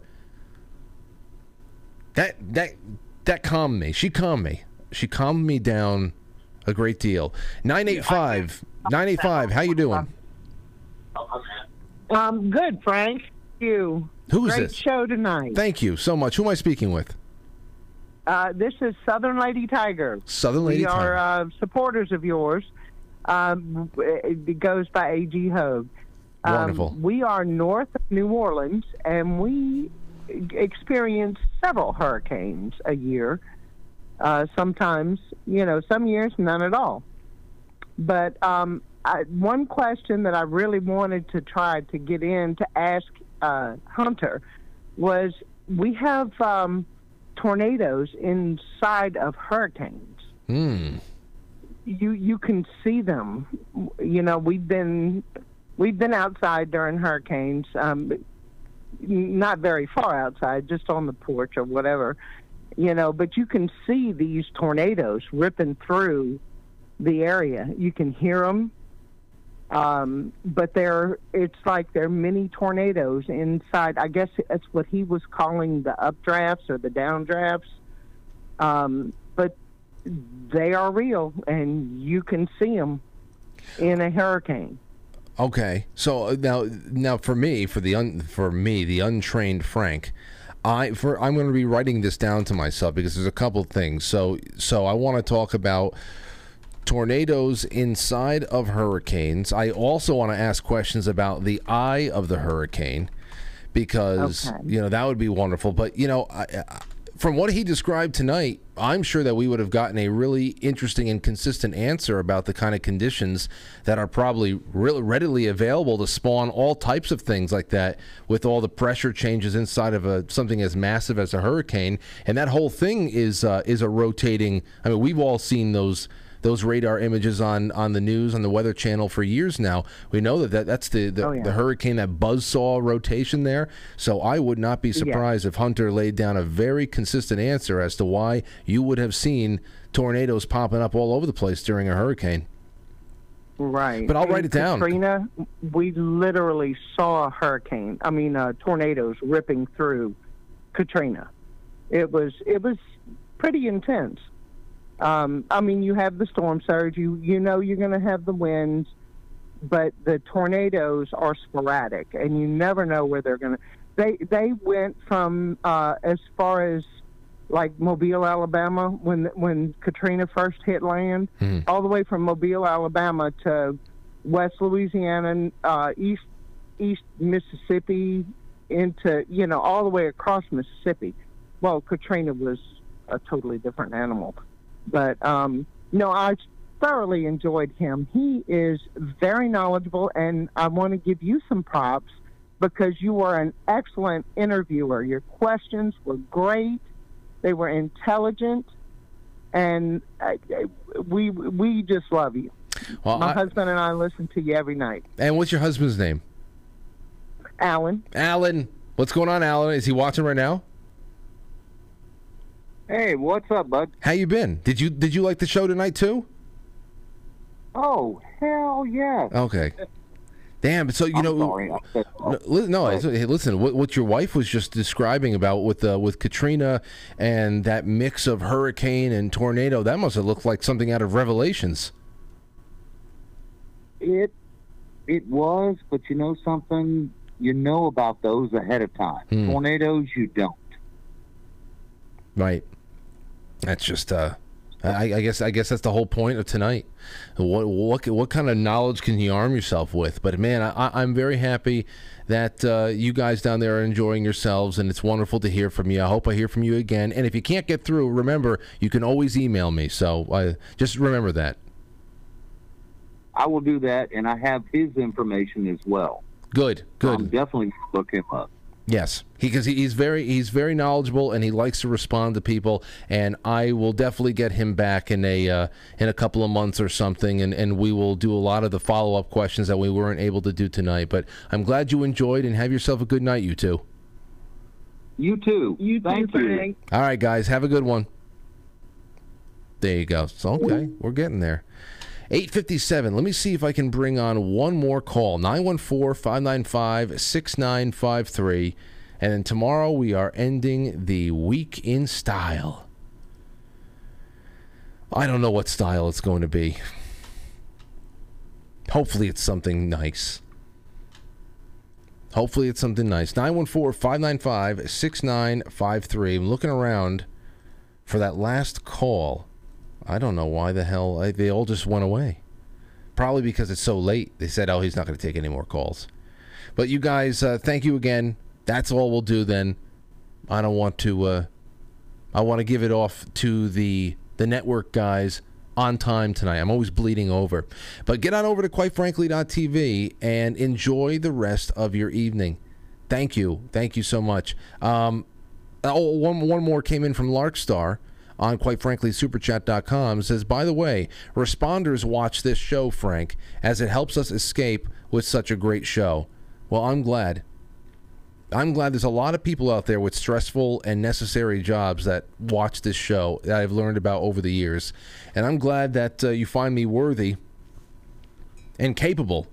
That that that calmed me. She calmed me. She calmed me down a great deal. 985 985 how you doing? Um, good, Frank. You. Who's Great this? show tonight. Thank you so much. Who am I speaking with? Uh, this is Southern Lady Tiger. Southern Lady we Tiger. are uh, supporters of yours. Um, it goes by A.G. Hogue. Um, Wonderful. we are north of New Orleans, and we experience several hurricanes a year. Uh, sometimes, you know, some years none at all. But um, I, one question that I really wanted to try to get in to ask uh, Hunter was: We have um, tornadoes inside of hurricanes. Hmm. You you can see them. You know, we've been we've been outside during hurricanes. Um, not very far outside, just on the porch or whatever. You know, but you can see these tornadoes ripping through the area. You can hear them, um, but they're it's like they're mini tornadoes inside. I guess that's what he was calling the updrafts or the downdrafts. Um, but they are real, and you can see them in a hurricane. Okay, so uh, now, now for me, for the un, for me, the untrained Frank, I for I'm going to be writing this down to myself because there's a couple things. So, so I want to talk about tornadoes inside of hurricanes. I also want to ask questions about the eye of the hurricane because Okay. you know that would be wonderful. But you know, I, I, from what he described tonight, I'm sure that we would have gotten a really interesting and consistent answer about the kind of conditions that are probably readily available to spawn all types of things like that with all the pressure changes inside of a something as massive as a hurricane. And that whole thing is uh, is a rotating. I mean, we've all seen those those radar images on, on the news on the Weather Channel for years now. We know that, that that's the the, Oh, yeah. the hurricane that buzzsaw rotation there. So I would not be surprised if Hunter laid down a very consistent answer as to why you would have seen tornadoes popping up all over the place during a hurricane. Right. But I'll write it down. Katrina, we literally saw a hurricane. I mean, uh, tornadoes ripping through Katrina. It was it was pretty intense. Um, I mean, you have the storm surge. You you know you're going to have the winds, but the tornadoes are sporadic, and you never know where they're going to. They they went from uh, as far as like Mobile, Alabama, when when Katrina first hit land, all the way from Mobile, Alabama to West Louisiana, uh, East East Mississippi, into you know all the way across Mississippi. Well, Katrina was a totally different animal, but um, no, I thoroughly enjoyed him. He is very knowledgeable, and I want to give you some props because you were an excellent interviewer. Your questions were great. They were intelligent, and uh, we we just love you. Well, My I- husband and I listen to you every night. And what's your husband's name? Alan. Alan. What's going on, Alan? Is he watching right now? Hey, what's up, bud? How you been? Did you did you like the show tonight too? Oh, hell yeah. Okay. Damn. So you I'm know. sorry, No, no hey, listen. What, what your wife was just describing about with uh, with Katrina and that mix of hurricane and tornado, that must have looked like something out of Revelations. It it was, but you know something? You know about those ahead of time. Hmm. Tornadoes, you don't. Right. That's just. Uh, I, I guess. I guess that's the whole point of tonight. What what what kind of knowledge can you arm yourself with? But man, I, I'm very happy that uh, you guys down there are enjoying yourselves, and it's wonderful to hear from you. I hope I hear from you again. And if you can't get through, remember you can always email me. So uh, just remember that. I will do that, and I have his information as well. Good. Good. I'm definitely look him up. Yes, because he, he's very he's very knowledgeable and he likes to respond to people. And I will definitely get him back in a uh, in a couple of months or something, and, and we will do a lot of the follow up questions that we weren't able to do tonight. But I'm glad you enjoyed and have yourself a good night, you two. You too. You Thank too, you. All right, guys, have a good one. There you go. So okay, we're getting there. 857. Let me see if I can bring on one more call. 914-595-6953. And then tomorrow we are ending the week in style. I don't know what style it's going to be. Hopefully it's something nice. Hopefully it's something nice. 914-595-6953. I'm looking around for that last call. I don't know why the hell I, they all just went away. Probably because it's so late. They said, "Oh, he's not going to take any more calls." But you guys, uh, thank you again. That's all we'll do then. I don't want to. Uh, I want to give it off to the the network guys on time tonight. I'm always bleeding over. But get on over to quitefrankly.tv and enjoy the rest of your evening. Thank you. Thank you so much. Um, oh, one, one more came in from Larkstar on quite frankly superchat.com says by the way responders watch this show frank as it helps us escape with such a great show. Well i'm glad. I'm glad there's a lot of people out there with stressful and necessary jobs that watch this show that i've learned about over the years. And i'm glad that uh, you find me worthy and capable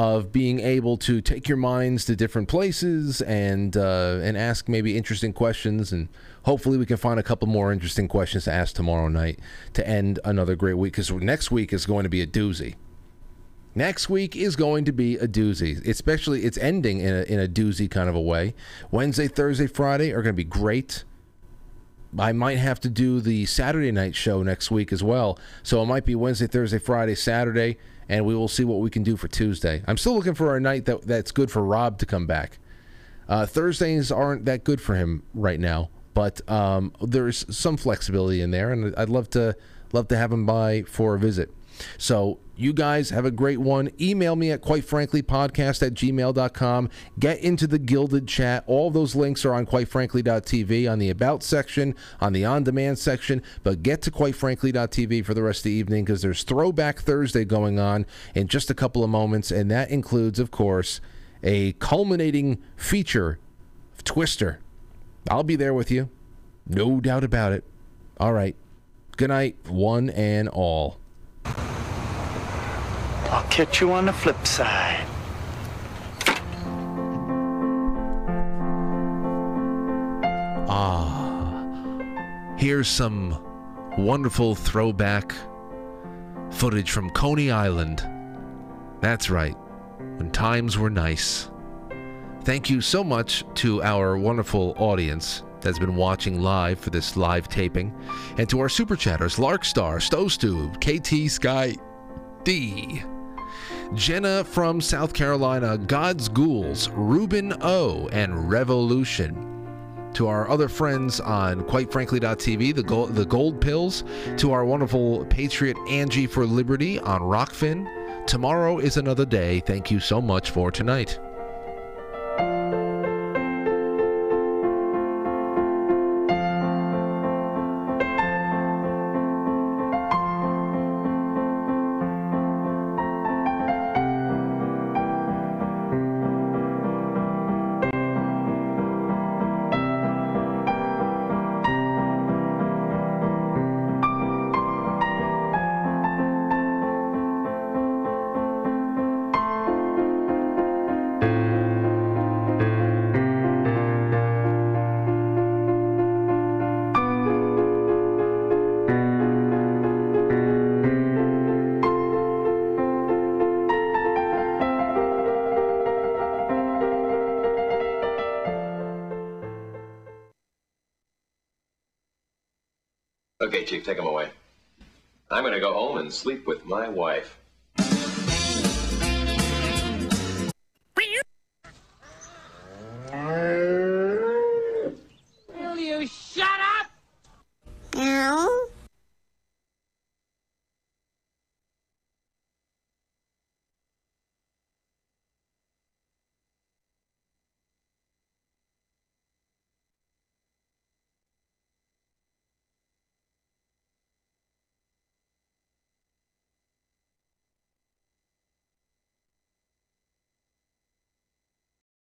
of being able to take your minds to different places and uh, and ask maybe interesting questions and hopefully we can find a couple more interesting questions to ask tomorrow night to end another great week because next week is going to be a doozy. Next week is going to be a doozy, especially it's ending in a, in a doozy kind of a way. Wednesday, Thursday, Friday are going to be great. I might have to do the Saturday night show next week as well. So it might be Wednesday, Thursday, Friday, Saturday, and we will see what we can do for Tuesday. I'm still looking for a night that that's good for Rob to come back. Uh, Thursdays aren't that good for him right now, but um, there's some flexibility in there, and I'd love to love to have him by for a visit. So you guys have a great one. Email me at quitefranklypodcast frankly podcast at gmail.com. Get into the Gilded chat. All those links are on quitefrankly.tv on the About section, on the On Demand section. But get to quitefrankly.tv for the rest of the evening because there's Throwback Thursday going on in just a couple of moments. And that includes, of course, a culminating feature of Twister. I'll be there with you. No doubt about it. All right. Good night, one and all. I'll catch you on the flip side. Ah, here's some wonderful throwback footage from Coney Island. That's right, when times were nice. Thank you so much to our wonderful audience that's been watching live for this live taping, and to our super chatters Larkstar, Stowstube, KT Sky D. Jenna from South Carolina, God's Ghouls, Ruben O, and Revolution. To our other friends on QuiteFrankly.tv, the gold, the Gold Pills. To our wonderful patriot Angie for Liberty on Rokfin. Tomorrow is another day. Thank you so much for tonight. Sleep with my wife.